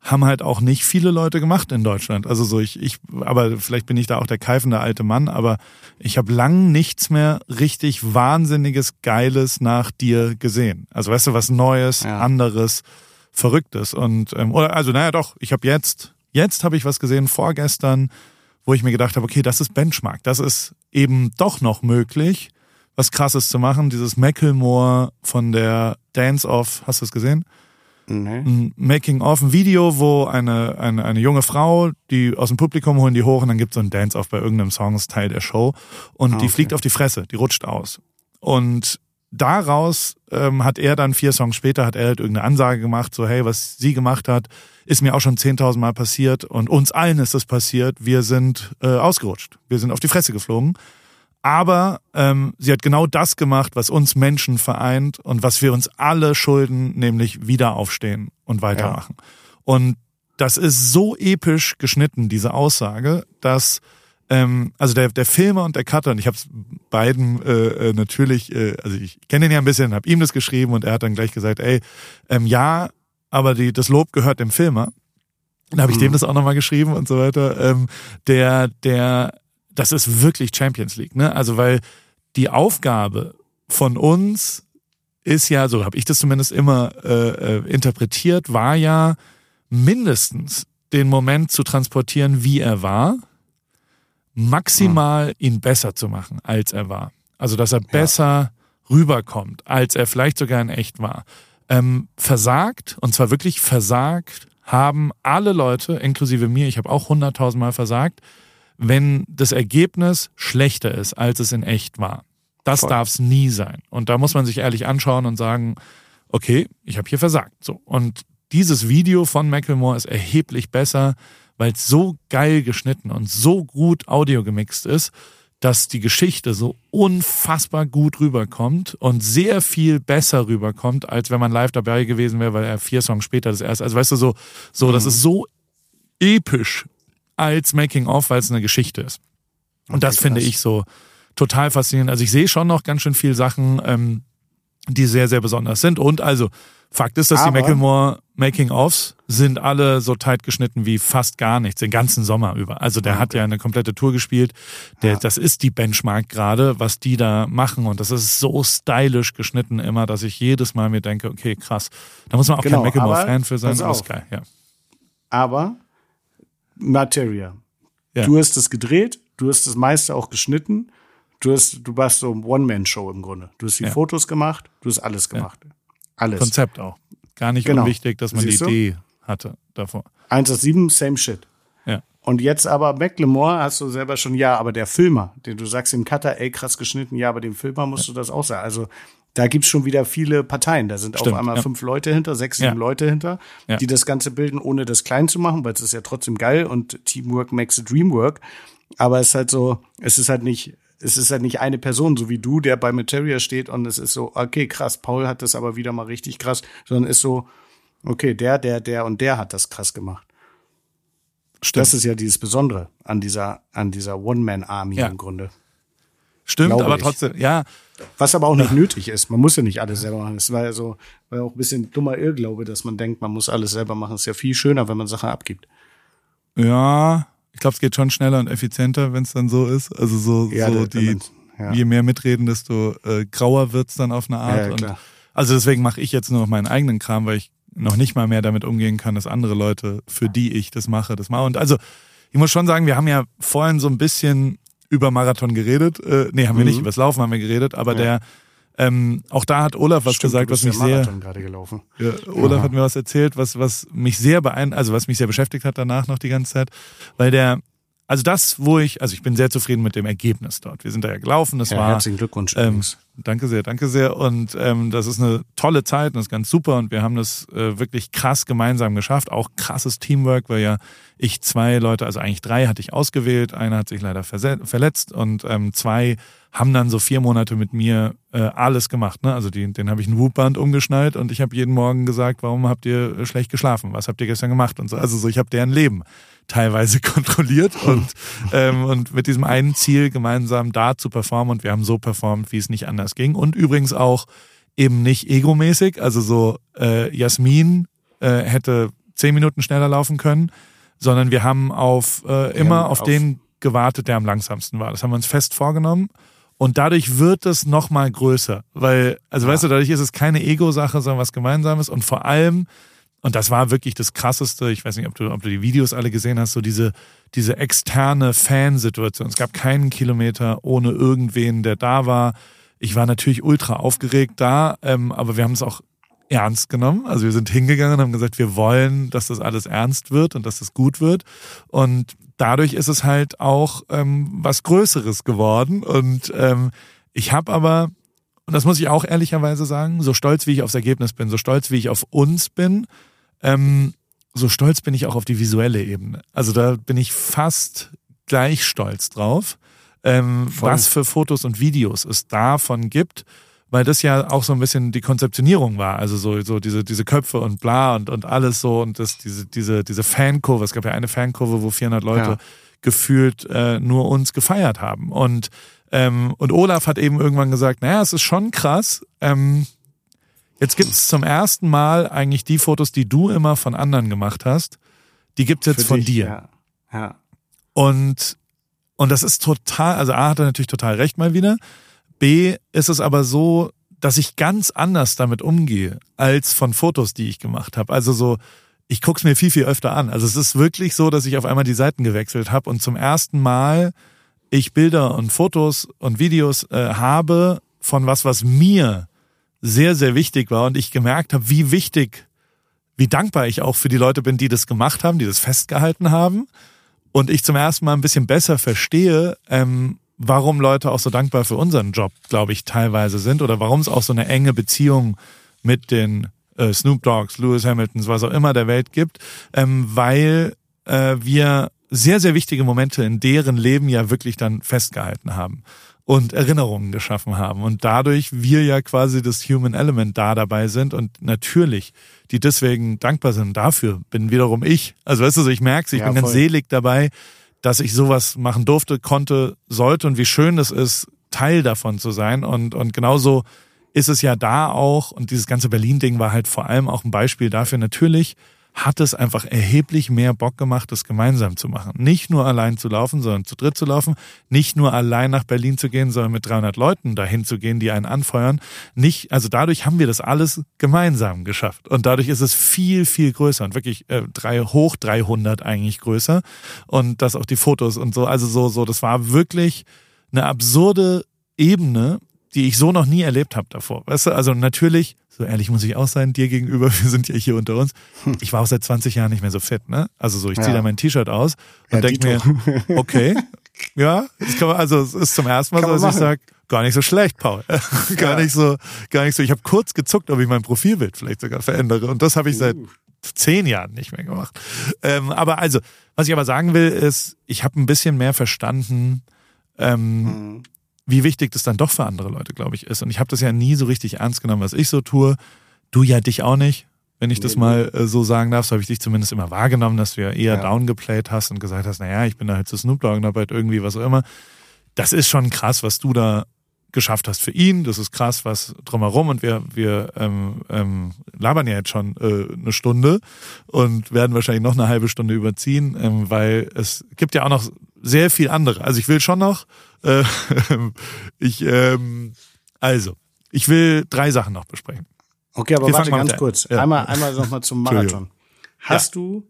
haben halt auch nicht viele Leute gemacht in Deutschland. Also so ich, ich, aber vielleicht bin ich da auch der keifende alte Mann, aber ich habe lang nichts mehr richtig wahnsinniges, geiles nach dir gesehen. Also weißt du, was Neues, ja. anderes, Verrücktes. Und ähm, oder also naja doch, ich habe jetzt, jetzt habe ich was gesehen vorgestern, wo ich mir gedacht habe, okay, das ist Benchmark, das ist eben doch noch möglich was krasses zu machen. Dieses Macklemore von der Dance Off, hast du es gesehen? Nee. Ein Making of, ein Video, wo eine, eine, eine junge Frau, die aus dem Publikum holen die hoch und dann gibt es so ein Dance-Off bei irgendeinem Song, ist Teil der Show. Und ah, die fliegt auf die Fresse, die rutscht aus. Und daraus ähm, hat er dann vier Songs später, hat er halt irgendeine Ansage gemacht, so hey, was sie gemacht hat, ist mir auch schon 10.000 Mal passiert und uns allen ist das passiert. Wir sind äh, ausgerutscht. Wir sind auf die Fresse geflogen. Aber ähm, sie hat genau das gemacht, was uns Menschen vereint und was wir uns alle schulden, nämlich wieder aufstehen und weitermachen. Ja. Und das ist so episch geschnitten, diese Aussage, dass ähm, also der, der Filmer und der Cutter, und ich habe es beiden äh, äh, natürlich, äh, also ich kenne ihn ja ein bisschen, habe ihm das geschrieben und er hat dann gleich gesagt, ey, ähm, ja, aber die, das Lob gehört dem Filmer. Dann habe ich mhm. dem das auch nochmal geschrieben und so weiter. Ähm, der, der das ist wirklich Champions League, ne? Also weil die Aufgabe von uns ist ja, so habe ich das zumindest immer äh, äh, interpretiert, war ja mindestens den Moment zu transportieren, wie er war, maximal ihn besser zu machen, als er war. Also dass er besser rüberkommt, als er vielleicht sogar in echt war. Ähm, versagt, und zwar wirklich versagt, haben alle Leute, inklusive mir, ich habe auch hunderttausendmal versagt, wenn das Ergebnis schlechter ist, als es in echt war. Das darf es nie sein. Und da muss man sich ehrlich anschauen und sagen, okay, ich habe hier versagt. So. Und dieses Video von Macklemore ist erheblich besser, weil es so geil geschnitten und so gut audio gemixt ist, dass die Geschichte so unfassbar gut rüberkommt und sehr viel besser rüberkommt, als wenn man live dabei gewesen wäre, weil er vier Songs später das erste, also weißt du, so, so, mhm. das ist so episch als Making of, weil es eine Geschichte ist. Und okay, das finde ich so total faszinierend. Also ich sehe schon noch ganz schön viel Sachen, ähm, die sehr, sehr besonders sind. Und also, Fakt ist, dass Aber, die Macklemore Making-ofs sind alle so tight geschnitten wie fast gar nichts, den ganzen Sommer über. Also der okay. hat ja eine komplette Tour gespielt. Der, ja. Das ist die Benchmark gerade, was die da machen. Und das ist so stylisch geschnitten immer, dass ich jedes Mal mir denke, okay, krass. Da muss man auch genau, kein Macklemore-Fan für sein. Das ist geil, ja. Aber Materia. Ja. Du hast es gedreht, du hast das meiste auch geschnitten. Du hast, du warst so ein One-Man-Show im Grunde. Du hast die ja. Fotos gemacht, du hast alles gemacht. Alles. Konzept auch. Gar nicht genau. unwichtig, dass man Siehst die Idee du? hatte davor. 187, same shit. Ja. Und jetzt aber Macklemore hast du selber schon, ja, aber der Filmer, den du sagst im Cutter, ey, krass geschnitten, ja, aber dem Filmer musst ja. du das auch sagen. Also da gibt's schon wieder viele Parteien. Da sind Stimmt, auf einmal ja. fünf Leute hinter, sechs, sieben ja. Leute hinter, die das Ganze bilden, ohne das klein zu machen, weil es ist ja trotzdem geil und Teamwork makes a dream work. Aber es ist halt so, es ist halt nicht es ist ja nicht eine Person, so wie du, der bei Materia steht und es ist so, okay, krass, Paul hat das aber wieder mal richtig krass, sondern ist so, okay, der, der, der und der hat das krass gemacht. Stimmt. Das ist ja dieses Besondere an dieser, an dieser One-Man-Army ja. im Grunde. Stimmt, aber ich. trotzdem, ja. Was aber auch nicht ja. nötig ist. Man muss ja nicht alles selber machen. Es war ja so, war ja auch ein bisschen dummer Irrglaube, dass man denkt, man muss alles selber machen. Es ist ja viel schöner, wenn man Sachen abgibt. Ja, ich glaube, es geht schon schneller und effizienter, wenn es dann so ist. Also so, ja, so die, ja. je mehr mitreden, desto äh, grauer wird's dann auf eine Art. Ja, also deswegen mache ich jetzt nur noch meinen eigenen Kram, weil ich noch nicht mal mehr damit umgehen kann, dass andere Leute, für die ich das mache, das machen. Und also ich muss schon sagen, wir haben ja vorhin so ein bisschen über Marathon geredet. Äh, nee, haben wir nicht, mhm. über das Laufen haben wir geredet, aber der ähm, auch da hat Olaf was Stimmt, gesagt, was mich sehr. Ja, Olaf Aha. hat mir was erzählt, was was mich sehr beein, also was mich sehr beschäftigt hat danach noch die ganze Zeit, weil der also das, wo ich, also ich bin sehr zufrieden mit dem Ergebnis dort. Wir sind da ja gelaufen, das ja, war. Herzlichen Glückwunsch. Ähm, danke sehr, danke sehr. Und ähm, das ist eine tolle Zeit und das ist ganz super und wir haben das äh, wirklich krass gemeinsam geschafft. Auch krasses Teamwork, weil ja ich zwei Leute, also eigentlich drei hatte ich ausgewählt, einer hat sich leider verletzt und ähm, zwei haben dann so vier Monate mit mir äh, alles gemacht. Ne? Also die, den habe ich ein Whoop-Band umgeschnallt und ich habe jeden Morgen gesagt, warum habt ihr schlecht geschlafen? Was habt ihr gestern gemacht? Und so. Also so, ich habe deren Leben teilweise kontrolliert und, ähm, und mit diesem einen Ziel gemeinsam da zu performen und wir haben so performt, wie es nicht anders ging. Und übrigens auch eben nicht egomäßig, also so äh, Jasmin äh, hätte zehn Minuten schneller laufen können, sondern wir haben auf äh, immer auf, auf den gewartet, der am langsamsten war. Das haben wir uns fest vorgenommen. Und dadurch wird es noch mal größer, weil, also ja. weißt du, dadurch ist es keine Ego-Sache, sondern was Gemeinsames. Und vor allem und das war wirklich das Krasseste. Ich weiß nicht, ob du, ob du die Videos alle gesehen hast, so diese, diese externe Fansituation. Es gab keinen Kilometer ohne irgendwen, der da war. Ich war natürlich ultra aufgeregt da, ähm, aber wir haben es auch ernst genommen. Also wir sind hingegangen und haben gesagt, wir wollen, dass das alles ernst wird und dass das gut wird. Und dadurch ist es halt auch ähm, was Größeres geworden. Und ähm, ich habe aber, und das muss ich auch ehrlicherweise sagen, so stolz wie ich aufs Ergebnis bin, so stolz wie ich auf uns bin, ähm, so stolz bin ich auch auf die visuelle Ebene. Also da bin ich fast gleich stolz drauf, ähm, was für Fotos und Videos es davon gibt, weil das ja auch so ein bisschen die Konzeptionierung war. Also so, so diese, diese Köpfe und bla und, und alles so und das, diese, diese, diese Fankurve. Es gab ja eine Fankurve, wo 400 Leute ja. gefühlt äh, nur uns gefeiert haben. Und, ähm, und Olaf hat eben irgendwann gesagt, naja, es ist schon krass, ähm, Jetzt gibt's zum ersten Mal eigentlich die Fotos, die du immer von anderen gemacht hast. Die gibt's jetzt Für von dich, dir. Ja. ja. Und Und das ist total, also A hat er natürlich total recht mal wieder. B ist es aber so, dass ich ganz anders damit umgehe als von Fotos, die ich gemacht habe. Also so, ich guck's mir viel, viel öfter an. Also es ist wirklich so, dass ich auf einmal die Seiten gewechselt habe und zum ersten Mal ich Bilder und Fotos und Videos äh, habe von was, was mir sehr, sehr wichtig war und ich gemerkt habe, wie wichtig, wie dankbar ich auch für die Leute bin, die das gemacht haben, die das festgehalten haben. Und ich zum ersten Mal ein bisschen besser verstehe, ähm, warum Leute auch so dankbar für unseren Job, glaube ich, teilweise sind oder warum es auch so eine enge Beziehung mit den äh, Snoop Dogs, Lewis Hamiltons, was auch immer der Welt gibt, ähm, weil äh, wir sehr, sehr wichtige Momente in deren Leben ja wirklich dann festgehalten haben und Erinnerungen geschaffen haben und dadurch wir ja quasi das Human Element da dabei sind und natürlich die deswegen dankbar sind. Dafür bin wiederum ich. Also weißt du, ich merke ich ja, bin voll. ganz selig dabei, dass ich sowas machen durfte, konnte, sollte und wie schön es ist, Teil davon zu sein. Und, und genauso ist es ja da auch, und dieses ganze Berlin-Ding war halt vor allem auch ein Beispiel dafür, natürlich hat es einfach erheblich mehr Bock gemacht, das gemeinsam zu machen. Nicht nur allein zu laufen, sondern zu dritt zu laufen. Nicht nur allein nach Berlin zu gehen, sondern mit 300 Leuten dahin zu gehen, die einen anfeuern. Nicht, also dadurch haben wir das alles gemeinsam geschafft. Und dadurch ist es viel, viel größer und wirklich äh, drei, hoch 300 eigentlich größer. Und das auch die Fotos und so. Also so, so, das war wirklich eine absurde Ebene, die ich so noch nie erlebt habe davor. Weißt du, also natürlich so ehrlich muss ich auch sein, dir gegenüber, wir sind ja hier unter uns. Hm. Ich war auch seit 20 Jahren nicht mehr so fit, ne? Also so, ich ziehe ja. da mein T-Shirt aus und ja, denke mir, okay, ja, das kann man, also es ist zum ersten Mal kann so, dass ich sage, gar nicht so schlecht, Paul. gar ja. nicht so, gar nicht so. Ich habe kurz gezuckt, ob ich mein Profilbild vielleicht sogar verändere. Und das habe ich seit uh. zehn Jahren nicht mehr gemacht. Ähm, aber also, was ich aber sagen will, ist, ich habe ein bisschen mehr verstanden, ähm, mhm wie wichtig das dann doch für andere Leute, glaube ich, ist. Und ich habe das ja nie so richtig ernst genommen, was ich so tue. Du ja dich auch nicht. Wenn ich das mal äh, so sagen darf, so habe ich dich zumindest immer wahrgenommen, dass du ja eher ja. downgeplayt hast und gesagt hast, naja, ich bin da halt zu Snoop Dogg dabei irgendwie, was auch immer. Das ist schon krass, was du da geschafft hast für ihn. Das ist krass, was drumherum. Und wir, wir ähm, ähm, labern ja jetzt schon äh, eine Stunde und werden wahrscheinlich noch eine halbe Stunde überziehen, ähm, weil es gibt ja auch noch sehr viel andere. Also ich will schon noch äh, ich, ähm, also, ich will drei Sachen noch besprechen. Okay, aber Wir warte ganz kurz. Ja. Einmal, einmal nochmal zum Marathon. Hast ja. du,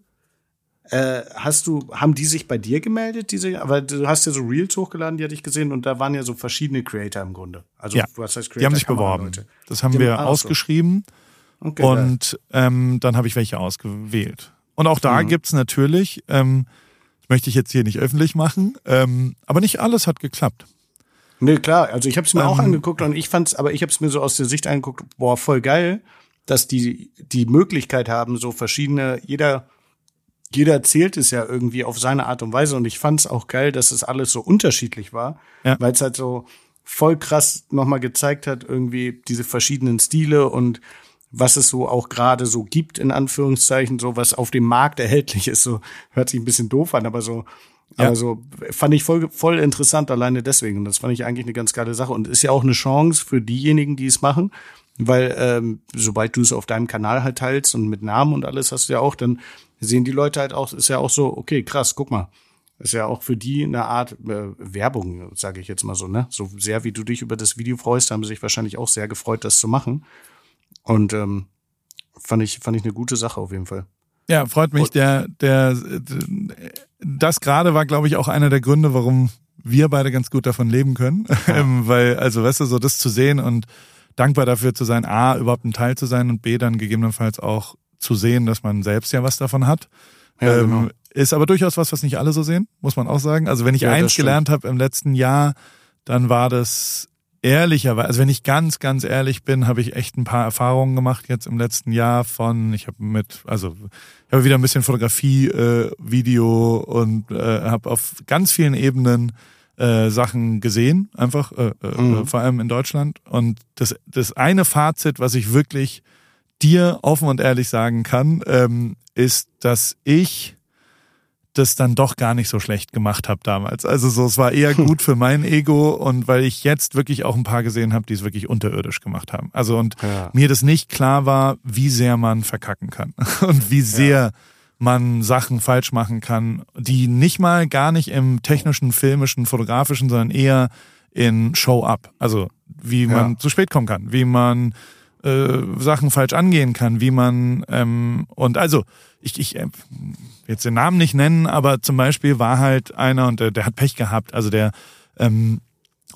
äh, hast du, haben die sich bei dir gemeldet, diese, aber du hast ja so Reels hochgeladen, die hatte ich gesehen, und da waren ja so verschiedene Creator im Grunde. Also, ja. was heißt Creator? Die haben sich beworben. Das haben die wir haben, ausgeschrieben. Okay, und ähm, dann habe ich welche ausgewählt. Und auch da mhm. gibt's natürlich, ähm, möchte ich jetzt hier nicht öffentlich machen. Ähm, aber nicht alles hat geklappt. Nee, klar. Also ich habe es mir ähm, auch angeguckt und ich fand's, aber ich habe es mir so aus der Sicht angeguckt, boah, voll geil, dass die die Möglichkeit haben, so verschiedene, jeder jeder erzählt es ja irgendwie auf seine Art und Weise und ich fand's auch geil, dass es alles so unterschiedlich war, ja. weil es halt so voll krass nochmal gezeigt hat, irgendwie diese verschiedenen Stile und was es so auch gerade so gibt, in Anführungszeichen, so was auf dem Markt erhältlich ist. So hört sich ein bisschen doof an, aber so, ja. aber so fand ich voll, voll interessant alleine deswegen. Und das fand ich eigentlich eine ganz geile Sache. Und ist ja auch eine Chance für diejenigen, die es machen, weil ähm, sobald du es auf deinem Kanal halt teilst und mit Namen und alles hast du ja auch, dann sehen die Leute halt auch, ist ja auch so, okay, krass, guck mal. Ist ja auch für die eine Art äh, Werbung, sage ich jetzt mal so, ne? So sehr wie du dich über das Video freust, haben sie sich wahrscheinlich auch sehr gefreut, das zu machen. Und ähm, fand ich fand ich eine gute Sache auf jeden Fall. Ja, freut mich. Der der das gerade war, glaube ich, auch einer der Gründe, warum wir beide ganz gut davon leben können, ja. Ähm, weil also weißt du so das zu sehen und dankbar dafür zu sein, a überhaupt ein Teil zu sein und b dann gegebenenfalls auch zu sehen, dass man selbst ja was davon hat. Ja, ähm, genau. Ist aber durchaus was, was nicht alle so sehen, muss man auch sagen. Also wenn ich ja, eins gelernt habe im letzten Jahr, dann war das ehrlicherweise, also wenn ich ganz, ganz ehrlich bin, habe ich echt ein paar Erfahrungen gemacht jetzt im letzten Jahr von, ich habe mit, also ich habe wieder ein bisschen Fotografie, äh, Video und äh, habe auf ganz vielen Ebenen äh, Sachen gesehen, einfach, äh, äh, mhm. vor allem in Deutschland. Und das, das eine Fazit, was ich wirklich dir offen und ehrlich sagen kann, ähm, ist, dass ich das dann doch gar nicht so schlecht gemacht habe damals. Also so, es war eher gut für mein Ego und weil ich jetzt wirklich auch ein paar gesehen habe, die es wirklich unterirdisch gemacht haben. Also und ja. mir das nicht klar war, wie sehr man verkacken kann und wie sehr ja. man Sachen falsch machen kann, die nicht mal gar nicht im technischen, filmischen, fotografischen, sondern eher in Show-up. Also wie man ja. zu spät kommen kann, wie man äh, Sachen falsch angehen kann, wie man ähm, und also ich, ich äh, jetzt den Namen nicht nennen, aber zum Beispiel war halt einer und der, der hat Pech gehabt, also der ähm,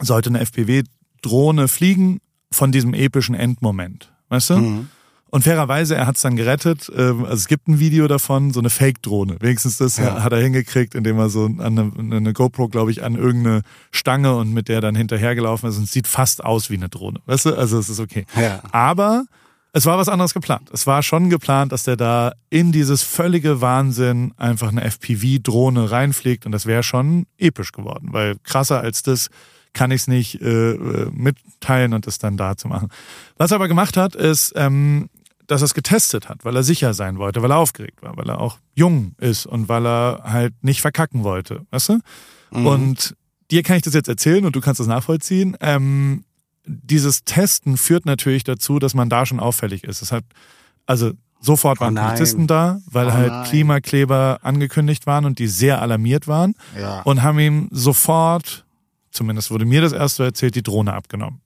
sollte eine FPV-Drohne fliegen von diesem epischen Endmoment, weißt du? Mhm. Und fairerweise, er hat es dann gerettet. Ähm, also es gibt ein Video davon, so eine Fake-Drohne. Wenigstens das ja. hat er hingekriegt, indem er so eine, eine GoPro, glaube ich, an irgendeine Stange und mit der dann hinterhergelaufen ist und es sieht fast aus wie eine Drohne. Weißt du? Also es ist okay. Ja. Aber es war was anderes geplant. Es war schon geplant, dass der da in dieses völlige Wahnsinn einfach eine FPV-Drohne reinfliegt und das wäre schon episch geworden, weil krasser als das kann ich es nicht äh, äh, mitteilen und es dann da zu machen. Was er aber gemacht hat, ist, ähm, dass er es getestet hat, weil er sicher sein wollte, weil er aufgeregt war, weil er auch jung ist und weil er halt nicht verkacken wollte, weißt du? Mhm. Und dir kann ich das jetzt erzählen und du kannst das nachvollziehen. Ähm, dieses Testen führt natürlich dazu, dass man da schon auffällig ist. Es hat, also sofort waren oh Polizisten da, weil oh halt nein. Klimakleber angekündigt waren und die sehr alarmiert waren ja. und haben ihm sofort, zumindest wurde mir das erst so erzählt, die Drohne abgenommen.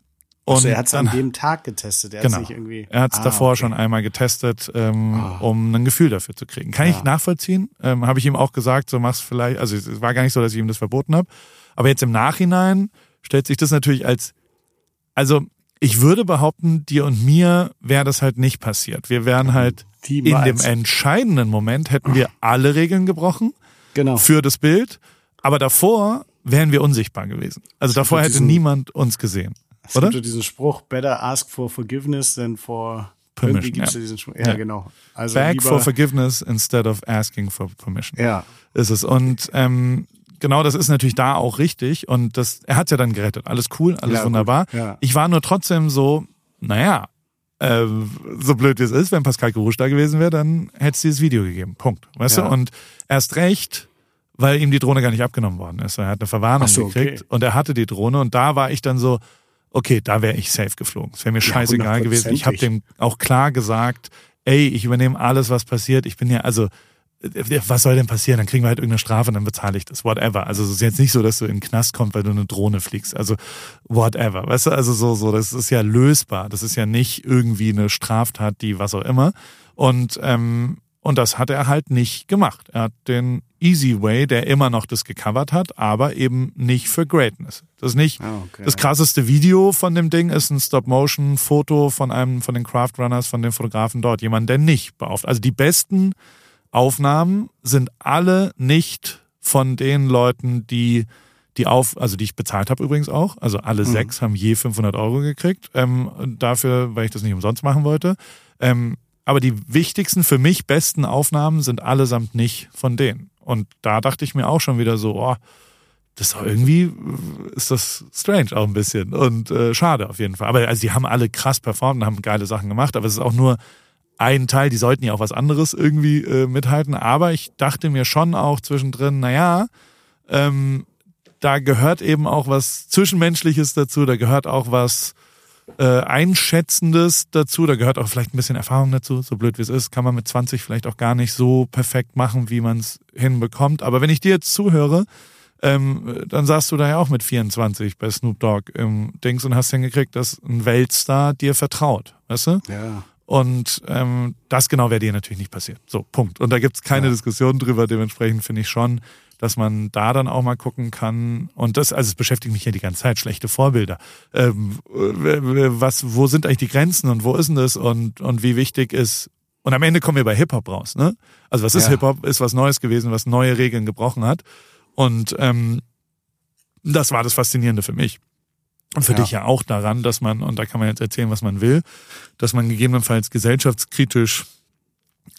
Und also er hat es an dem Tag getestet. Er genau. irgendwie. Er hat es ah, davor okay. schon einmal getestet, ähm, oh. um ein Gefühl dafür zu kriegen. Kann ja. ich nachvollziehen? Ähm, habe ich ihm auch gesagt, so mach's vielleicht. Also es war gar nicht so, dass ich ihm das verboten habe. Aber jetzt im Nachhinein stellt sich das natürlich als, also ich würde behaupten, dir und mir wäre das halt nicht passiert. Wir wären halt in dem entscheidenden Moment hätten wir alle Regeln gebrochen genau. für das Bild, aber davor wären wir unsichtbar gewesen. Also davor hätte niemand uns gesehen. Es Oder? gibt ja diesen Spruch, better ask for forgiveness than for permission. Ja. diesen. Ja, ja. genau. Also Beg for forgiveness instead of asking for permission. Ja. Ist es. Und ähm, genau das ist natürlich da auch richtig. Und das, er hat's ja dann gerettet. Alles cool, alles ja, wunderbar. Ja. Ich war nur trotzdem so, naja, äh, so blöd wie es ist, wenn Pascal Gerouche da gewesen wäre, dann hätte es dieses Video gegeben. Punkt. Weißt ja. du? Und erst recht, weil ihm die Drohne gar nicht abgenommen worden ist. Er hat eine Verwarnung so, gekriegt okay. und er hatte die Drohne und da war ich dann so, okay, da wäre ich safe geflogen. Es wäre mir scheißegal gewesen. Ich habe dem auch klar gesagt, ey, ich übernehme alles, was passiert. Ich bin ja, also, was soll denn passieren? Dann kriegen wir halt irgendeine Strafe und dann bezahle ich das. Whatever. Also es ist jetzt nicht so, dass du in den Knast kommst, weil du eine Drohne fliegst. Also whatever. Weißt du, also so, so, das ist ja lösbar. Das ist ja nicht irgendwie eine Straftat, die was auch immer. Und ähm, und das hat er halt nicht gemacht. Er hat den Easy Way, der immer noch das gecovert hat, aber eben nicht für Greatness. Das ist nicht oh, okay. das krasseste Video von dem Ding ist ein Stop-Motion-Foto von einem von den Craft Runners, von den Fotografen dort. Jemand, der nicht beauftragt. Also die besten Aufnahmen sind alle nicht von den Leuten, die die auf, also die ich bezahlt habe übrigens auch. Also alle mhm. sechs haben je 500 Euro gekriegt ähm, dafür, weil ich das nicht umsonst machen wollte. Ähm, aber die wichtigsten, für mich besten Aufnahmen sind allesamt nicht von denen. Und da dachte ich mir auch schon wieder so, oh, das ist doch irgendwie, ist das strange auch ein bisschen und äh, schade auf jeden Fall. Aber also die haben alle krass performt und haben geile Sachen gemacht, aber es ist auch nur ein Teil, die sollten ja auch was anderes irgendwie äh, mithalten. Aber ich dachte mir schon auch zwischendrin, naja, ähm, da gehört eben auch was Zwischenmenschliches dazu, da gehört auch was äh, Einschätzendes dazu. Da gehört auch vielleicht ein bisschen Erfahrung dazu. So blöd wie es ist, kann man mit 20 vielleicht auch gar nicht so perfekt machen, wie man es hinbekommt. Aber wenn ich dir jetzt zuhöre, ähm, dann sagst du da ja auch mit 24 bei Snoop Dogg im Dings und hast hingekriegt, dass ein Weltstar dir vertraut, weißt du? Ja. Und ähm, das genau wäre dir natürlich nicht passiert. So, Punkt. Und da gibt's keine ja. Diskussion drüber. Dementsprechend finde ich schon, dass man da dann auch mal gucken kann. Und das, also es beschäftigt mich ja die ganze Zeit, schlechte Vorbilder. Ähm, was, wo sind eigentlich die Grenzen und wo ist denn das und, und wie wichtig ist. Und am Ende kommen wir bei Hip-Hop raus, ne? Also was ist ja. Hip-Hop? Ist was Neues gewesen, was neue Regeln gebrochen hat. Und ähm, das war das Faszinierende für mich. Und für ja. dich ja auch daran, dass man, und da kann man jetzt erzählen, was man will, dass man gegebenenfalls gesellschaftskritisch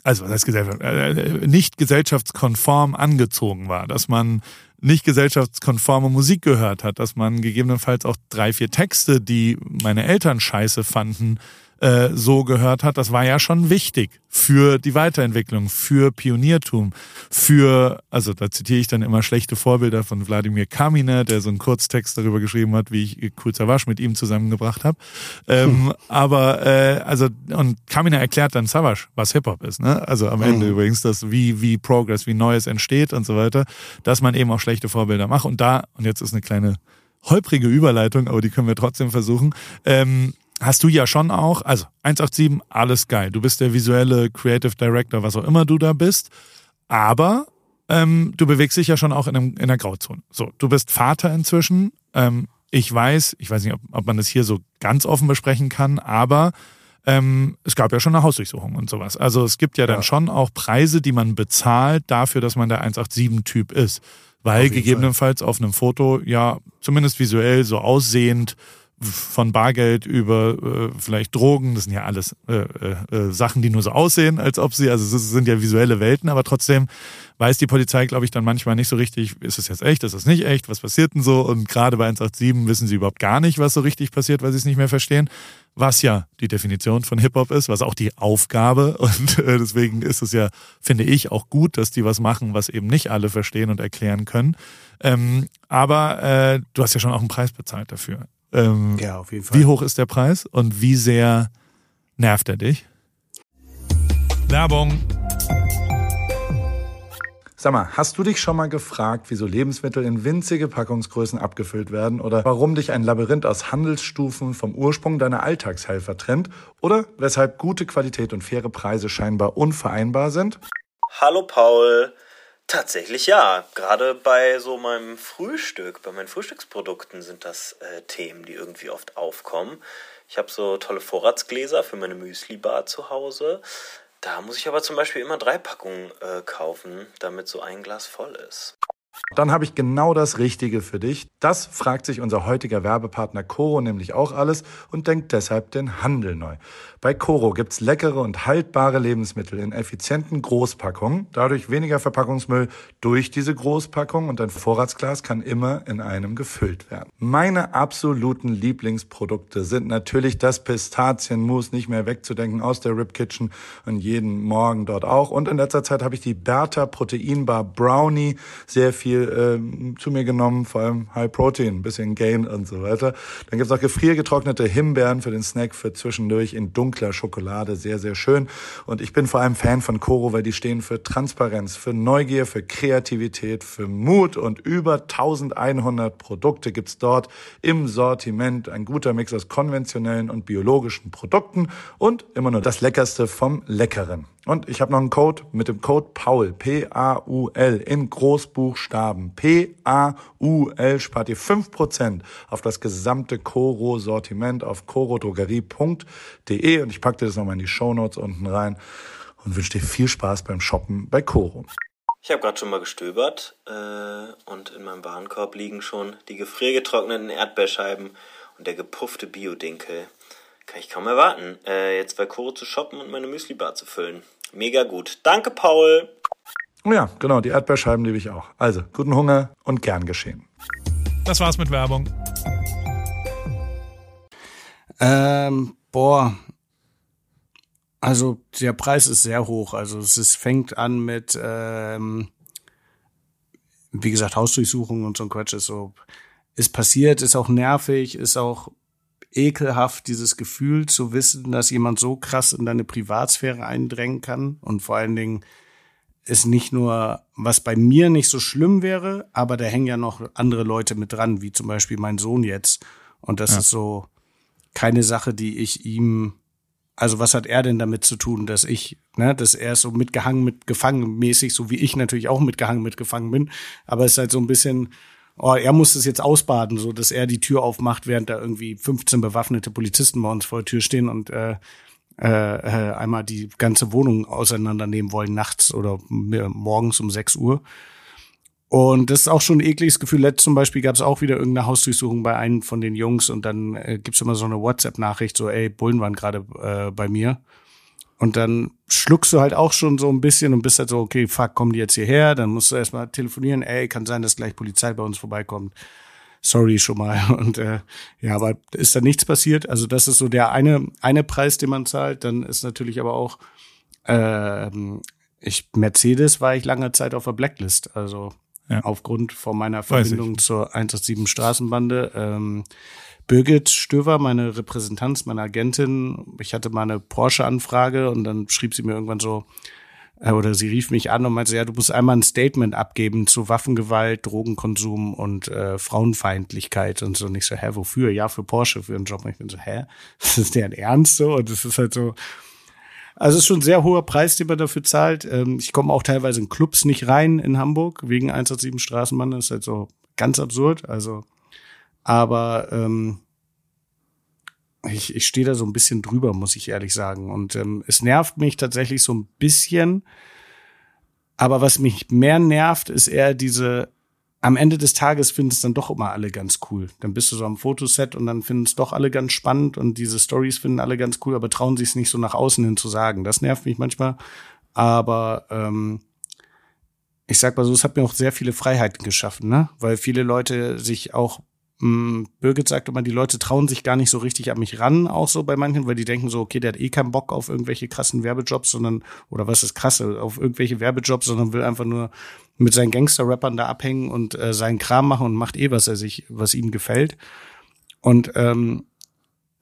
also was heißt Gesellschaft, äh, nicht gesellschaftskonform angezogen war, dass man nicht gesellschaftskonforme Musik gehört hat, dass man gegebenenfalls auch drei, vier Texte, die meine Eltern scheiße fanden, äh, so gehört hat, das war ja schon wichtig für die Weiterentwicklung, für Pioniertum, für, also da zitiere ich dann immer schlechte Vorbilder von Wladimir Kaminer, der so einen Kurztext darüber geschrieben hat, wie ich Kulzawasch mit ihm zusammengebracht habe. Ähm, hm. Aber äh, also und Kaminer erklärt dann Savage, was Hip-Hop ist, ne? Also am Ende mhm. übrigens, dass wie, wie Progress, wie Neues entsteht und so weiter, dass man eben auch schlechte Vorbilder macht. Und da, und jetzt ist eine kleine holprige Überleitung, aber die können wir trotzdem versuchen. Ähm, hast du ja schon auch, also 187, alles geil. Du bist der visuelle Creative Director, was auch immer du da bist. Aber ähm, du bewegst dich ja schon auch in, einem, in einer Grauzone. So, du bist Vater inzwischen. Ähm, ich weiß, ich weiß nicht, ob, ob man das hier so ganz offen besprechen kann, aber ähm, es gab ja schon eine Hausdurchsuchung und sowas. Also es gibt ja dann ja. schon auch Preise, die man bezahlt dafür, dass man der 187-Typ ist. Weil gegebenenfalls Fall. auf einem Foto ja zumindest visuell so aussehend von Bargeld über äh, vielleicht Drogen, das sind ja alles äh, äh, äh, Sachen, die nur so aussehen, als ob sie, also es sind ja visuelle Welten, aber trotzdem weiß die Polizei, glaube ich, dann manchmal nicht so richtig, ist es jetzt echt, ist es nicht echt, was passiert denn so? Und gerade bei 187 wissen sie überhaupt gar nicht, was so richtig passiert, weil sie es nicht mehr verstehen, was ja die Definition von Hip-Hop ist, was auch die Aufgabe und äh, deswegen ist es ja, finde ich, auch gut, dass die was machen, was eben nicht alle verstehen und erklären können. Ähm, aber äh, du hast ja schon auch einen Preis bezahlt dafür. Ähm, ja, auf jeden Fall. Wie hoch ist der Preis und wie sehr nervt er dich? Werbung. Sag mal, hast du dich schon mal gefragt, wieso Lebensmittel in winzige Packungsgrößen abgefüllt werden oder warum dich ein Labyrinth aus Handelsstufen vom Ursprung deiner Alltagshelfer trennt oder weshalb gute Qualität und faire Preise scheinbar unvereinbar sind? Hallo Paul. Tatsächlich ja. Gerade bei so meinem Frühstück, bei meinen Frühstücksprodukten sind das äh, Themen, die irgendwie oft aufkommen. Ich habe so tolle Vorratsgläser für meine Müsli-Bar zu Hause. Da muss ich aber zum Beispiel immer drei Packungen äh, kaufen, damit so ein Glas voll ist. Dann habe ich genau das Richtige für dich. Das fragt sich unser heutiger Werbepartner Coro nämlich auch alles und denkt deshalb den Handel neu. Bei Coro gibt's leckere und haltbare Lebensmittel in effizienten Großpackungen, dadurch weniger Verpackungsmüll durch diese Großpackung und dein Vorratsglas kann immer in einem gefüllt werden. Meine absoluten Lieblingsprodukte sind natürlich das Pistazienmus, nicht mehr wegzudenken aus der Rib Kitchen und jeden Morgen dort auch. Und in letzter Zeit habe ich die Bertha Proteinbar Brownie sehr viel äh, zu mir genommen, vor allem High Protein, bisschen Gain und so weiter. Dann gibt's auch gefriergetrocknete Himbeeren für den Snack für zwischendurch in dunkler Schokolade, sehr, sehr schön. Und ich bin vor allem Fan von Coro, weil die stehen für Transparenz, für Neugier, für Kreativität, für Mut und über 1100 Produkte gibt's dort im Sortiment. Ein guter Mix aus konventionellen und biologischen Produkten und immer nur das Leckerste vom Leckeren. Und ich habe noch einen Code mit dem Code PAUL, P-A-U-L, in Großbuchstaben. P-A-U-L spart ihr 5% auf das gesamte Koro-Sortiment auf korodrogerie.de und ich packe dir das nochmal in die Shownotes unten rein und wünsche dir viel Spaß beim Shoppen bei Koro. Ich habe gerade schon mal gestöbert äh, und in meinem Warenkorb liegen schon die gefriergetrockneten Erdbeerscheiben und der gepuffte Biodinkel. Kann ich kaum erwarten, äh, jetzt bei Koro zu shoppen und meine Müsli-Bar zu füllen. Mega gut. Danke, Paul. Oh ja, genau, die Erdbeerscheiben liebe ich auch. Also, guten Hunger und gern geschehen. Das war's mit Werbung. Ähm, boah. Also der Preis ist sehr hoch. Also es ist, fängt an mit, ähm, wie gesagt, Hausdurchsuchungen und so ein Quatsch ist so, ist passiert, ist auch nervig, ist auch ekelhaft, dieses Gefühl zu wissen, dass jemand so krass in deine Privatsphäre eindrängen kann und vor allen Dingen ist nicht nur, was bei mir nicht so schlimm wäre, aber da hängen ja noch andere Leute mit dran, wie zum Beispiel mein Sohn jetzt. Und das ja. ist so keine Sache, die ich ihm, also was hat er denn damit zu tun, dass ich, ne, dass er so mitgehangen, mitgefangen mäßig, so wie ich natürlich auch mitgehangen, mitgefangen bin. Aber es ist halt so ein bisschen, oh, er muss es jetzt ausbaden, so dass er die Tür aufmacht, während da irgendwie 15 bewaffnete Polizisten bei uns vor der Tür stehen und äh, äh, äh, einmal die ganze Wohnung auseinandernehmen wollen nachts oder morgens um 6 Uhr. Und das ist auch schon ein ekliges Gefühl. Letzt zum Beispiel gab es auch wieder irgendeine Hausdurchsuchung bei einem von den Jungs und dann äh, gibt's immer so eine WhatsApp-Nachricht, so, ey, Bullen waren gerade äh, bei mir. Und dann schluckst du halt auch schon so ein bisschen und bist halt so, okay, fuck, kommen die jetzt hierher? Dann musst du erstmal telefonieren, ey, kann sein, dass gleich Polizei bei uns vorbeikommt. sorry schon mal. Und äh, ja, aber ist da nichts passiert. Also das ist so der eine, eine Preis, den man zahlt. Dann ist natürlich aber auch, äh, ich, Mercedes war ich lange Zeit auf der Blacklist. Also ja. aufgrund von meiner Verbindung zur 187 Straßenbande. Ähm, Birgit Stöver, meine Repräsentanz, meine Agentin, ich hatte mal eine Porsche-Anfrage und dann schrieb sie mir irgendwann so, äh, oder sie rief mich an und meinte, ja, du musst einmal ein Statement abgeben zu Waffengewalt, Drogenkonsum und äh, Frauenfeindlichkeit und so. Und ich so, hä, wofür? Ja, für Porsche, für einen Job. Und ich bin so, hä? Das ist deren Ernst so? Und das ist halt so, also es ist schon ein sehr hoher Preis, den man dafür zahlt. Ähm, ich komme auch teilweise in Clubs nicht rein in Hamburg, wegen 187 Straßenbahn. Das ist halt so ganz absurd. Also, aber ähm, ich, ich stehe da so ein bisschen drüber, muss ich ehrlich sagen. Und ähm, es nervt mich tatsächlich so ein bisschen. Aber was mich mehr nervt, ist eher diese, am Ende des Tages finden es dann doch immer alle ganz cool. Dann bist du so am Fotoset und dann finden es doch alle ganz spannend und diese Stories finden alle ganz cool, aber trauen sich es nicht so nach außen hin zu sagen. Das nervt mich manchmal. Aber ähm, ich sag mal so, es hat mir auch sehr viele Freiheiten geschaffen, ne? Weil viele Leute sich auch Birgit sagt immer, die Leute trauen sich gar nicht so richtig an mich ran, auch so bei manchen, weil die denken so, okay, der hat eh keinen Bock auf irgendwelche krassen Werbejobs, sondern, oder was ist krasse, auf irgendwelche Werbejobs, sondern will einfach nur mit seinen Gangster-Rappern da abhängen und äh, seinen Kram machen und macht eh, was er sich, was ihm gefällt. Und ähm,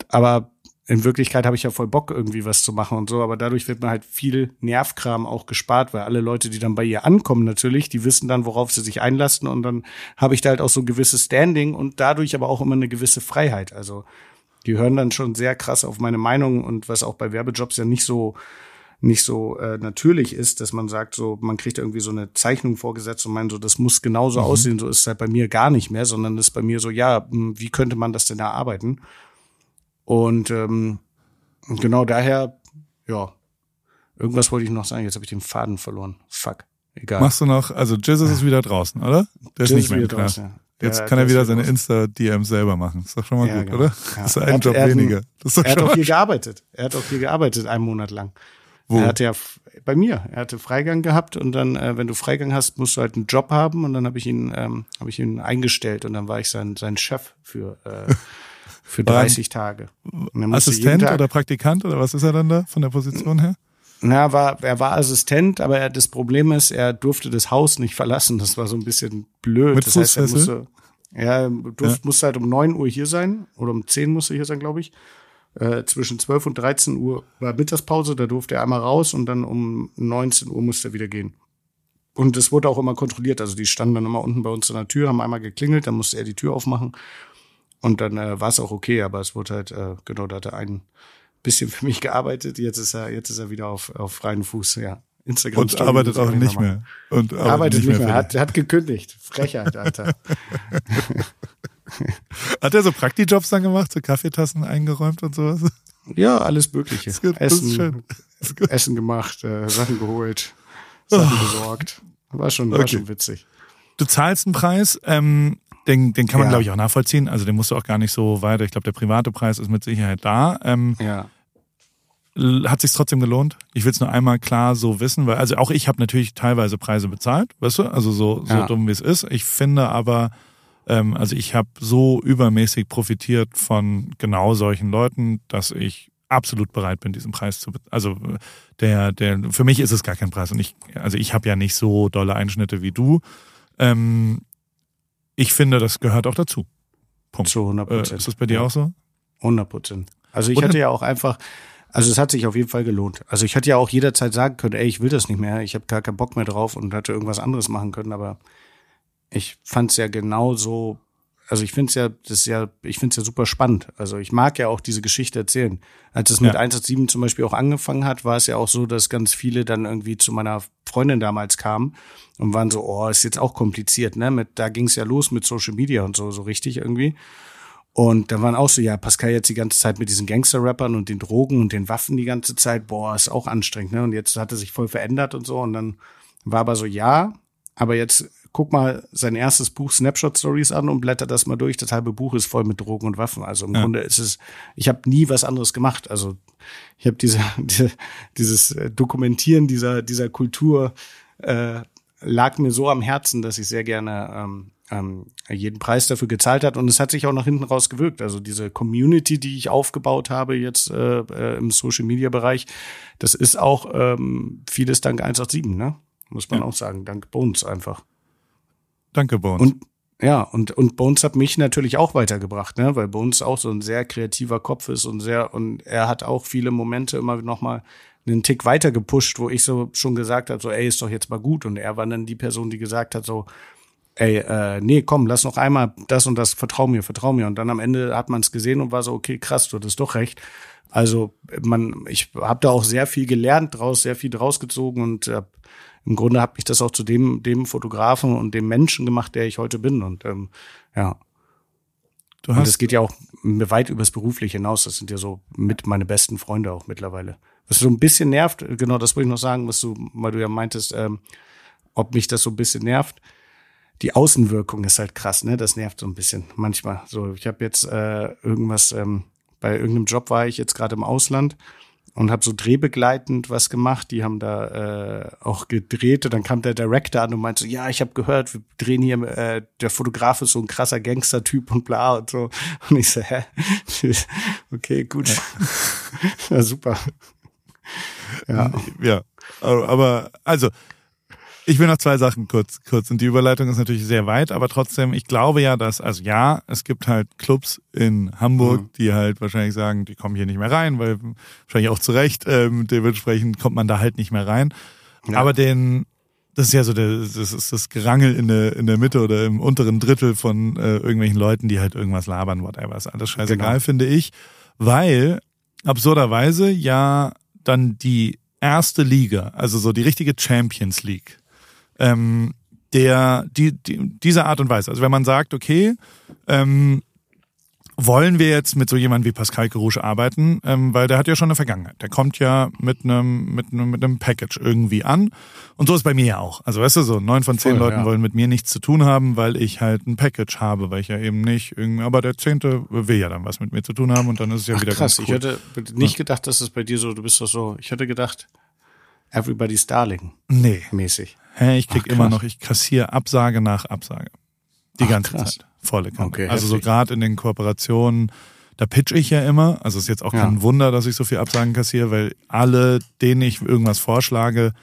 aber in Wirklichkeit habe ich ja voll Bock, irgendwie was zu machen und so, aber dadurch wird mir halt viel Nervkram auch gespart, weil alle Leute, die dann bei ihr ankommen, natürlich, die wissen dann, worauf sie sich einlassen und dann habe ich da halt auch so ein gewisses Standing und dadurch aber auch immer eine gewisse Freiheit. Also die hören dann schon sehr krass auf meine Meinung und was auch bei Werbejobs ja nicht so nicht so äh, natürlich ist, dass man sagt, so man kriegt irgendwie so eine Zeichnung vorgesetzt und meint so, das muss genauso mhm. aussehen, so ist es halt bei mir gar nicht mehr, sondern ist bei mir so, ja, hm, wie könnte man das denn erarbeiten? Und ähm, genau daher, ja, irgendwas wollte ich noch sagen. Jetzt habe ich den Faden verloren. Fuck. Egal. Machst du noch, also Jesus ist wieder draußen, oder? Der ist nicht mehr wieder draußen. Ja. Jetzt ja, kann er wieder seine Insta-DMs selber machen. Ist doch schon mal ja, gut, genau. oder? Ja. Das ist ein Job er weniger. Das ist er hat auch hier gearbeitet. Er hat auch hier gearbeitet, einen Monat lang. Wo? Er hatte ja bei mir. Er hatte Freigang gehabt und dann, äh, wenn du Freigang hast, musst du halt einen Job haben und dann habe ich ihn, ähm, habe ich ihn eingestellt und dann war ich sein sein Chef für äh, für 30 Tage. Assistent Tag, oder Praktikant oder was ist er dann da von der Position her? Na, war, er war Assistent, aber er, das Problem ist, er durfte das Haus nicht verlassen. Das war so ein bisschen blöd. Mit das heißt, er musste, er durfte, ja. musste halt um neun Uhr hier sein oder um zehn musste hier sein, glaube ich. Äh, zwischen 12 und 13 Uhr war Mittagspause, da durfte er einmal raus und dann um 19 Uhr musste er wieder gehen. Und es wurde auch immer kontrolliert. Also die standen dann immer unten bei uns an der Tür, haben einmal geklingelt, dann musste er die Tür aufmachen und dann äh, war es auch okay, aber es wurde halt, äh, genau, da hat er ein bisschen für mich gearbeitet. Jetzt ist er, jetzt ist er wieder auf, auf freien Fuß, ja. Instagram und arbeitet auch nicht mehr. Und arbeitet, arbeitet nicht mehr. mehr. Hat, hat gekündigt. Frechheit, Alter. hat er so Praktikjobs dann gemacht, so Kaffeetassen eingeräumt und sowas? Ja, alles Mögliche. Ist gut, Essen, ist schön. Ist Essen gemacht, äh, Sachen geholt, Sachen oh. besorgt. War schon, war okay. schon witzig. Du zahlst einen Preis. Ähm, den, den kann man, ja. glaube ich, auch nachvollziehen. Also den musst du auch gar nicht so weiter. Ich glaube, der private Preis ist mit Sicherheit da. Ähm, ja. Hat sich trotzdem gelohnt? Ich will es nur einmal klar so wissen, weil also auch ich habe natürlich teilweise Preise bezahlt, weißt du, also so, so ja. dumm wie es ist. Ich finde aber, ähm, also ich habe so übermäßig profitiert von genau solchen Leuten, dass ich absolut bereit bin, diesen Preis zu bezahlen. Also der, der, für mich ist es gar kein Preis und ich, also ich habe ja nicht so dolle Einschnitte wie du. Ähm, ich finde, das gehört auch dazu. Punkt. Zu 100 Prozent. Äh, ist das bei dir auch so? 100 Prozent. Also ich hatte ja auch einfach, also es hat sich auf jeden Fall gelohnt. Also ich hätte ja auch jederzeit sagen können, ey, ich will das nicht mehr, ich habe gar keinen Bock mehr drauf und hatte irgendwas anderes machen können, aber ich fand es ja genauso also ich finde es ja, das ist ja, ich finde es ja super spannend. Also ich mag ja auch diese Geschichte erzählen. Als es mit ja. 187 zum Beispiel auch angefangen hat, war es ja auch so, dass ganz viele dann irgendwie zu meiner Freundin damals kamen und waren so, oh, ist jetzt auch kompliziert, ne? Mit, da ging es ja los mit Social Media und so, so richtig irgendwie. Und dann waren auch so, ja, Pascal jetzt die ganze Zeit mit diesen Gangster-Rappern und den Drogen und den Waffen die ganze Zeit, boah, ist auch anstrengend, ne? Und jetzt hat er sich voll verändert und so. Und dann war aber so, ja, aber jetzt guck mal sein erstes Buch Snapshot Stories an und blätter das mal durch. Das halbe Buch ist voll mit Drogen und Waffen. Also im ja. Grunde ist es, ich habe nie was anderes gemacht. Also ich habe diese, diese, dieses Dokumentieren dieser, dieser Kultur äh, lag mir so am Herzen, dass ich sehr gerne ähm, ähm, jeden Preis dafür gezahlt hat und es hat sich auch nach hinten raus gewirkt. Also diese Community, die ich aufgebaut habe jetzt äh, äh, im Social Media Bereich, das ist auch ähm, vieles dank 187, ne? Muss man ja. auch sagen, dank Bones einfach. Danke Bones. Und ja, und, und Bones hat mich natürlich auch weitergebracht, ne? weil Bones auch so ein sehr kreativer Kopf ist und sehr, und er hat auch viele Momente immer nochmal einen Tick weiter gepusht, wo ich so schon gesagt habe, so, ey, ist doch jetzt mal gut. Und er war dann die Person, die gesagt hat, so, ey, äh, nee, komm, lass noch einmal das und das, vertrau mir, vertrau mir. Und dann am Ende hat man es gesehen und war so, okay, krass, du hattest doch recht. Also man, ich habe da auch sehr viel gelernt draus, sehr viel draus gezogen und äh, im Grunde habe ich das auch zu dem, dem Fotografen und dem Menschen gemacht, der ich heute bin. Und ähm, ja. Du hast und es geht ja auch weit übers Berufliche hinaus. Das sind ja so mit meine besten Freunde auch mittlerweile. Was so ein bisschen nervt, genau das wollte ich noch sagen, was du, weil du ja meintest, ähm, ob mich das so ein bisschen nervt. Die Außenwirkung ist halt krass, ne? Das nervt so ein bisschen manchmal. So, ich habe jetzt äh, irgendwas, ähm, bei irgendeinem Job war ich jetzt gerade im Ausland und habe so drehbegleitend was gemacht. Die haben da äh, auch gedreht und dann kam der Director an und meinte so, ja, ich habe gehört, wir drehen hier, äh, der Fotograf ist so ein krasser Gangster-Typ und bla und so. Und ich so, hä? okay, gut. ja, super. Ja. Ja, aber also ich will noch zwei Sachen kurz, kurz. Und die Überleitung ist natürlich sehr weit, aber trotzdem, ich glaube ja, dass, also ja, es gibt halt Clubs in Hamburg, mhm. die halt wahrscheinlich sagen, die kommen hier nicht mehr rein, weil wahrscheinlich auch zu Recht, ähm, dementsprechend kommt man da halt nicht mehr rein. Ja. Aber den, das ist ja so der, das ist das Gerangel in der, in der Mitte oder im unteren Drittel von äh, irgendwelchen Leuten, die halt irgendwas labern, whatever. Ist alles scheißegal, genau. finde ich. Weil absurderweise ja dann die erste Liga, also so die richtige Champions League, ähm, der die, die diese Art und Weise. Also wenn man sagt, okay, ähm, wollen wir jetzt mit so jemandem wie Pascal Kerouche arbeiten, ähm, weil der hat ja schon eine Vergangenheit. Der kommt ja mit einem mit einem mit einem Package irgendwie an und so ist bei mir ja auch. Also weißt du so, neun von zehn Voll, Leuten ja. wollen mit mir nichts zu tun haben, weil ich halt ein Package habe, weil ich ja eben nicht irgendwie, aber der zehnte will ja dann was mit mir zu tun haben und dann ist es ja Ach, wieder krass. Ganz cool. Ich hätte nicht gedacht, dass es bei dir so, du bist doch so. Ich hätte gedacht, Everybody's Darling. Nee. Mäßig. Hä, ich krieg Ach, immer noch, ich kassiere Absage nach Absage. Die Ach, ganze krass. Zeit. Volle Kanne. Okay, also heftig. so gerade in den Kooperationen, da pitch ich ja immer. Also ist jetzt auch kein Wunder, dass ich so viel Absagen kassiere, weil alle, denen ich irgendwas vorschlage,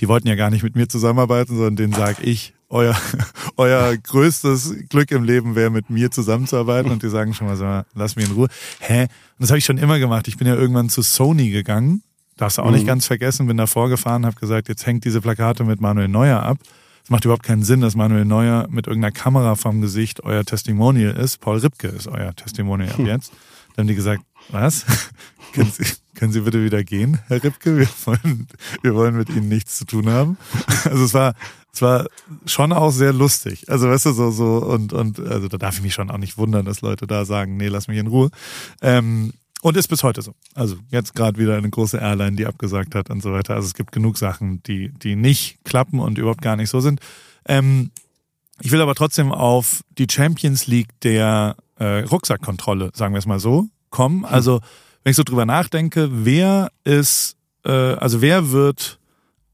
die wollten ja gar nicht mit mir zusammenarbeiten, sondern denen sage ich, euer, euer größtes Glück im Leben wäre, mit mir zusammenzuarbeiten. Und die sagen schon mal so, lass mich in Ruhe. Hä? Und das habe ich schon immer gemacht. Ich bin ja irgendwann zu Sony gegangen Darfst du auch mhm. nicht ganz vergessen, bin da vorgefahren, habe gesagt, jetzt hängt diese Plakate mit Manuel Neuer ab. Es macht überhaupt keinen Sinn, dass Manuel Neuer mit irgendeiner Kamera vom Gesicht euer Testimonial ist. Paul Ripke ist euer Testimonial ab hm. jetzt. Dann haben die gesagt, was? können, Sie, können Sie bitte wieder gehen, Herr Ripke? Wir wollen, wir wollen mit Ihnen nichts zu tun haben. Also es war, es war schon auch sehr lustig. Also weißt du, so, so, und, und, also da darf ich mich schon auch nicht wundern, dass Leute da sagen, nee, lass mich in Ruhe. Ähm, und ist bis heute so. Also jetzt gerade wieder eine große Airline, die abgesagt hat und so weiter. Also es gibt genug Sachen, die, die nicht klappen und überhaupt gar nicht so sind. Ähm, ich will aber trotzdem auf die Champions League der äh, Rucksackkontrolle, sagen wir es mal so, kommen. Hm. Also wenn ich so drüber nachdenke, wer ist, äh, also wer wird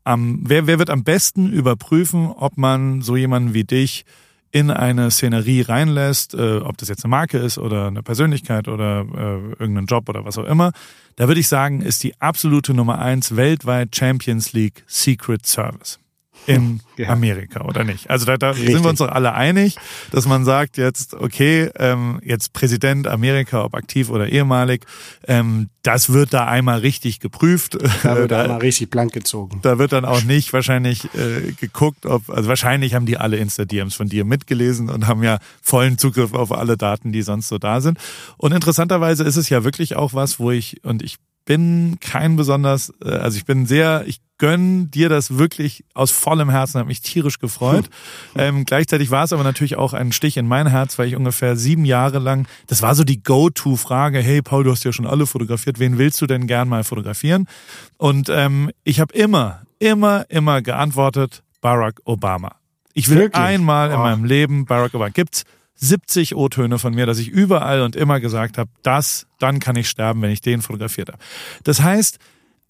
am, wer, wer wird am besten überprüfen, ob man so jemanden wie dich in eine Szenerie reinlässt, äh, ob das jetzt eine Marke ist oder eine Persönlichkeit oder äh, irgendeinen Job oder was auch immer, da würde ich sagen, ist die absolute Nummer eins weltweit Champions League Secret Service in ja. Amerika, oder nicht? Also da, da sind wir uns doch alle einig, dass man sagt jetzt, okay, ähm, jetzt Präsident Amerika, ob aktiv oder ehemalig, ähm, das wird da einmal richtig geprüft. Da wird da, einmal richtig blank gezogen. Da wird dann auch nicht wahrscheinlich äh, geguckt, ob, also wahrscheinlich haben die alle Insta-DMs von dir mitgelesen und haben ja vollen Zugriff auf alle Daten, die sonst so da sind. Und interessanterweise ist es ja wirklich auch was, wo ich, und ich bin kein besonders, äh, also ich bin sehr, ich gönn dir das wirklich aus vollem Herzen, habe mich tierisch gefreut. Hm. Ähm, gleichzeitig war es aber natürlich auch ein Stich in mein Herz, weil ich ungefähr sieben Jahre lang, das war so die Go-To-Frage, hey Paul, du hast ja schon alle fotografiert, wen willst du denn gern mal fotografieren? Und ähm, ich habe immer, immer, immer geantwortet, Barack Obama. Ich will Wirklich? einmal in oh. meinem Leben Barack Obama. Gibt's 70 O-Töne von mir, dass ich überall und immer gesagt habe, das, dann kann ich sterben, wenn ich den fotografiert habe. Das heißt,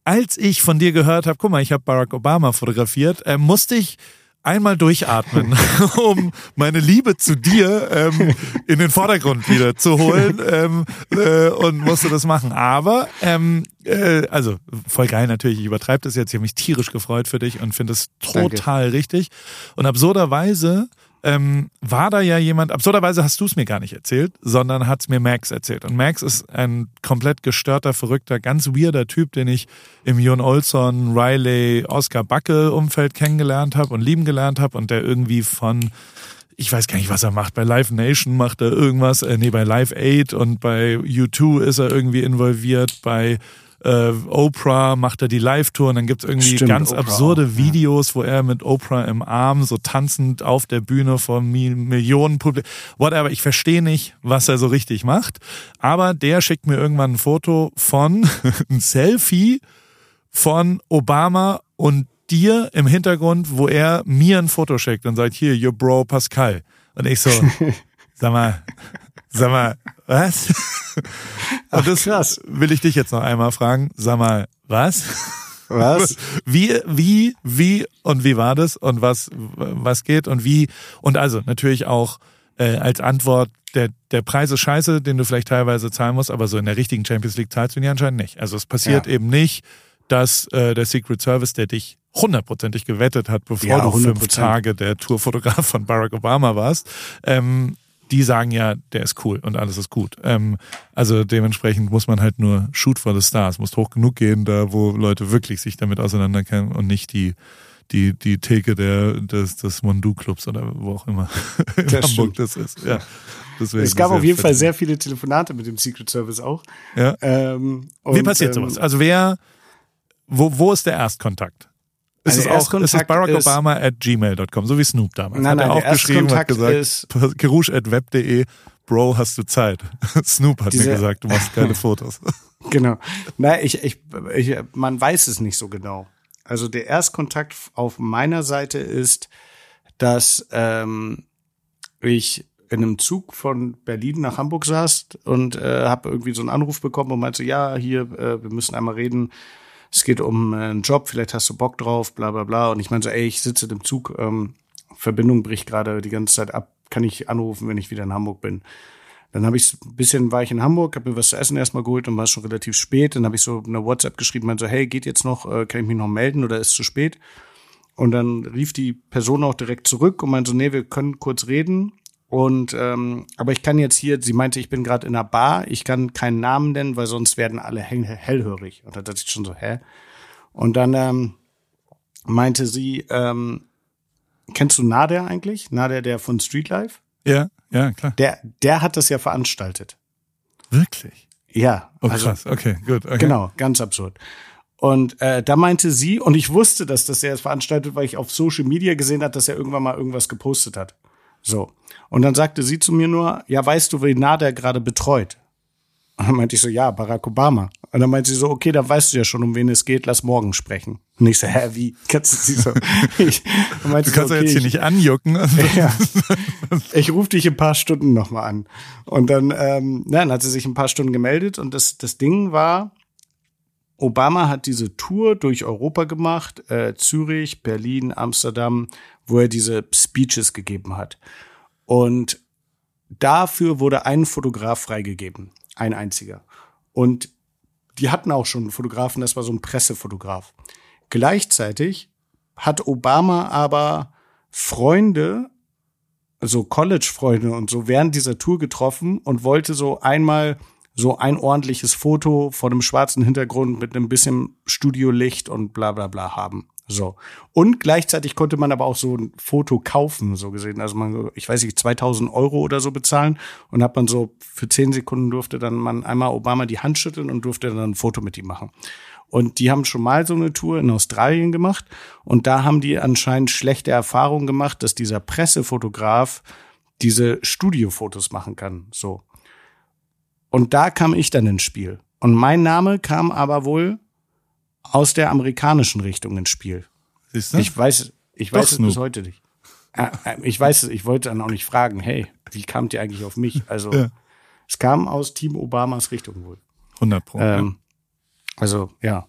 als ich von dir gehört habe, guck mal, ich habe Barack Obama fotografiert, äh, musste ich einmal durchatmen, um meine Liebe zu dir ähm, in den Vordergrund wieder zu holen ähm, äh, und musste das machen. Aber ähm, äh, also voll geil natürlich. Ich übertreibe das jetzt. Ich habe mich tierisch gefreut für dich und finde es total Danke. richtig. Und absurderweise ähm, war da ja jemand, absurderweise hast du es mir gar nicht erzählt, sondern hat es mir Max erzählt. Und Max ist ein komplett gestörter, verrückter, ganz weirder Typ, den ich im Jon Olson, Riley, Oscar Backe Umfeld kennengelernt habe und lieben gelernt habe und der irgendwie von ich weiß gar nicht, was er macht. Bei Live Nation macht er irgendwas, äh, nee, bei Live 8 und bei U2 ist er irgendwie involviert, bei äh, Oprah macht er die Live-Tour und dann gibt's irgendwie Stimmt, ganz Oprah absurde auch, Videos, wo er mit Oprah im Arm so tanzend auf der Bühne vor Millionen Publikum. Whatever, ich verstehe nicht, was er so richtig macht. Aber der schickt mir irgendwann ein Foto von, ein Selfie von Obama und dir im Hintergrund, wo er mir ein Foto schickt und sagt, hier, your bro Pascal. Und ich so, sag mal, sag mal, was? Ach, das krass. will ich dich jetzt noch einmal fragen. Sag mal, was? Was? Wie, wie, wie und wie war das und was, was geht und wie? Und also natürlich auch äh, als Antwort, der, der Preis ist scheiße, den du vielleicht teilweise zahlen musst, aber so in der richtigen Champions League zahlst du ihn anscheinend nicht. Also es passiert ja. eben nicht, dass äh, der Secret Service, der dich hundertprozentig gewettet hat, bevor ja, du fünf Tage der Tourfotograf von Barack Obama warst, ähm, die sagen ja, der ist cool und alles ist gut. Ähm, also dementsprechend muss man halt nur shoot for the stars, muss hoch genug gehen, da wo Leute wirklich sich damit auseinanderkennen und nicht die die die Theke der des, des Mondu Clubs oder wo auch immer in das Hamburg stimmt. das ist. Ja. Deswegen es gab auf jeden Fall sehr viele Telefonate mit dem Secret Service auch. Ja. Ähm, Wie passiert ähm, sowas? Also wer, wo, wo ist der Erstkontakt? Ist also es auch ist es Barack Obama at gmail.com, so wie Snoop damals. Nein, nein, hat er auch geschrieben hat gesagt, Kerouche at web.de, Bro, hast du Zeit? Snoop hat Diese, mir gesagt, du machst keine Fotos. Genau. Nein, ich, ich, ich, man weiß es nicht so genau. Also der Erstkontakt auf meiner Seite ist, dass ähm, ich in einem Zug von Berlin nach Hamburg saß und äh, habe irgendwie so einen Anruf bekommen und meinte, ja, hier, äh, wir müssen einmal reden es geht um äh, einen Job, vielleicht hast du Bock drauf, bla bla bla. Und ich meine so, ey, ich sitze im Zug, ähm, Verbindung bricht gerade die ganze Zeit ab, kann ich anrufen, wenn ich wieder in Hamburg bin. Dann habe ich ein bisschen war ich in Hamburg, habe mir was zu essen erstmal geholt und war schon relativ spät. Dann habe ich so eine WhatsApp geschrieben, meinte so, hey, geht jetzt noch, äh, kann ich mich noch melden oder ist zu spät? Und dann rief die Person auch direkt zurück und meinte so, nee, wir können kurz reden. Und ähm, aber ich kann jetzt hier, sie meinte, ich bin gerade in einer Bar, ich kann keinen Namen nennen, weil sonst werden alle hellhörig. Und da dachte ich schon so, hä? Und dann ähm, meinte sie, ähm, kennst du Nader eigentlich? Nader, der von Streetlife? Ja, ja, klar. Der, der hat das ja veranstaltet. Wirklich? Ja. Oh, also, krass, okay, gut. Okay. Genau, ganz absurd. Und äh, da meinte sie, und ich wusste, dass das er veranstaltet, weil ich auf Social Media gesehen hat, dass er irgendwann mal irgendwas gepostet hat. So. Und dann sagte sie zu mir nur, ja, weißt du, wen Nader gerade betreut? Und dann meinte ich so, ja, Barack Obama. Und dann meinte sie so, okay, da weißt du ja schon, um wen es geht, lass morgen sprechen. Und ich so, hä, wie? Kannst du sie so? Ich, du kannst so, okay, ja jetzt hier ich, nicht anjucken. Ja, ich rufe dich ein paar Stunden nochmal an. Und dann, ähm, dann hat sie sich ein paar Stunden gemeldet und das, das Ding war, Obama hat diese Tour durch Europa gemacht, äh, Zürich, Berlin, Amsterdam, wo er diese Speeches gegeben hat. Und dafür wurde ein Fotograf freigegeben, ein einziger. Und die hatten auch schon einen Fotografen, das war so ein Pressefotograf. Gleichzeitig hat Obama aber Freunde, so College-Freunde und so während dieser Tour getroffen und wollte so einmal so ein ordentliches Foto vor einem schwarzen Hintergrund mit einem bisschen Studiolicht und bla bla bla haben. So. Und gleichzeitig konnte man aber auch so ein Foto kaufen, so gesehen. Also man, ich weiß nicht, 2000 Euro oder so bezahlen und hat man so für 10 Sekunden durfte dann man einmal Obama die Hand schütteln und durfte dann ein Foto mit ihm machen. Und die haben schon mal so eine Tour in Australien gemacht und da haben die anscheinend schlechte Erfahrungen gemacht, dass dieser Pressefotograf diese Studiofotos machen kann, so. Und da kam ich dann ins Spiel. Und mein Name kam aber wohl aus der amerikanischen Richtung ins Spiel. Siehst du? Ich weiß, ich weiß es bis heute nicht. Äh, äh, ich weiß es, ich wollte dann auch nicht fragen, hey, wie kamt ihr eigentlich auf mich? Also, ja. es kam aus Team Obamas Richtung wohl. 100 Pro. Ähm, also, ja,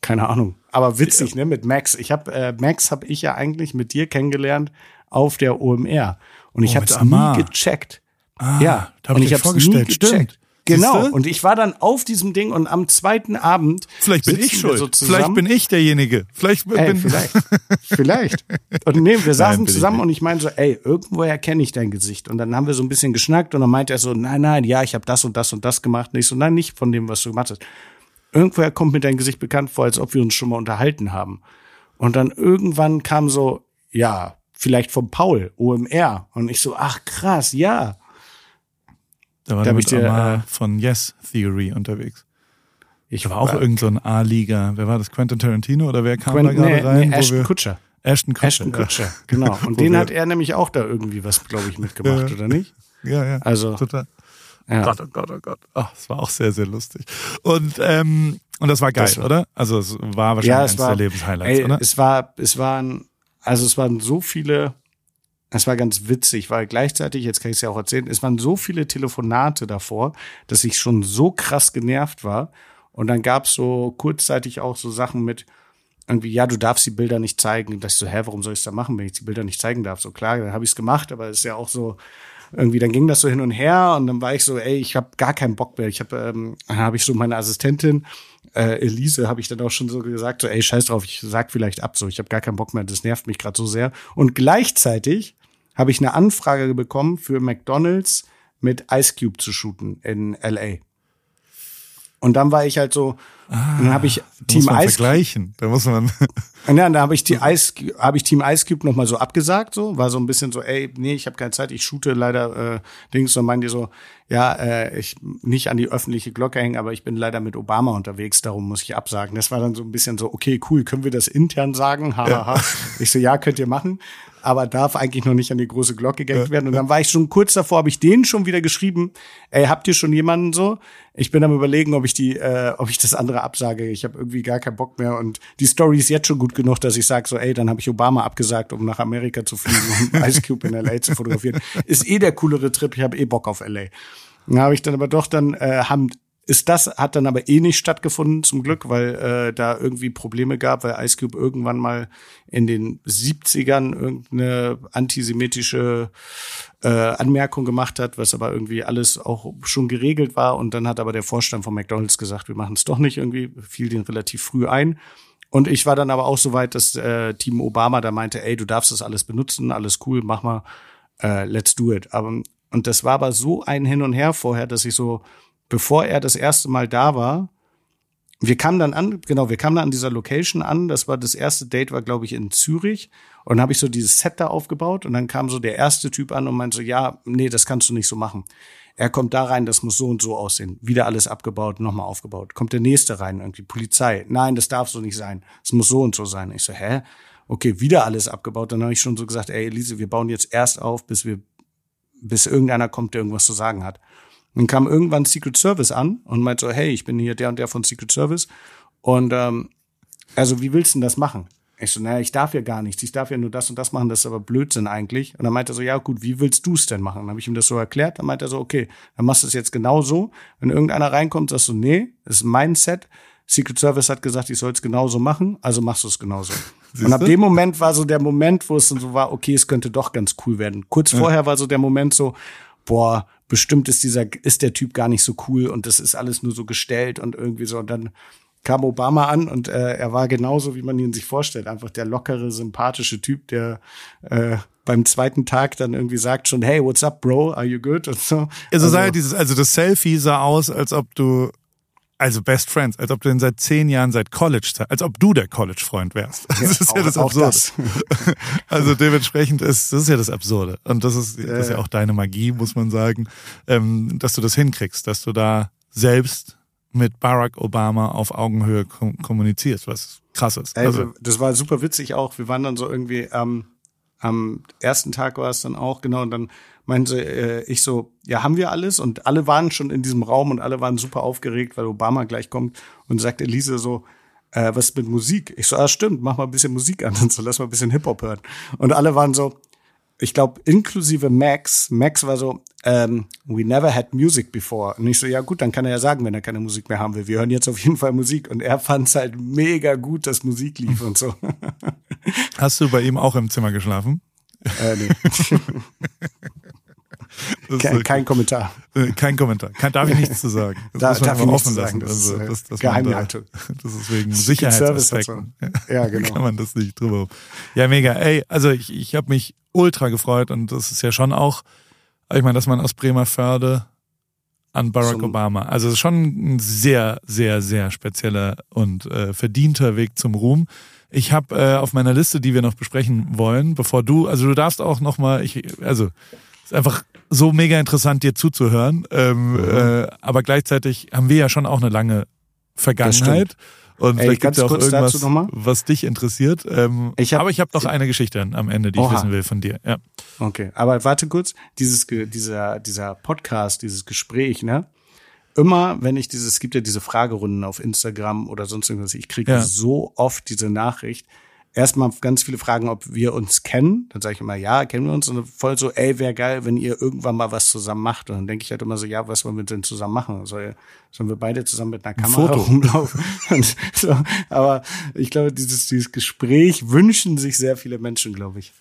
keine Ahnung. Aber witzig, ne, mit Max. Ich habe äh, Max habe ich ja eigentlich mit dir kennengelernt auf der OMR und ich oh, habe es nie gecheckt. Ah, ja, da hab und ich, ich habe vorgestellt. Nie gecheckt. Stimmt. Genau. Und ich war dann auf diesem Ding und am zweiten Abend. Vielleicht bin ich schuld. So vielleicht bin ich derjenige. Vielleicht bin ey, vielleicht. vielleicht. Und nee, wir saßen nein, zusammen und ich meinte so, ey, irgendwoher kenne ich dein Gesicht. Und dann haben wir so ein bisschen geschnackt und dann meinte er so, nein, nein, ja, ich habe das und das und das gemacht. Und ich so, nein, nicht von dem, was du gemacht hast. Irgendwoher kommt mir dein Gesicht bekannt vor, als ob wir uns schon mal unterhalten haben. Und dann irgendwann kam so, ja, vielleicht vom Paul, OMR. Und ich so, ach krass, ja. Da war da mit dir, äh, von Yes Theory unterwegs. Ich war auch irgend so ein A-Liga. Wer war das? Quentin Tarantino oder wer kam Quentin, da gerade nee, rein? Nee, Ashton Kutscher. Ashton Kutscher. Ashton Kutscher, ja. genau. Und den hat er nämlich auch da irgendwie was, glaube ich, mitgemacht, ja. oder nicht? Ja, ja. Also. Total. Ja. Gott, oh Gott, oh Gott. Oh, es war auch sehr, sehr lustig. Und, ähm, und das war geil, das war, oder? Also es war wahrscheinlich ja, es eines war, der Lebenshighlights, ey, oder? Es war, es waren, also es waren so viele es war ganz witzig, weil gleichzeitig, jetzt kann ich es ja auch erzählen, es waren so viele Telefonate davor, dass ich schon so krass genervt war. Und dann gab es so kurzzeitig auch so Sachen mit, irgendwie, ja, du darfst die Bilder nicht zeigen. Und ich so, hä, warum soll ich es da machen, wenn ich die Bilder nicht zeigen darf? So klar, dann habe ich es gemacht, aber es ist ja auch so, irgendwie, dann ging das so hin und her und dann war ich so, ey, ich habe gar keinen Bock mehr. Ich habe, ähm, dann habe ich so meine Assistentin, äh, Elise, habe ich dann auch schon so gesagt, so, ey, scheiß drauf, ich sag vielleicht ab, so, ich habe gar keinen Bock mehr, das nervt mich gerade so sehr. Und gleichzeitig habe ich eine Anfrage bekommen für McDonald's mit Ice Cube zu shooten in LA. Und dann war ich halt so, ah, dann habe ich Team Ice vergleichen. Da muss man. Und ja, da habe ich die Ice, habe ich Team Ice Cube noch mal so abgesagt, so war so ein bisschen so, ey, nee, ich habe keine Zeit, ich shoote leider äh, Dings und meinte so, ja, äh, ich nicht an die öffentliche Glocke hängen, aber ich bin leider mit Obama unterwegs, darum muss ich absagen. Das war dann so ein bisschen so, okay, cool, können wir das intern sagen? Hahaha. Ha, ha. Ich so, ja, könnt ihr machen aber darf eigentlich noch nicht an die große Glocke gehängt werden. Und dann war ich schon kurz davor, habe ich denen schon wieder geschrieben, ey, habt ihr schon jemanden so? Ich bin am überlegen, ob ich die, äh, ob ich das andere absage. Ich habe irgendwie gar keinen Bock mehr. Und die Story ist jetzt schon gut genug, dass ich sage, so, ey, dann habe ich Obama abgesagt, um nach Amerika zu fliegen und Ice Cube in LA zu fotografieren. Ist eh der coolere Trip, ich habe eh Bock auf LA. Habe ich dann aber doch dann, äh, haben ist das, hat dann aber eh nicht stattgefunden, zum Glück, weil äh, da irgendwie Probleme gab, weil Ice Cube irgendwann mal in den 70ern irgendeine antisemitische äh, Anmerkung gemacht hat, was aber irgendwie alles auch schon geregelt war. Und dann hat aber der Vorstand von McDonalds gesagt, wir machen es doch nicht irgendwie, fiel den relativ früh ein. Und ich war dann aber auch so weit, dass äh, Team Obama da meinte, ey, du darfst das alles benutzen, alles cool, mach mal, äh, let's do it. Aber und das war aber so ein Hin und Her vorher, dass ich so bevor er das erste Mal da war, wir kamen dann an, genau, wir kamen dann an dieser Location an. Das war das erste Date, war glaube ich in Zürich. Und habe ich so dieses Set da aufgebaut und dann kam so der erste Typ an und meinte so, ja, nee, das kannst du nicht so machen. Er kommt da rein, das muss so und so aussehen. Wieder alles abgebaut, nochmal aufgebaut. Kommt der nächste rein, irgendwie Polizei. Nein, das darf so nicht sein. Es muss so und so sein. Ich so, hä? Okay, wieder alles abgebaut. Dann habe ich schon so gesagt, ey, Elise, wir bauen jetzt erst auf, bis wir, bis irgendeiner kommt, der irgendwas zu sagen hat. Dann kam irgendwann Secret Service an und meinte so, hey, ich bin hier der und der von Secret Service. Und ähm, also wie willst du denn das machen? Ich so, naja, ich darf ja gar nichts. Ich darf ja nur das und das machen, das ist aber Blödsinn eigentlich. Und dann meinte er so, ja gut, wie willst du es denn machen? Dann habe ich ihm das so erklärt. Dann meinte er so, okay, dann machst du es jetzt genau so. Wenn irgendeiner reinkommt, sagst du, nee, das ist mein Set. Secret Service hat gesagt, ich soll es genauso machen, also machst du es genauso. Und ab dem Moment war so der Moment, wo es dann so war, okay, es könnte doch ganz cool werden. Kurz ja. vorher war so der Moment so, boah, bestimmt ist dieser, ist der Typ gar nicht so cool und das ist alles nur so gestellt und irgendwie so. Und dann kam Obama an und äh, er war genauso, wie man ihn sich vorstellt. Einfach der lockere, sympathische Typ, der äh, beim zweiten Tag dann irgendwie sagt schon, hey, what's up, Bro? Are you good? Und so. Also, also, dieses, also das Selfie sah aus, als ob du also Best Friends, als ob du den seit zehn Jahren seit College, als ob du der College-Freund wärst. Das ist ja, auch, das Absurde. Das. Also dementsprechend ist, das ist ja das Absurde. Und das ist, das ist ja auch deine Magie, muss man sagen, ähm, dass du das hinkriegst, dass du da selbst mit Barack Obama auf Augenhöhe kom kommunizierst, was krass ist. Also, das war super witzig auch. Wir waren dann so irgendwie, ähm, am ersten Tag war es dann auch, genau, und dann meinte äh, ich so, ja, haben wir alles? Und alle waren schon in diesem Raum und alle waren super aufgeregt, weil Obama gleich kommt und sagt Elise so, äh, was mit Musik? Ich so, ah, stimmt, mach mal ein bisschen Musik an und so, lass mal ein bisschen Hip-Hop hören. Und alle waren so, ich glaube, inklusive Max, Max war so, ähm, we never had music before. Und ich so, ja gut, dann kann er ja sagen, wenn er keine Musik mehr haben will. Wir hören jetzt auf jeden Fall Musik. Und er fand es halt mega gut, dass Musik lief und so. Hast du bei ihm auch im Zimmer geschlafen? Äh, nee. kein, kein, Kommentar. Äh, kein Kommentar. Kann, darf ich nichts zu sagen. Das da, darf ich offen lassen. Das, also, ist, das, das, Geheimhaltung. Das ist wegen Sicherheitsaspekten. Ja, genau. Kann man das nicht drüber. Ja, mega. Ey, also ich, ich habe mich ultra gefreut und das ist ja schon auch, ich meine, dass man aus Bremerförde an Barack zum Obama. Also es ist schon ein sehr, sehr, sehr spezieller und äh, verdienter Weg zum Ruhm. Ich habe äh, auf meiner Liste, die wir noch besprechen wollen, bevor du, also du darfst auch noch mal, ich, also ist einfach so mega interessant, dir zuzuhören. Ähm, mhm. äh, aber gleichzeitig haben wir ja schon auch eine lange Vergangenheit. Und Ey, vielleicht gibt es auch irgendwas, was dich interessiert. Ähm, ich hab, aber ich habe noch eine Geschichte am Ende, die Oha. ich wissen will von dir. Ja. Okay, aber warte kurz. Dieses, dieser, dieser Podcast, dieses Gespräch, ne? Immer, wenn ich dieses, es gibt ja diese Fragerunden auf Instagram oder sonst irgendwas, ich kriege ja. so oft diese Nachricht, erstmal ganz viele Fragen, ob wir uns kennen. Dann sage ich immer, ja, kennen wir uns. Und voll so, ey, wäre geil, wenn ihr irgendwann mal was zusammen macht. Und dann denke ich halt immer so, ja, was wollen wir denn zusammen machen? Soll, sollen wir beide zusammen mit einer Kamera Foto. rumlaufen? Und so, aber ich glaube, dieses, dieses Gespräch wünschen sich sehr viele Menschen, glaube ich.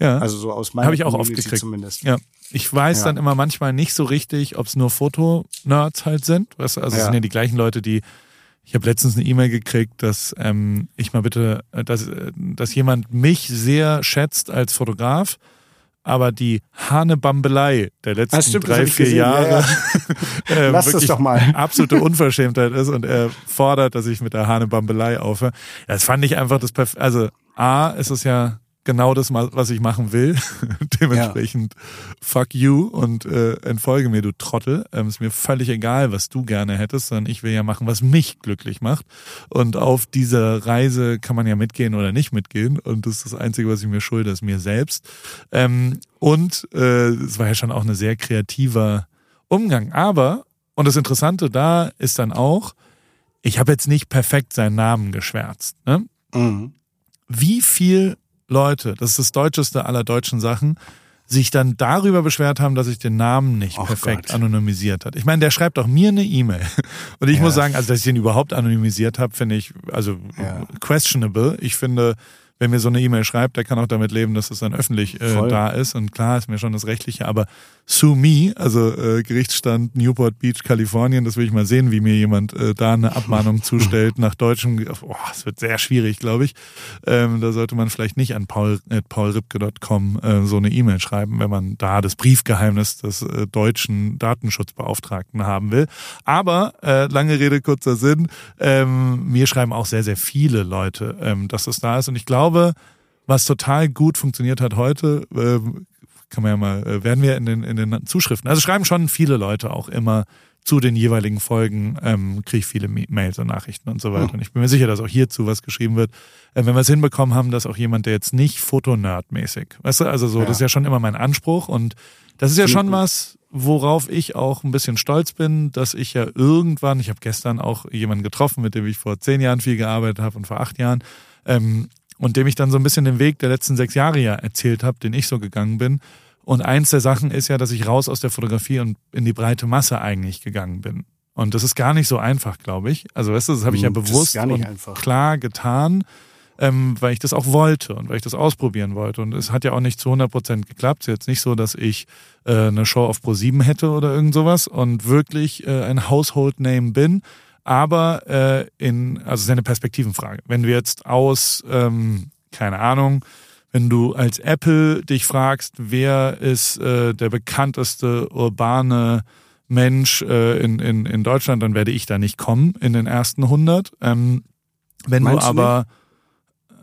Ja. Also so aus meiner Habe ich auch oft gekriegt. zumindest. Ja. Ich weiß ja. dann immer manchmal nicht so richtig, ob es nur Fotonerds halt sind. Weißt du, also es sind ja die gleichen Leute, die ich habe letztens eine E-Mail gekriegt, dass ähm, ich mal bitte, äh, dass, äh, dass jemand mich sehr schätzt als Fotograf, aber die Hanebambelei der letzten stimmt, drei, vier gesehen. Jahre ja, ja. äh, Lass das doch mal. absolute Unverschämtheit ist und er fordert, dass ich mit der Hanebambelei aufhöre. Das fand ich einfach das Perf Also A, ist es ja genau das, was ich machen will. Dementsprechend ja. fuck you und äh, entfolge mir, du Trottel. Ähm, ist mir völlig egal, was du gerne hättest, sondern ich will ja machen, was mich glücklich macht. Und auf dieser Reise kann man ja mitgehen oder nicht mitgehen. Und das ist das Einzige, was ich mir schulde, ist mir selbst. Ähm, und äh, es war ja schon auch ein sehr kreativer Umgang. Aber, und das Interessante da ist dann auch, ich habe jetzt nicht perfekt seinen Namen geschwärzt. Ne? Mhm. Wie viel Leute, das ist das deutscheste aller deutschen Sachen, sich dann darüber beschwert haben, dass ich den Namen nicht oh perfekt Gott. anonymisiert hat. Ich meine, der schreibt auch mir eine E-Mail. Und ich ja. muss sagen, also dass ich den überhaupt anonymisiert habe, finde ich also ja. questionable. Ich finde, wenn mir so eine E-Mail schreibt, der kann auch damit leben, dass es dann öffentlich äh, da ist. Und klar ist mir schon das Rechtliche, aber Sue Me, also äh, Gerichtsstand Newport Beach, Kalifornien, das will ich mal sehen, wie mir jemand äh, da eine Abmahnung zustellt nach deutschem. Oh, es wird sehr schwierig, glaube ich. Ähm, da sollte man vielleicht nicht an paul, äh, paulripke.com äh, so eine E-Mail schreiben, wenn man da das Briefgeheimnis des äh, deutschen Datenschutzbeauftragten haben will. Aber äh, lange Rede, kurzer Sinn, ähm, mir schreiben auch sehr, sehr viele Leute, ähm, dass es da ist. Und ich glaube, glaube, was total gut funktioniert hat heute, äh, kann man ja mal, äh, werden wir in den, in den Zuschriften. Also schreiben schon viele Leute auch immer zu den jeweiligen Folgen, ähm, kriege ich viele Mails und Nachrichten und so weiter. Und ich bin mir sicher, dass auch hierzu was geschrieben wird. Äh, wenn wir es hinbekommen haben, dass auch jemand, der jetzt nicht Fotonerd-mäßig, weißt du, also so, ja. das ist ja schon immer mein Anspruch und das ist ja schon was, worauf ich auch ein bisschen stolz bin, dass ich ja irgendwann, ich habe gestern auch jemanden getroffen, mit dem ich vor zehn Jahren viel gearbeitet habe und vor acht Jahren, ähm, und dem ich dann so ein bisschen den Weg der letzten sechs Jahre ja erzählt habe, den ich so gegangen bin. Und eins der Sachen ist ja, dass ich raus aus der Fotografie und in die breite Masse eigentlich gegangen bin. Und das ist gar nicht so einfach, glaube ich. Also weißt du, das habe ich ja bewusst und einfach. klar getan, ähm, weil ich das auch wollte und weil ich das ausprobieren wollte. Und es hat ja auch nicht zu 100 Prozent geklappt. Es ist jetzt nicht so, dass ich äh, eine Show auf Pro 7 hätte oder irgend sowas und wirklich äh, ein Household Name bin aber äh, in, also es ist eine Perspektivenfrage. Wenn du jetzt aus, ähm, keine Ahnung, wenn du als Apple dich fragst, wer ist äh, der bekannteste urbane Mensch äh, in, in, in Deutschland, dann werde ich da nicht kommen in den ersten 100. Ähm, wenn Meinst du aber,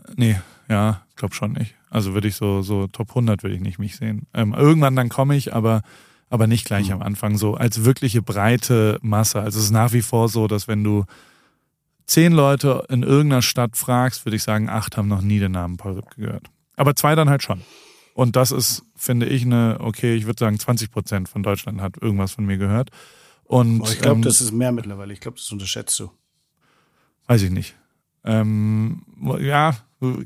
du nee, ja, glaub schon nicht. Also würde ich so, so Top 100 würde ich nicht mich sehen. Ähm, irgendwann dann komme ich, aber aber nicht gleich mhm. am Anfang so als wirkliche breite Masse. Also es ist nach wie vor so, dass wenn du zehn Leute in irgendeiner Stadt fragst, würde ich sagen, acht haben noch nie den Namen Paul Ripke gehört. Aber zwei dann halt schon. Und das ist, finde ich, eine, okay, ich würde sagen, 20 Prozent von Deutschland hat irgendwas von mir gehört. Und Boah, ich glaube, ähm, das ist mehr mittlerweile. Ich glaube, das unterschätzt du. Weiß ich nicht. Ähm, ja,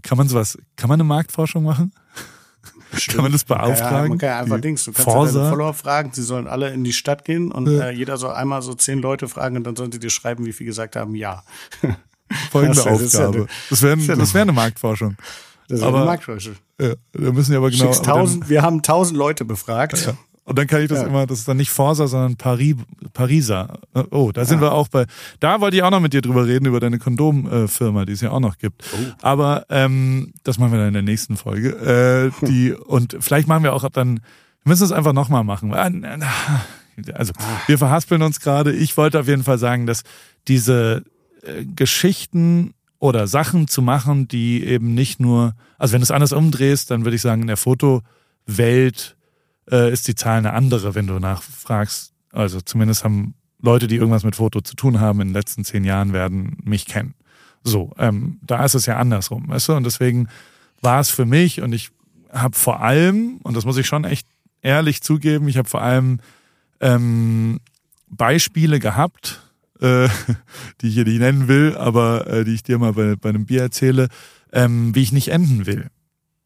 kann man sowas, kann man eine Marktforschung machen? Kann man das beauftragen? Ja, man kann ja einfach Dings. Du kannst Forsa? ja deine Follower fragen, sie sollen alle in die Stadt gehen und äh, jeder soll einmal so zehn Leute fragen und dann sollen sie dir schreiben, wie viel gesagt haben, ja. Folgende Das ist ja Aufgabe. eine- Das wäre ist ja eine- wär eine Marktforschung. Das ist Aber- eine Marktforschung. Ja, da müssen ja aber genau. Schickst aber dann- tausend, wir haben tausend Leute befragt. Ja. Und dann kann ich das Ja. immer, das ist dann nicht Forsa, sondern Paris, Pariser. Oh, da sind wir auch bei. Da wollte ich auch noch mit dir drüber reden, über deine Kondomfirma, die es ja auch noch gibt. Oh. Aber ähm, das machen wir dann in der nächsten Folge. Äh, die, und vielleicht machen wir auch dann, wir müssen es einfach nochmal machen. Also, wir verhaspeln uns gerade. Ich wollte auf jeden Fall sagen, dass diese äh, Geschichten oder Sachen zu machen, die eben nicht nur, also wenn du es anders umdrehst, dann würde ich sagen, in der Fotowelt äh, ist die Zahl eine andere, wenn du nachfragst. Also zumindest haben Leute, die irgendwas mit Foto zu tun haben, in den letzten zehn Jahren werden mich kennen. So, ähm, da ist es ja andersrum, weißt du? Und deswegen war es für mich und ich habe vor allem, und das muss ich schon echt ehrlich zugeben, ich habe vor allem ähm, Beispiele gehabt, äh, die ich hier nicht nennen will, aber äh, die ich dir mal bei, bei einem Bier erzähle, ähm, wie ich nicht enden will.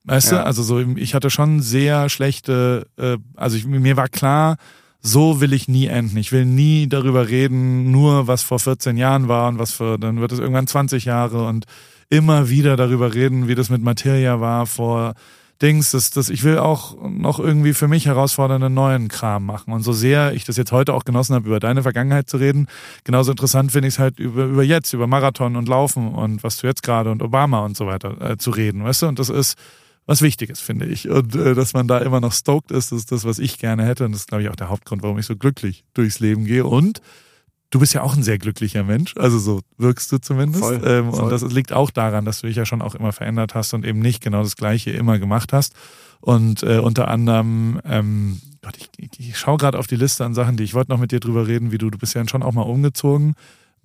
Weißt Ja. du, also so, ich hatte schon sehr schlechte, äh, also ich, mir war klar, so will ich nie enden. Ich will nie darüber reden, nur was vor 14 Jahren war und was für, dann wird es irgendwann 20 Jahre und immer wieder darüber reden, wie das mit Materia war vor Dings, das, das, ich will auch noch irgendwie für mich herausfordernden neuen Kram machen. Und so sehr ich das jetzt heute auch genossen habe, über deine Vergangenheit zu reden, genauso interessant finde ich es halt über, über jetzt, über Marathon und Laufen und was du jetzt gerade und Obama und so weiter äh, zu reden, weißt du? Und das ist was Wichtiges, finde ich. Und äh, dass man da immer noch stoked ist, ist das, was ich gerne hätte. Und das ist, glaube ich, auch der Hauptgrund, warum ich so glücklich durchs Leben gehe. Und du bist ja auch ein sehr glücklicher Mensch, also so wirkst du zumindest. Voll, ähm, voll. Und das liegt auch daran, dass du dich ja schon auch immer verändert hast und eben nicht genau das Gleiche immer gemacht hast. Und äh, unter anderem, ähm, Gott, ich, ich, ich schaue gerade auf die Liste an Sachen, die ich wollte noch mit dir drüber reden, wie du, du bist ja schon auch mal umgezogen.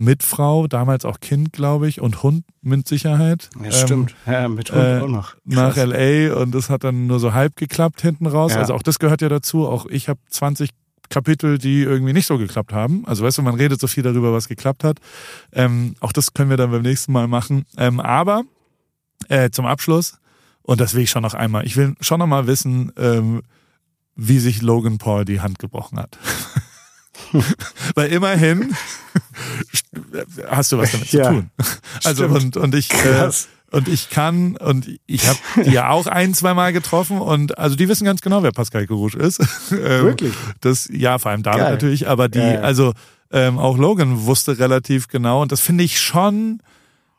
Mit Frau, damals auch Kind, glaube ich, und Hund mit Sicherheit. Ja, Ähm, stimmt. Ja, mit Hund äh, auch noch. nach. LA und das hat dann nur so halb geklappt hinten raus. Ja. Also auch das gehört ja dazu. Auch ich habe 20 Kapitel, die irgendwie nicht so geklappt haben. Also weißt du, man redet so viel darüber, was geklappt hat. Ähm, auch das können wir dann beim nächsten Mal machen. Ähm, aber äh, zum Abschluss, und das will ich schon noch einmal, ich will schon noch mal wissen, ähm, wie sich Logan Paul die Hand gebrochen hat. Weil immerhin hast du was damit Ja, zu tun. Also stimmt. und, und ich äh, und ich kann und ich habe die ja auch ein, zwei Mal getroffen und also die wissen ganz genau, wer Pascal Gerouche ist. Ähm, Wirklich? Das ja, vor allem David Geil. natürlich, aber die ja. also ähm, auch Logan wusste relativ genau und das finde ich schon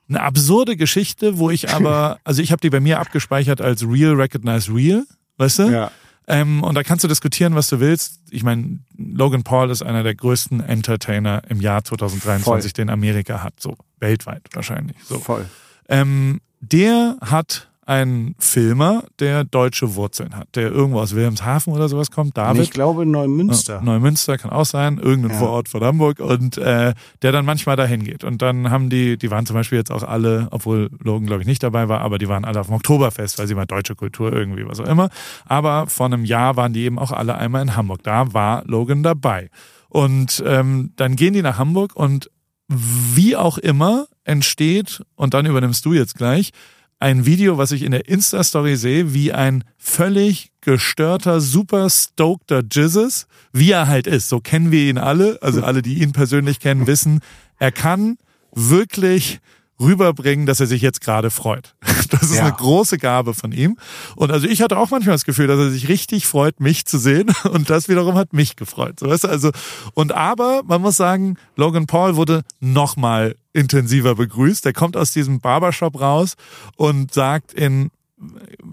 eine absurde Geschichte, wo ich aber also ich habe die bei mir abgespeichert als Real Recognize Real, weißt du? Ja. Ähm, und da kannst du diskutieren, was du willst. Ich meine, Logan Paul ist einer der größten Entertainer im Jahr 2023, Voll. den Amerika hat, so weltweit wahrscheinlich. So. Voll. Ähm, der hat einen Filmer, der deutsche Wurzeln hat, der irgendwo aus Wilhelmshaven oder sowas kommt, David. Ich glaube Neumünster. Neumünster kann auch sein, irgendein Ja. Vorort von Hamburg und äh, der dann manchmal dahin geht. Und dann haben die, die waren zum Beispiel jetzt auch alle, obwohl Logan glaube ich nicht dabei war, aber die waren alle auf dem Oktoberfest, weil sie mal deutsche Kultur irgendwie, was auch immer. Aber vor einem Jahr waren die eben auch alle einmal in Hamburg. Da war Logan dabei. Und ähm, dann gehen die nach Hamburg und wie auch immer entsteht, und dann übernimmst du jetzt gleich, ein Video, was ich in der Insta-Story sehe, wie ein völlig gestörter, super stokeder Jizzes, wie er halt ist. So kennen wir ihn alle. Also alle, die ihn persönlich kennen, wissen, er kann wirklich rüberbringen, dass er sich jetzt gerade freut. Das ist Ja. eine große Gabe von ihm. Und also ich hatte auch manchmal das Gefühl, dass er sich richtig freut, mich zu sehen. Und das wiederum hat mich gefreut. So, weißt du, also, und aber, man muss sagen, Logan Paul wurde nochmal intensiver begrüßt. Er kommt aus diesem Barbershop raus und sagt in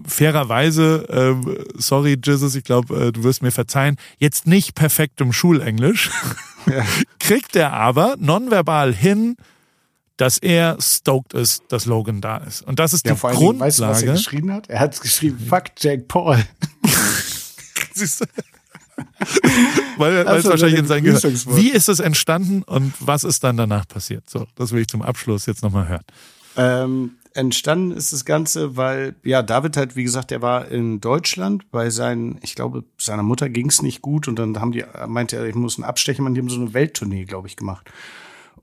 fairerweise, ähm, sorry Jesus, ich glaube, äh, du wirst mir verzeihen, jetzt nicht perfektem Schulenglisch, kriegt er aber nonverbal hin, dass er stoked ist, dass Logan da ist. Und das ist Ja, die vor Dingen, Grundlage. weißt du, was er geschrieben hat? Er hat geschrieben, fuck Jake Paul. Siehst du? weil es Also, wahrscheinlich in sein Gehirn. Wie ist es entstanden und was ist dann danach passiert? So, das will ich zum Abschluss jetzt nochmal hören. Ähm, entstanden ist das Ganze, weil, ja, David halt, wie gesagt, er war in Deutschland bei seinen, ich glaube, seiner Mutter ging's nicht gut und dann haben die, meinte er, ich muss einen Abstecher machen, die haben so eine Welttournee, glaube ich, gemacht.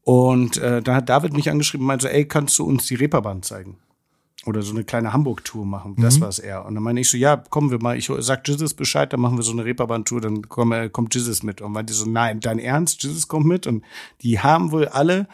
Und äh, dann hat David mich angeschrieben und meinte so, ey, kannst du uns die Reeperbahn zeigen? oder so eine kleine Hamburg-Tour machen. Das Mhm. war es eher. Und dann meine ich so, ja, kommen wir mal, ich sag Jizzes Bescheid, dann machen wir so eine Reeperbahn-Tour, dann komm, äh, kommt Jizzes mit. Und meinte so, nein, dein Ernst, Jizzes kommt mit? Und die haben wohl alle,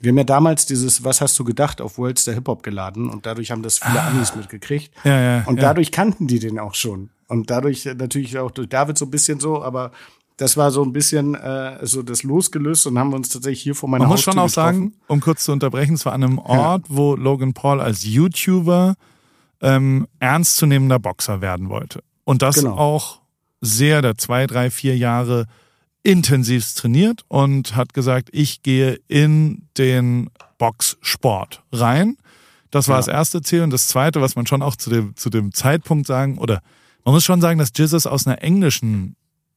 wir haben ja damals dieses Was hast du gedacht auf Worlds der Hip-Hop geladen und dadurch haben das viele Amis mitgekriegt. Ah. Ja, ja, Und ja. dadurch kannten die den auch schon. Und dadurch äh, natürlich auch durch David so ein bisschen so, aber das war so ein bisschen äh, so das losgelöst und haben wir uns tatsächlich hier vor meiner Man muss schon Haustür auch getroffen. sagen, um kurz zu unterbrechen, es war an einem Ort, wo Logan Paul als YouTuber ähm, ernstzunehmender Boxer werden wollte. Und das Genau. auch sehr, der zwei, drei, vier Jahre intensivst trainiert und hat gesagt, ich gehe in den Boxsport rein. Das war Ja. das erste Ziel. Und das zweite, was man schon auch zu dem, zu dem Zeitpunkt sagen, oder man muss schon sagen, dass Jesus aus einer englischen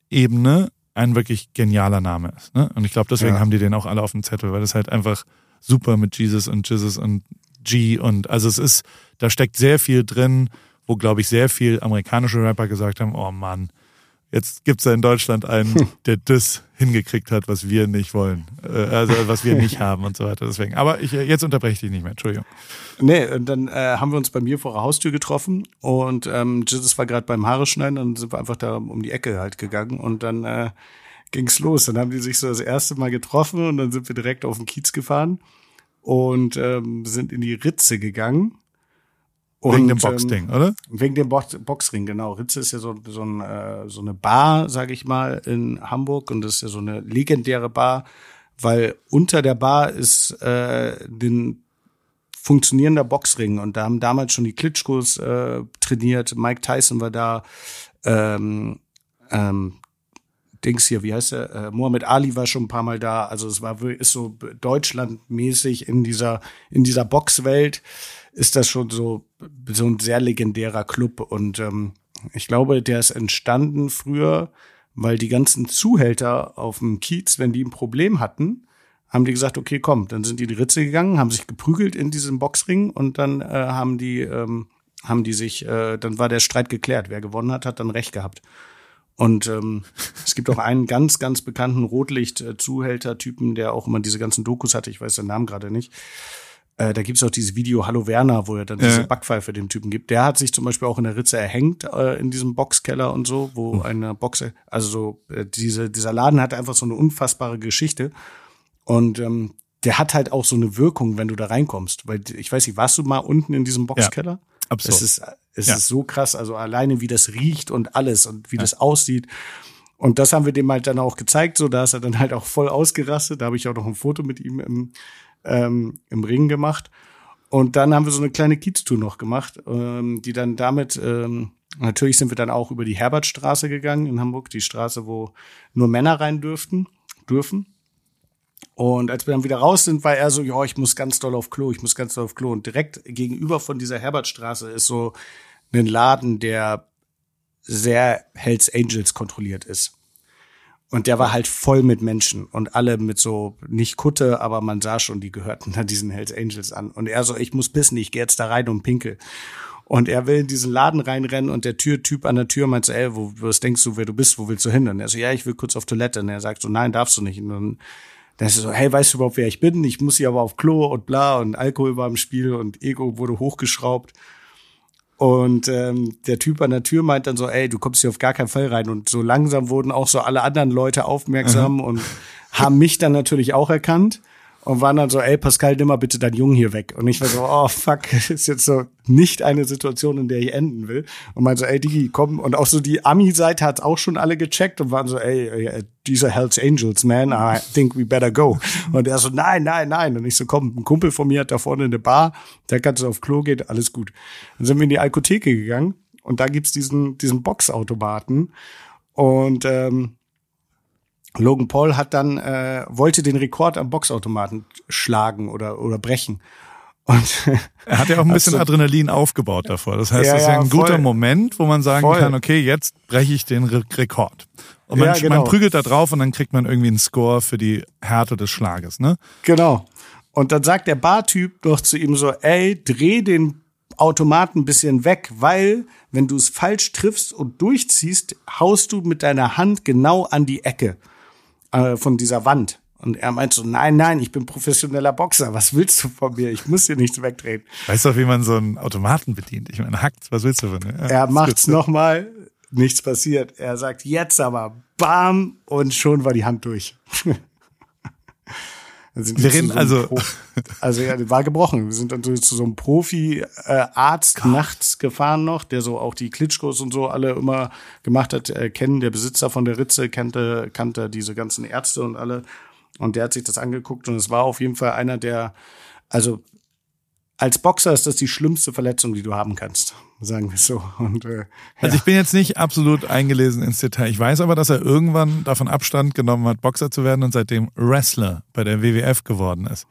Ebene ein wirklich genialer Name ist. Ne? Und ich glaube, deswegen Ja. haben die den auch alle auf dem Zettel, weil das halt einfach super mit Jesus und Jesus und G und also es ist, da steckt sehr viel drin, wo glaube ich sehr viel amerikanische Rapper gesagt haben, oh Mann, jetzt gibt's da in Deutschland einen, der das hingekriegt hat, was wir nicht wollen, äh, also was wir nicht haben und so weiter. Deswegen, aber ich, äh, jetzt unterbreche ich dich nicht mehr, Entschuldigung. Nee, und dann äh, haben wir uns bei mir vor der Haustür getroffen und ähm, Jesus war gerade beim Haare schneiden, dann sind wir einfach da um die Ecke halt gegangen und dann äh, ging's los. Dann haben die sich so das erste Mal getroffen und dann sind wir direkt auf den Kiez gefahren und ähm, sind in die Ritze gegangen. Wegen Und, dem ähm, Boxding, oder? Wegen dem Box Boxring, genau. Ritze ist ja so, so, ein, äh, so eine Bar, sage ich mal, in Hamburg und das ist ja so eine legendäre Bar, weil unter der Bar ist äh, den funktionierender Boxring und da haben damals schon die Klitschkos äh, trainiert, Mike Tyson war da, ähm, ähm, Dings hier, wie heißt er? Äh, Mohammed Ali war schon ein paar Mal da. Also es war ist so deutschlandmäßig in dieser in dieser Boxwelt ist das schon so so ein sehr legendärer Club und ähm, ich glaube, der ist entstanden früher, weil die ganzen Zuhälter auf dem Kiez, wenn die ein Problem hatten, haben die gesagt, okay, komm, dann sind die in die Ritze gegangen, haben sich geprügelt in diesem Boxring und dann äh, haben die ähm, haben die sich, äh, dann war der Streit geklärt. Wer gewonnen hat, hat dann Recht gehabt. Und ähm, es gibt auch einen ganz, ganz bekannten Rotlicht-Zuhälter-Typen, der auch immer diese ganzen Dokus hatte. Ich weiß den Namen gerade nicht. Äh, da gibt's auch dieses Video Hallo Werner, wo er dann diese Ja. Backpfeife dem Typen gibt. Der hat sich zum Beispiel auch in der Ritze erhängt äh, in diesem Boxkeller und so, wo eine Boxe, also so äh, diese dieser Laden hat einfach so eine unfassbare Geschichte und ähm, der hat halt auch so eine Wirkung, wenn du da reinkommst. Weil ich weiß nicht, warst du mal unten in diesem Boxkeller? Absurd. Es ist, es Ja. ist so krass, also alleine wie das riecht und alles und wie das aussieht. Und das haben wir dem halt dann auch gezeigt, so da ist er dann halt auch voll ausgerastet. Da habe ich auch noch ein Foto mit ihm im, ähm, im Ring gemacht. Und dann haben wir so eine kleine Kiez-Tour noch gemacht, ähm, die dann damit, ähm, natürlich sind wir dann auch über die Herbertstraße gegangen in Hamburg, die Straße, wo nur Männer rein dürften, dürfen. Und als wir dann wieder raus sind, war er so, ja, ich muss ganz doll auf Klo, ich muss ganz doll auf Klo. Und direkt gegenüber von dieser Herbertstraße ist so ein Laden, der sehr Hells Angels kontrolliert ist. Und der war halt voll mit Menschen und alle mit so, nicht Kutte, aber man sah schon, die gehörten da diesen Hells Angels an. Und er so, ich muss pissen, ich gehe jetzt da rein und pinkel. Und er will in diesen Laden reinrennen und der Türtyp an der Tür meint so, ey, wo, was denkst du, wer du bist, wo willst du hin? Und er so, ja, ich will kurz auf Toilette. Und er sagt so, nein, darfst du nicht. Und dann, dann ist er so, hey, weißt du überhaupt, wer ich bin? Ich muss hier aber auf Klo und bla und Alkohol war im Spiel und Ego wurde hochgeschraubt. Und ähm, der Typ an der Tür meint dann so, ey, du kommst hier auf gar keinen Fall rein. Und so langsam wurden auch so alle anderen Leute aufmerksam und haben mich dann natürlich auch erkannt und waren dann so, ey, Pascal, nimm mal bitte deinen Jungen hier weg. Und ich war so, oh fuck, ist jetzt so nicht eine Situation, in der ich enden will. Und meinte so, ey, Digi, komm. Und auch so die Ami-Seite hat's auch schon alle gecheckt und waren so, ey, ey, these are Hells Angels, man, I think we better go. Und er so, nein, nein, nein. Und ich so, komm, ein Kumpel von mir hat da vorne eine Bar, der kannst du auf Klo gehen, alles gut. Dann sind wir in die Alkotheke gegangen und da gibt's diesen, diesen Boxautomaten. Und ähm, Logan Paul hat dann äh, wollte den Rekord am Boxautomaten schlagen oder oder brechen. Und Er hat ja auch ein bisschen Adrenalin aufgebaut davor. Das heißt, Ja, das ist ja ein guter voll. Moment, wo man sagen Voll. kann, okay, jetzt breche ich den Re Rekord. Und man, Ja, genau. man prügelt da drauf und dann kriegt man irgendwie einen Score für die Härte des Schlages, ne? genau. Und dann sagt der Bartyp doch zu ihm so, ey, dreh den Automaten ein bisschen weg, weil wenn du es falsch triffst und durchziehst, haust du mit deiner Hand genau an die Ecke äh, von dieser Wand. Und er meint so, nein, nein, ich bin professioneller Boxer. Was willst du von mir? Ich muss hier nichts wegdrehen. Weißt du, wie man so einen Automaten bedient? Ich meine, hackt, was willst du von mir? Ja, er macht's nochmal, nichts passiert. Er sagt jetzt aber, bam, und schon war die Hand durch. Wir reden so also. Pro also ja, war gebrochen. Wir sind dann zu so einem Profi-Arzt äh, nachts gefahren noch, der so auch die Klitschkos und so alle immer gemacht hat, äh, kennen. Der Besitzer von der Ritze kannte, kannte diese ganzen Ärzte und alle. Und der hat sich das angeguckt und es war auf jeden Fall einer der, also als Boxer ist das die schlimmste Verletzung, die du haben kannst, sagen wir so. Und, äh, also ich bin jetzt nicht absolut eingelesen ins Detail. Ich weiß aber, dass er irgendwann davon Abstand genommen hat, Boxer zu werden und seitdem Wrestler bei der WWF geworden ist.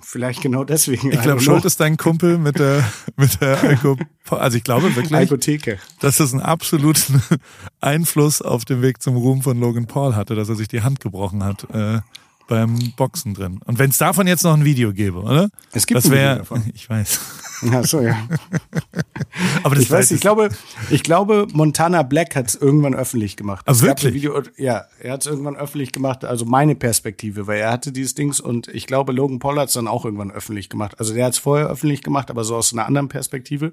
Vielleicht genau deswegen. Ich glaube, Schuld ist dein Kumpel mit der mit der Alko also ich glaube wirklich, Alkotheke. dass es einen absoluten Einfluss auf den Weg zum Ruhm von Logan Paul hatte, dass er sich die Hand gebrochen hat. Äh, beim Boxen drin. Und wenn es davon jetzt noch ein Video gäbe, oder? Es gibt das wär, ein Video davon. Ich weiß. Ach so, ja. Aber das ich weiß, ich glaube, ich glaube, Montana Black hat es irgendwann öffentlich gemacht. Ah, wirklich? Video, ja, er hat es irgendwann öffentlich gemacht, also meine Perspektive, weil er hatte dieses Dings und ich glaube, Logan Paul hat es dann auch irgendwann öffentlich gemacht. Also der hat es vorher öffentlich gemacht, aber so aus einer anderen Perspektive.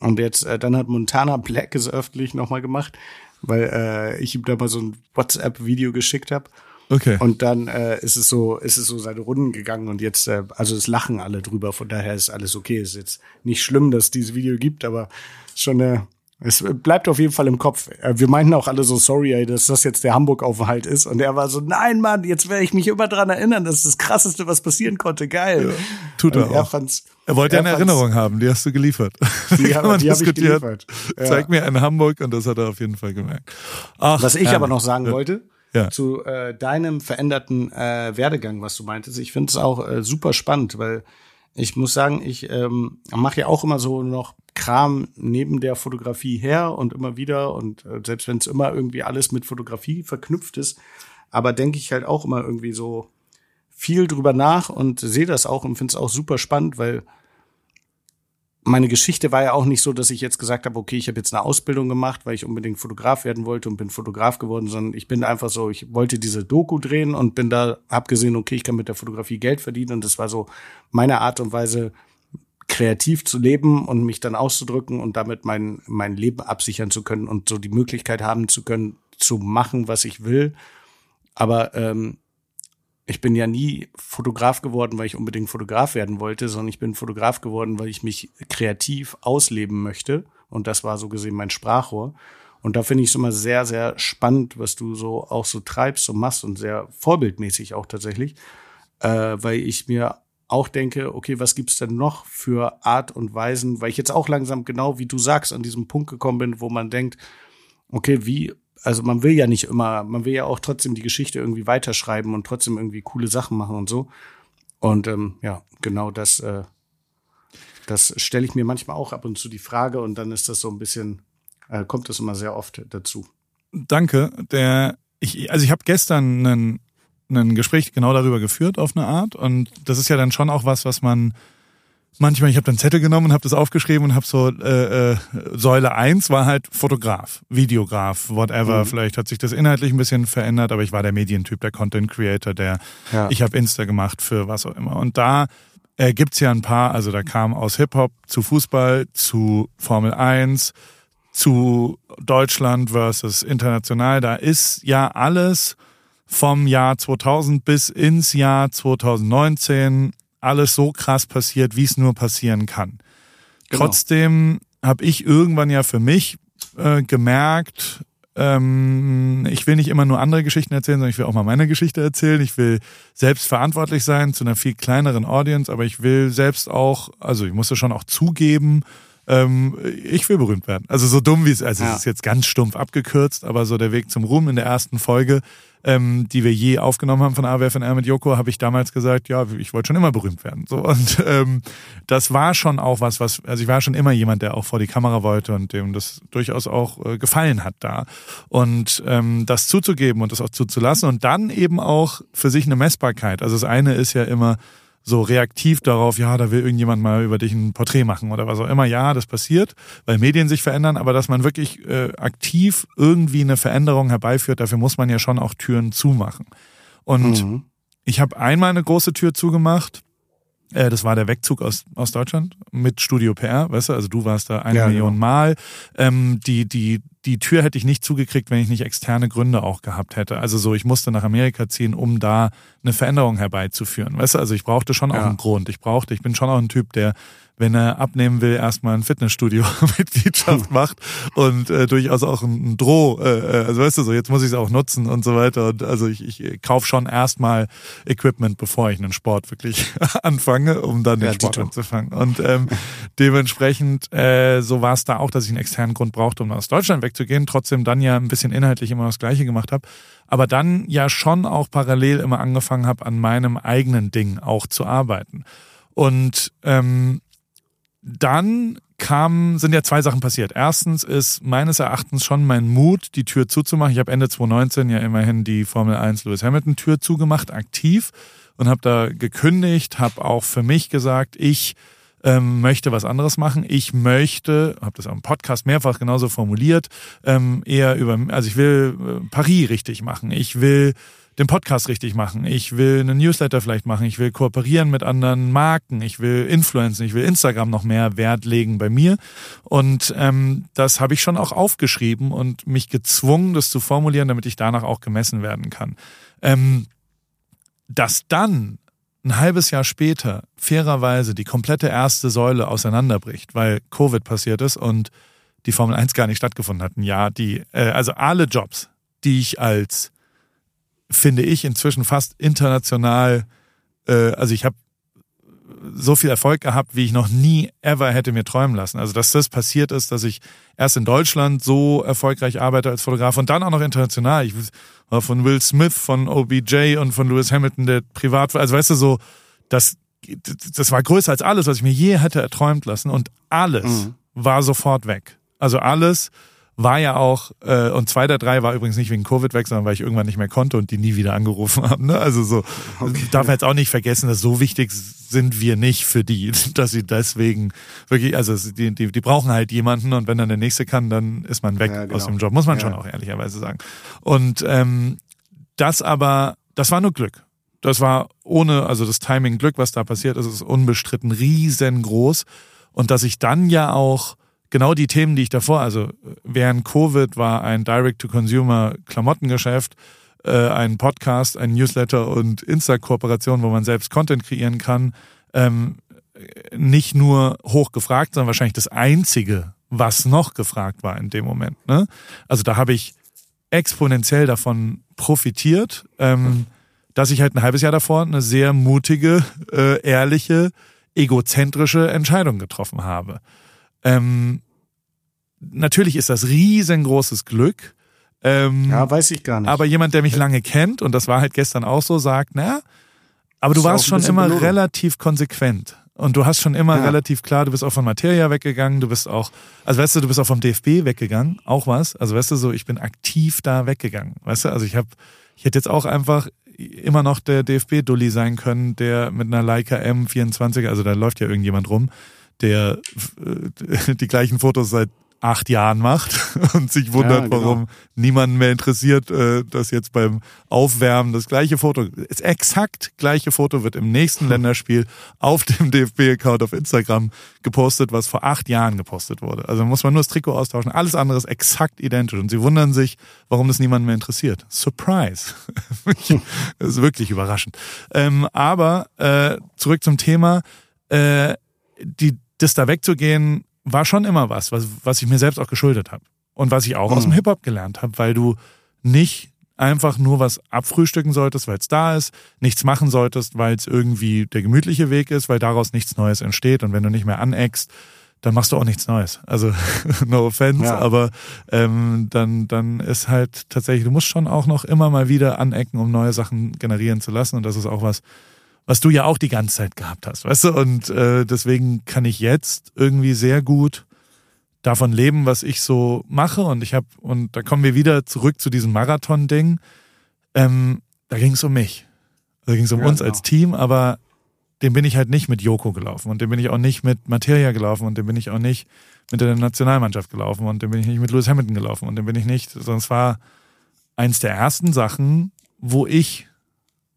Und jetzt, äh, dann hat Montana Black es öffentlich nochmal gemacht, weil äh, ich ihm da mal so ein WhatsApp-Video geschickt habe. Okay. Und dann äh, ist es so, ist es so seine Runden gegangen und jetzt, äh, also es lachen alle drüber, von daher ist alles okay. Ist jetzt nicht schlimm, dass es dieses Video gibt, aber schon eine, es bleibt auf jeden Fall im Kopf. Äh, Wir meinten auch alle so, sorry, ey, dass das jetzt der Hamburg-Aufenthalt ist. Und er war so, nein, Mann, jetzt werde ich mich immer dran erinnern, das ist das Krasseste, was passieren konnte. Geil. tut er er auch. fand's, Er wollte er eine Erinnerung haben, die hast du geliefert. Die Kann hab- man die hab ich geliefert. Ja. Zeig mir in Hamburg und das hat er auf jeden Fall gemerkt. Ach, Was ich herrlich. aber noch sagen wollte, Ja. zu äh, deinem veränderten äh, Werdegang, was du meintest, ich finde es auch äh, super spannend, weil ich muss sagen, ich ähm, mache ja auch immer so noch Kram neben der Fotografie her und immer wieder und äh, selbst wenn es immer irgendwie alles mit Fotografie verknüpft ist, aber denke ich halt auch immer irgendwie so viel drüber nach und sehe das auch und finde es auch super spannend, weil meine Geschichte war ja auch nicht so, dass ich jetzt gesagt habe, okay, ich habe jetzt eine Ausbildung gemacht, weil ich unbedingt Fotograf werden wollte und bin Fotograf geworden, sondern ich bin einfach so, ich wollte diese Doku drehen und bin da, hab gesehen, okay, ich kann mit der Fotografie Geld verdienen und das war so meine Art und Weise, kreativ zu leben und mich dann auszudrücken und damit mein, mein Leben absichern zu können und so die Möglichkeit haben zu können, zu machen, was ich will. Aber ähm, ich bin ja nie Fotograf geworden, weil ich unbedingt Fotograf werden wollte, sondern ich bin Fotograf geworden, weil ich mich kreativ ausleben möchte. Und das war so gesehen mein Sprachrohr. Und da finde ich es immer sehr, sehr spannend, was du so auch so treibst und machst und sehr vorbildmäßig auch tatsächlich, äh, weil ich mir auch denke, okay, was gibt's denn noch für Art und Weisen, weil ich jetzt auch langsam genau wie du sagst an diesem Punkt gekommen bin, wo man denkt, okay, wie, also man will ja nicht immer, man will ja auch trotzdem die Geschichte irgendwie weiterschreiben und trotzdem irgendwie coole Sachen machen und so. Und ähm, ja, genau das, äh, das stelle ich mir manchmal auch ab und zu die Frage und dann ist das so ein bisschen, äh, kommt das immer sehr oft dazu. Danke. Der, ich, also ich habe gestern einen, ein Gespräch genau darüber geführt auf eine Art und das ist ja dann schon auch was, was man manchmal, ich habe dann Zettel genommen und habe das aufgeschrieben und habe so äh, äh, Säule eins war halt Fotograf, Videograf, whatever. Mhm. Vielleicht hat sich das inhaltlich ein bisschen verändert, aber ich war der Medientyp, der Content Creator, der Ja. ich habe Insta gemacht für was auch immer. Und da äh, gibt's ja ein paar, also da kam aus Hip-Hop zu Fußball, zu Formel 1, zu Deutschland versus international. Da ist ja alles vom Jahr 2000 bis ins Jahr 2019 alles so krass passiert, wie es nur passieren kann. Genau. Trotzdem habe ich irgendwann ja für mich äh, gemerkt, ähm, ich will nicht immer nur andere Geschichten erzählen, sondern ich will auch mal meine Geschichte erzählen. Ich will selbst verantwortlich sein zu einer viel kleineren Audience, aber ich will selbst auch, also ich musste schon auch zugeben, ähm, ich will berühmt werden. Also so dumm wie es, also Ja. es ist jetzt ganz stumpf abgekürzt, aber so der Weg zum Ruhm in der ersten Folge, ähm, die wir je aufgenommen haben von AWFNR mit Joko, habe ich damals gesagt, ja, ich wollte schon immer berühmt werden. So und ähm, das war schon auch was, was, also ich war schon immer jemand, der auch vor die Kamera wollte und dem das durchaus auch äh, gefallen hat da. Und ähm, das zuzugeben und das auch zuzulassen und dann eben auch für sich eine Messbarkeit. Also das eine ist ja immer so reaktiv darauf, ja, da will irgendjemand mal über dich ein Porträt machen oder was auch immer. Ja, das passiert, weil Medien sich verändern, aber dass man wirklich äh, aktiv irgendwie eine Veränderung herbeiführt, dafür muss man ja schon auch Türen zumachen. Und Mhm. ich habe einmal eine große Tür zugemacht. Äh, das war der Wegzug aus, aus Deutschland mit Studio PR, weißt du? Also du warst da eine Ja, Million genau. Mal. Ähm, die, die, die Tür hätte ich nicht zugekriegt, wenn ich nicht externe Gründe auch gehabt hätte. Also so, ich musste nach Amerika ziehen, um da eine Veränderung herbeizuführen. Weißt du, also ich brauchte schon auch Ja. einen Grund. Ich brauchte, ich bin schon auch ein Typ, der, wenn er abnehmen will, erstmal ein Fitnessstudio-Mitgliedschaft macht und äh, durchaus auch ein, ein Droh, äh, äh, also weißt du so, jetzt muss ich es auch nutzen und so weiter. Und also ich, ich kaufe schon erstmal Equipment, bevor ich einen Sport wirklich anfange, um dann den Ja, Sport anzufangen. Und ähm, dementsprechend, äh, so war es da auch, dass ich einen externen Grund brauchte, um aus Deutschland wegzugehen, trotzdem dann ja ein bisschen inhaltlich immer das Gleiche gemacht habe, aber dann ja schon auch parallel immer angefangen habe, an meinem eigenen Ding auch zu arbeiten. Und ähm, dann kam, sind ja zwei Sachen passiert. Erstens ist meines Erachtens schon mein Mut, die Tür zuzumachen. Ich habe Ende 2019 ja immerhin die Formel 1 Lewis Hamilton Tür zugemacht, aktiv und habe da gekündigt, habe auch für mich gesagt, ich ähm, möchte was anderes machen. Ich möchte, habe das auch im Podcast mehrfach genauso formuliert, ähm, eher über, also ich will äh, Paris richtig machen. Ich will den Podcast richtig machen. Ich will einen Newsletter vielleicht machen. Ich will kooperieren mit anderen Marken. Ich will Influencen. Ich will Instagram noch mehr Wert legen bei mir. Und ähm, das habe ich schon auch aufgeschrieben und mich gezwungen, das zu formulieren, damit ich danach auch gemessen werden kann. Ähm, dass dann ein halbes Jahr später fairerweise die komplette erste Säule auseinanderbricht, weil Covid passiert ist und die Formel 1 gar nicht stattgefunden hat. Jahr, die, äh, also alle Jobs, die ich als, finde ich, inzwischen fast international, äh, also ich habe so viel Erfolg gehabt, wie ich noch nie ever hätte mir träumen lassen. Also dass das passiert ist, dass ich erst in Deutschland so erfolgreich arbeite als Fotograf und dann auch noch international. Ich war von Will Smith, von OBJ und von Lewis Hamilton, der privat. Also weißt du so, das, das war größer als alles, was ich mir je hätte erträumt lassen und alles Mhm. war sofort weg. Also alles war ja auch, äh, und zwei der drei war übrigens nicht wegen Covid weg, sondern weil ich irgendwann nicht mehr konnte und die nie wieder angerufen haben. Ne? Also so, darf man jetzt auch nicht vergessen, dass so wichtig sind wir nicht für die, dass sie deswegen wirklich, also die, die, die brauchen halt jemanden und wenn dann der nächste kann, dann ist man weg Ja, genau. aus dem Job, muss man Ja. schon auch ehrlicherweise sagen. Und ähm, das aber, das war nur Glück. Das war ohne, also das Timing Glück, was da passiert ist, ist unbestritten riesengroß. Und dass ich dann ja auch genau die Themen, die ich davor, also während Covid war ein Direct-to-Consumer-Klamottengeschäft, äh, ein Podcast, ein Newsletter und Insta-Kooperation, wo man selbst Content kreieren kann, ähm, nicht nur hoch gefragt, sondern wahrscheinlich das Einzige, was noch gefragt war in dem Moment. Ne? Also da habe ich exponentiell davon profitiert, ähm, dass ich halt ein halbes Jahr davor eine sehr mutige, äh, ehrliche, egozentrische Entscheidung getroffen habe. Ähm, natürlich ist das riesengroßes Glück. Ähm, Ja, weiß ich gar nicht. aber jemand, der mich lange kennt, und das war halt gestern auch so, sagt, na, aber du Ist warst schon immer Belohnung. relativ konsequent. Und du hast schon immer Ja. relativ klar, du bist auch von Materia weggegangen, du bist auch, also weißt du, du bist auch vom DFB weggegangen, auch was. Also weißt du, so, ich bin aktiv da weggegangen. Weißt du, also ich habe, ich hätte jetzt auch einfach immer noch der DFB-Dulli sein können, der mit einer Leica M24, also da läuft ja irgendjemand rum, der äh, die gleichen Fotos seit acht Jahren macht und sich wundert, Ja, genau. warum niemanden mehr interessiert, äh, dass jetzt beim Aufwärmen das gleiche Foto, das exakt gleiche Foto wird im nächsten Länderspiel auf dem DFB-Account auf Instagram gepostet, was vor acht Jahren gepostet wurde. Also muss man nur das Trikot austauschen, alles andere ist exakt identisch und sie wundern sich, warum das niemanden mehr interessiert. Surprise. das ist wirklich überraschend. Ähm, aber äh, zurück zum Thema, äh, die, das da wegzugehen, war schon immer was, was, was ich mir selbst auch geschuldet habe. Und was ich auch aus dem Mhm. Hip-Hop gelernt habe, weil du nicht einfach nur was abfrühstücken solltest, weil es da ist, nichts machen solltest, weil es irgendwie der gemütliche Weg ist, weil daraus nichts Neues entsteht. Und wenn du nicht mehr aneckst, dann machst du auch nichts Neues. Also no offense, Ja. aber ähm, dann, dann ist halt tatsächlich, du musst schon auch noch immer mal wieder anecken, um neue Sachen generieren zu lassen. Und das ist auch was, was du ja auch die ganze Zeit gehabt hast, weißt du? Und äh, deswegen kann ich jetzt irgendwie sehr gut davon leben, was ich so mache. Und ich habe, und da kommen wir wieder zurück zu diesem Marathon-Ding. Ähm, da ging es um mich. Da ging es um Ja, uns genau. als Team, aber den bin ich halt nicht mit Joko gelaufen und den bin ich auch nicht mit Materia gelaufen und den bin ich auch nicht mit der Nationalmannschaft gelaufen und den bin ich nicht mit Lewis Hamilton gelaufen und den bin ich nicht, es war eins der ersten Sachen, wo ich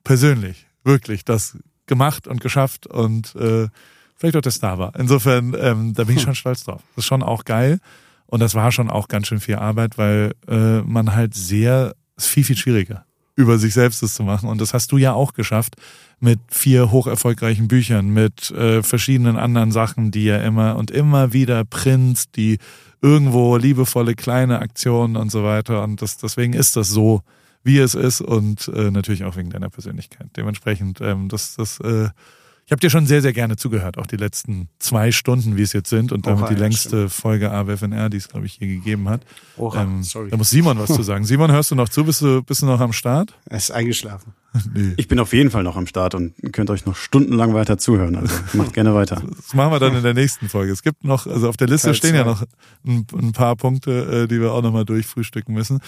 persönlich wirklich das gemacht und geschafft und äh, vielleicht auch der Star war. Insofern, ähm, da bin ich schon stolz drauf. Das ist schon auch geil. Und das war schon auch ganz schön viel Arbeit, weil äh, man halt sehr, ist viel, viel schwieriger, über sich selbst das zu machen. Und das hast du ja auch geschafft mit vier hoch erfolgreichen Büchern, mit äh, verschiedenen anderen Sachen, die ja immer und immer wieder Prints, die irgendwo liebevolle kleine Aktionen und so weiter. Und das, deswegen ist das so, wie es ist und äh, natürlich auch wegen deiner Persönlichkeit. Dementsprechend, ähm, das, das äh, ich habe dir schon sehr, sehr gerne zugehört, auch die letzten zwei Stunden, wie es jetzt sind und damit Oha, die ja, längste stimmt. Folge AWFNR, die es, glaube ich, hier gegeben hat. Oha, ähm, sorry. Da muss Simon was zu sagen. Simon, hörst du noch zu? Bist du, bist du noch am Start? Er ist eingeschlafen. nee. Ich bin auf jeden Fall noch am Start und könnt euch noch stundenlang weiter zuhören. Also macht gerne weiter. Das machen wir dann in der nächsten Folge. Es gibt noch, also auf der Liste Teil stehen zwei. ja noch ein, ein, paar Punkte, äh, die wir auch nochmal durchfrühstücken müssen.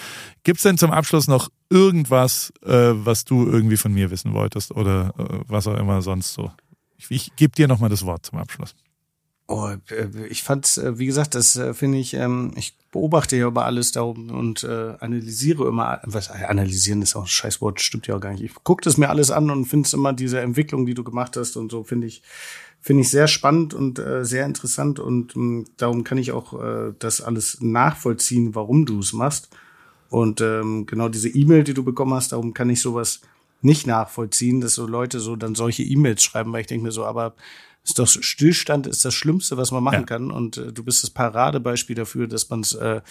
Gibt's denn zum Abschluss noch irgendwas, äh, was du irgendwie von mir wissen wolltest oder äh, was auch immer sonst so? Ich, ich gebe dir nochmal das Wort zum Abschluss. Oh, äh, ich fand, äh, wie gesagt, das äh, finde ich, ähm, ich beobachte ja über alles da oben und analysiere immer, was analysieren ist auch ein Scheißwort, stimmt ja auch gar nicht. Ich gucke das mir alles an und finde es immer diese Entwicklung, die du gemacht hast und so finde ich, finde ich sehr spannend und sehr interessant und ähm, darum kann ich auch das alles nachvollziehen, warum du es machst. Und ähm, genau diese E-Mail, die du bekommen hast, darum kann ich sowas nicht nachvollziehen, dass so Leute so dann solche E-Mails schreiben, weil ich denke mir so, aber ist doch Stillstand ist das Schlimmste, was man machen ja. kann und äh, du bist das Paradebeispiel dafür, dass man äh,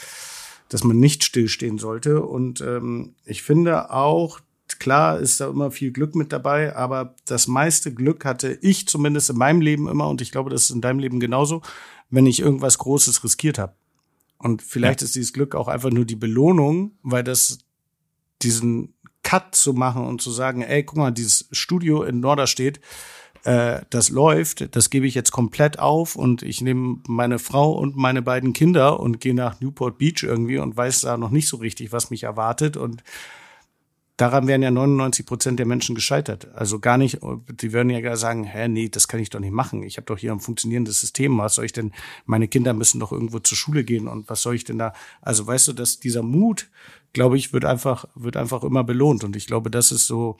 dass man nicht stillstehen sollte und ähm, ich finde auch klar ist da immer viel Glück mit dabei, aber das meiste Glück hatte ich zumindest in meinem Leben immer und ich glaube, das ist in deinem Leben genauso, wenn ich irgendwas Großes riskiert habe. Und vielleicht ja. ist dieses Glück auch einfach nur die Belohnung, weil das diesen Cut zu machen und zu sagen, ey, guck mal, dieses Studio in Norderstedt, äh, das läuft, das gebe ich jetzt komplett auf und ich nehme meine Frau und meine beiden Kinder und gehe nach Newport Beach irgendwie und weiß da noch nicht so richtig, was mich erwartet und daran wären ja 99 Prozent der Menschen gescheitert. Also gar nicht, die würden ja gar sagen, hä, nee, das kann ich doch nicht machen. Ich habe doch hier ein funktionierendes System. Was soll ich denn, meine Kinder müssen doch irgendwo zur Schule gehen und was soll ich denn da? Also weißt du, dass dieser Mut, glaube ich, wird einfach, wird einfach immer belohnt. Und ich glaube, das ist so,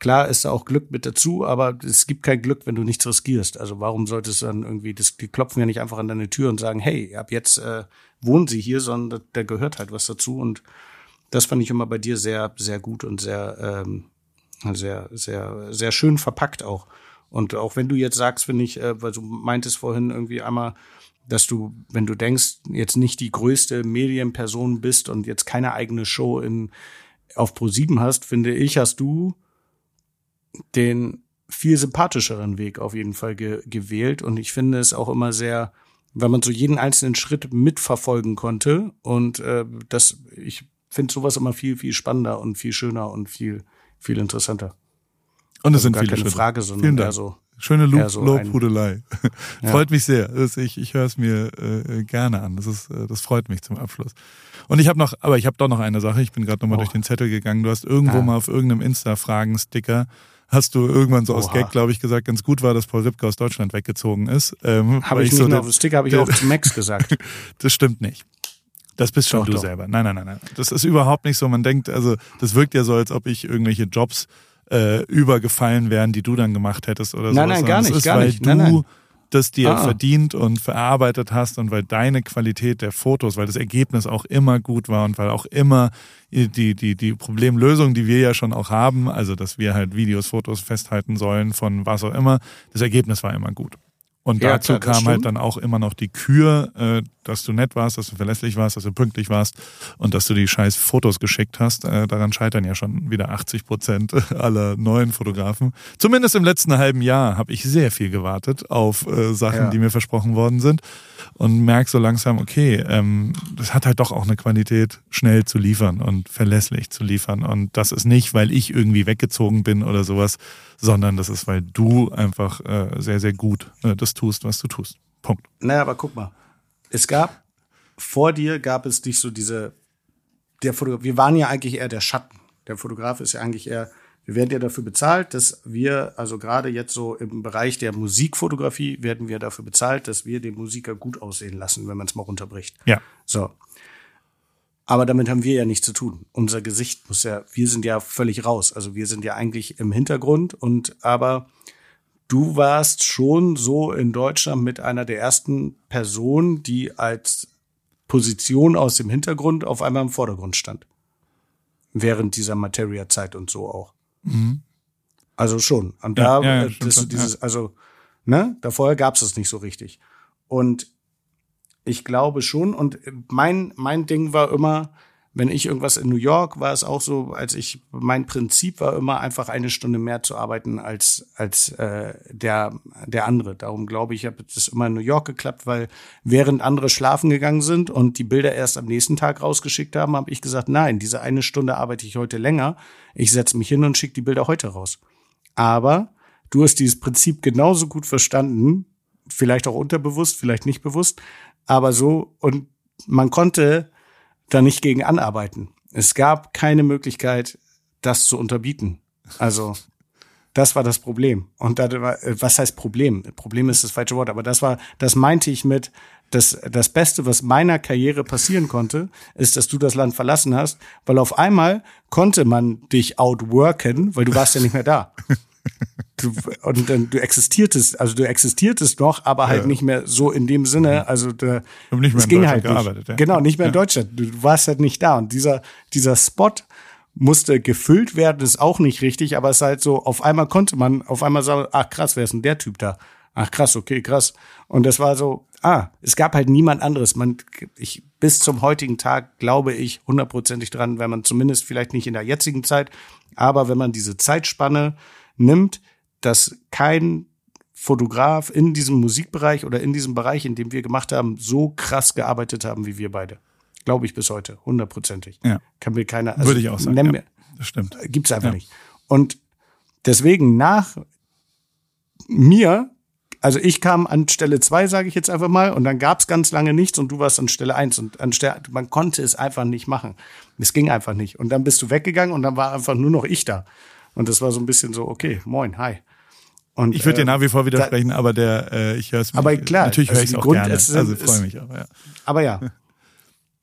klar ist da auch Glück mit dazu, aber es gibt kein Glück, wenn du nichts riskierst. Also warum sollte es dann irgendwie, das, die klopfen ja nicht einfach an deine Tür und sagen, hey, ab jetzt äh, wohnen sie hier, sondern da gehört halt was dazu. Und das fand ich immer bei dir sehr, sehr gut und sehr, ähm, sehr, sehr, sehr schön verpackt auch. Und auch wenn du jetzt sagst, finde ich, äh, weil du meintest vorhin irgendwie einmal, dass du, wenn du denkst, jetzt nicht die größte Medienperson bist und jetzt keine eigene Show in, auf Pro7 hast, finde ich, hast du den viel sympathischeren Weg auf jeden Fall ge gewählt. Und ich finde es auch immer sehr, weil man so jeden einzelnen Schritt mitverfolgen konnte. Und äh, das, ich finde sowas immer viel, viel spannender und viel schöner und viel, viel interessanter. Und es also sind viele keine Schritte. Frage, sondern eher so Schöne Lob, so Lobhudelei. Ja. Freut mich sehr. Ich, ich höre es mir äh, gerne an. Das ist, äh, das freut mich zum Abschluss. Und ich habe noch, aber ich habe doch noch eine Sache. Ich bin gerade nochmal oh. durch den Zettel gegangen. Du hast irgendwo ja. mal auf irgendeinem Insta-Fragen-Sticker hast du irgendwann so Oha. aus Gag, glaube ich, gesagt, ganz gut war, dass Paul Ripke aus Deutschland weggezogen ist. Ähm, habe ich, ich nicht so auf dem Sticker, habe ich auch zu Max gesagt. das stimmt nicht. Das bist schon doch, du doch. selber. Nein, nein, nein, nein. Das ist überhaupt nicht so. Man denkt, also das wirkt ja so, als ob ich irgendwelche Jobs äh, übergefallen wären, die du dann gemacht hättest oder so. Nein, nein, gar nicht, ist, gar weil nicht. Nein, du nein. das dir ah. verdient und verarbeitet hast und weil deine Qualität der Fotos, weil das Ergebnis auch immer gut war und weil auch immer die, die, die Problemlösung, die wir ja schon auch haben, also dass wir halt Videos, Fotos festhalten sollen von was auch immer, das Ergebnis war immer gut. Und ja, dazu klar, kam halt dann auch immer noch die Kür, äh, dass du nett warst, dass du verlässlich warst, dass du pünktlich warst und dass du die scheiß Fotos geschickt hast. Äh, daran scheitern ja schon wieder 80 Prozent aller neuen Fotografen. Zumindest im letzten halben Jahr habe ich sehr viel gewartet auf äh, Sachen, ja. die mir versprochen worden sind und merke so langsam, okay, ähm, das hat halt doch auch eine Qualität, schnell zu liefern und verlässlich zu liefern. Und das ist nicht, weil ich irgendwie weggezogen bin oder sowas, sondern das ist, weil du einfach äh, sehr, sehr gut äh, das tust, was du tust. Punkt. Naja, aber guck mal. Es gab, vor dir gab es dich so diese, der Fotograf, wir waren ja eigentlich eher der Schatten. Der Fotograf ist ja eigentlich eher, wir werden ja dafür bezahlt, dass wir, also gerade jetzt so im Bereich der Musikfotografie, werden wir dafür bezahlt, dass wir den Musiker gut aussehen lassen, wenn man es mal runterbricht. Ja. So. Aber damit haben wir ja nichts zu tun. Unser Gesicht muss ja, wir sind ja völlig raus. Also wir sind ja eigentlich im Hintergrund und aber du warst schon so in Deutschland mit einer der ersten Personen, die als Position aus dem Hintergrund auf einmal im Vordergrund stand. Während dieser Materia-Zeit und so auch. Mhm. Also schon. Und da, ja, ja, ja, das, dieses, also, ne, da vorher gab es das nicht so richtig. Und ich glaube schon. Und mein, mein Ding war immer, wenn ich irgendwas in New York war es auch so, als ich mein Prinzip war immer einfach eine Stunde mehr zu arbeiten als als äh, der der andere. Darum glaube ich, habe das immer in New York geklappt, weil während andere schlafen gegangen sind und die Bilder erst am nächsten Tag rausgeschickt haben, habe ich gesagt, nein, diese eine Stunde arbeite ich heute länger. Ich setze mich hin und schicke die Bilder heute raus. Aber du hast dieses Prinzip genauso gut verstanden, vielleicht auch unterbewusst, vielleicht nicht bewusst, aber so und man konnte da nicht gegen anarbeiten. Es gab keine Möglichkeit, das zu unterbieten. Also das war das Problem. Und da äh, was heißt Problem? Problem ist das falsche Wort, aber das war, das meinte ich mit, das, das Beste, was meiner Karriere passieren konnte, ist, dass du das Land verlassen hast, weil auf einmal konnte man dich outworken, weil du warst ja nicht mehr da. du, und dann du existiertest, also du existiertest noch, aber halt ja. nicht mehr so in dem Sinne, also da, nicht mehr es ging halt nicht. Ja. Genau, nicht mehr in Deutschland. Du warst halt nicht da und dieser dieser Spot musste gefüllt werden, ist auch nicht richtig, aber es ist halt so, auf einmal konnte man auf einmal sagen, ach krass, wer ist denn der Typ da? Ach krass, okay, krass. Und das war so, ah, es gab halt niemand anderes. Man, ich, bis zum heutigen Tag glaube ich hundertprozentig dran, wenn man zumindest vielleicht nicht in der jetzigen Zeit, aber wenn man diese Zeitspanne nimmt, dass kein Fotograf in diesem Musikbereich oder in diesem Bereich, in dem wir gemacht haben, so krass gearbeitet haben wie wir beide. Glaube ich bis heute, hundertprozentig. Ja. Kann mir keiner. Also Würde ich auch sagen. Ja, das stimmt. Gibt's einfach ja. nicht. Und deswegen nach mir, also ich kam an Stelle zwei, sage ich jetzt einfach mal, und dann gab's ganz lange nichts und du warst an Stelle eins und an Stelle, man konnte es einfach nicht machen. Es ging einfach nicht. Und dann bist du weggegangen und dann war einfach nur noch ich da. Und das war so ein bisschen so, okay, moin, hi. Und, ich würde dir äh, nach wie vor widersprechen, da, aber der, äh, ich höre es Aber klar, natürlich höre ich es auch Grund, gerne. Es, also freue mich auch, ja. Aber ja.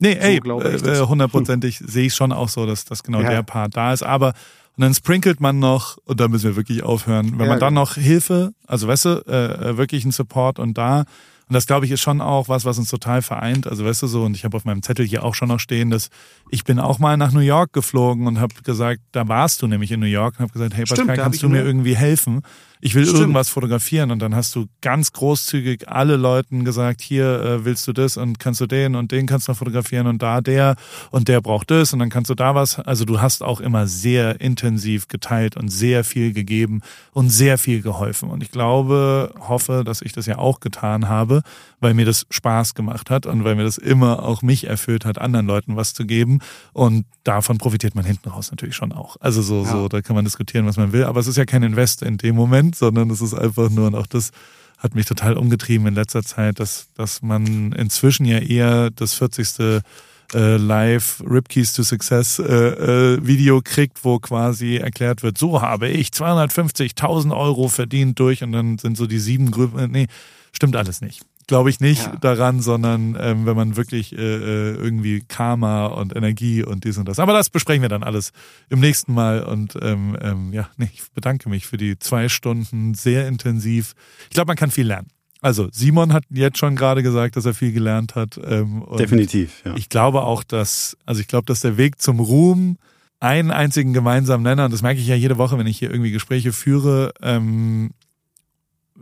Nee, so ey, äh, hundertprozentig sehe ich schon auch so, dass, dass genau ja. der Part da ist. Aber und dann sprinkelt man noch, und da müssen wir wirklich aufhören, wenn ja, man dann noch Hilfe, also weißt du, äh, wirklich einen Support und da und das, glaube ich, ist schon auch was, was uns total vereint. Also weißt du so, und ich habe auf meinem Zettel hier auch schon noch stehen, dass ich bin auch mal nach New York geflogen und habe gesagt, da warst du nämlich in New York und habe gesagt, hey Pascal, kannst du mir irgendwie helfen? Ich will Stimmt. irgendwas fotografieren und dann hast du ganz großzügig alle Leuten gesagt, hier äh, willst du das und kannst du den und den kannst du fotografieren und da der und der braucht das und dann kannst du da was. Also du hast auch immer sehr intensiv geteilt und sehr viel gegeben und sehr viel geholfen und ich glaube, hoffe, dass ich das ja auch getan habe, weil mir das Spaß gemacht hat und weil mir das immer auch mich erfüllt hat, anderen Leuten was zu geben und davon profitiert man hinten raus natürlich schon auch. Also so, ja. so, da kann man diskutieren, was man will, aber es ist ja kein Invest in dem Moment sondern es ist einfach nur, und auch das hat mich total umgetrieben in letzter Zeit, dass, dass man inzwischen ja eher das 40. Äh, Live Ripkeys to Success äh, äh, Video kriegt, wo quasi erklärt wird, so habe ich 250.000 Euro verdient durch und dann sind so die sieben Gründe, nee, stimmt alles nicht glaube ich nicht ja. daran, sondern ähm, wenn man wirklich äh, äh, irgendwie Karma und Energie und dies und das. Aber das besprechen wir dann alles im nächsten Mal. Und ähm, ähm, ja, nee, ich bedanke mich für die zwei Stunden sehr intensiv. Ich glaube, man kann viel lernen. Also Simon hat jetzt schon gerade gesagt, dass er viel gelernt hat. Ähm, Definitiv. Ja. Ich glaube auch, dass, also ich glaube, dass der Weg zum Ruhm einen einzigen gemeinsamen Nenner, und das merke ich ja jede Woche, wenn ich hier irgendwie Gespräche führe, ähm,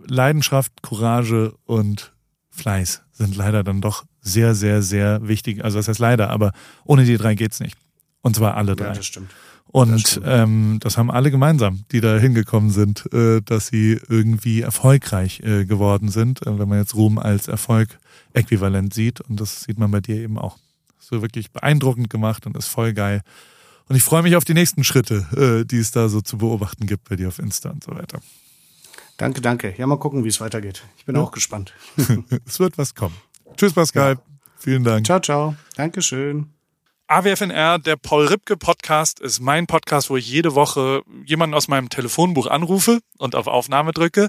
Leidenschaft, Courage und Fleiß sind leider dann doch sehr, sehr, sehr wichtig. Also das heißt leider, aber ohne die drei geht's nicht. Und zwar alle drei. Ja, das stimmt. Und das, stimmt. Ähm, das haben alle gemeinsam, die da hingekommen sind, äh, dass sie irgendwie erfolgreich äh, geworden sind, äh, wenn man jetzt Ruhm als Erfolg äquivalent sieht. Und das sieht man bei dir eben auch. So wirklich beeindruckend gemacht und ist voll geil. Und ich freue mich auf die nächsten Schritte, äh, die es da so zu beobachten gibt bei dir auf Insta und so weiter. Danke, danke. Ja, mal gucken, wie es weitergeht. Ich bin ja. auch gespannt. es wird was kommen. Tschüss, Pascal. Ja. Vielen Dank. Ciao, ciao. Dankeschön. AWFNR, der Paul Ripke Podcast, ist mein Podcast, wo ich jede Woche jemanden aus meinem Telefonbuch anrufe und auf Aufnahme drücke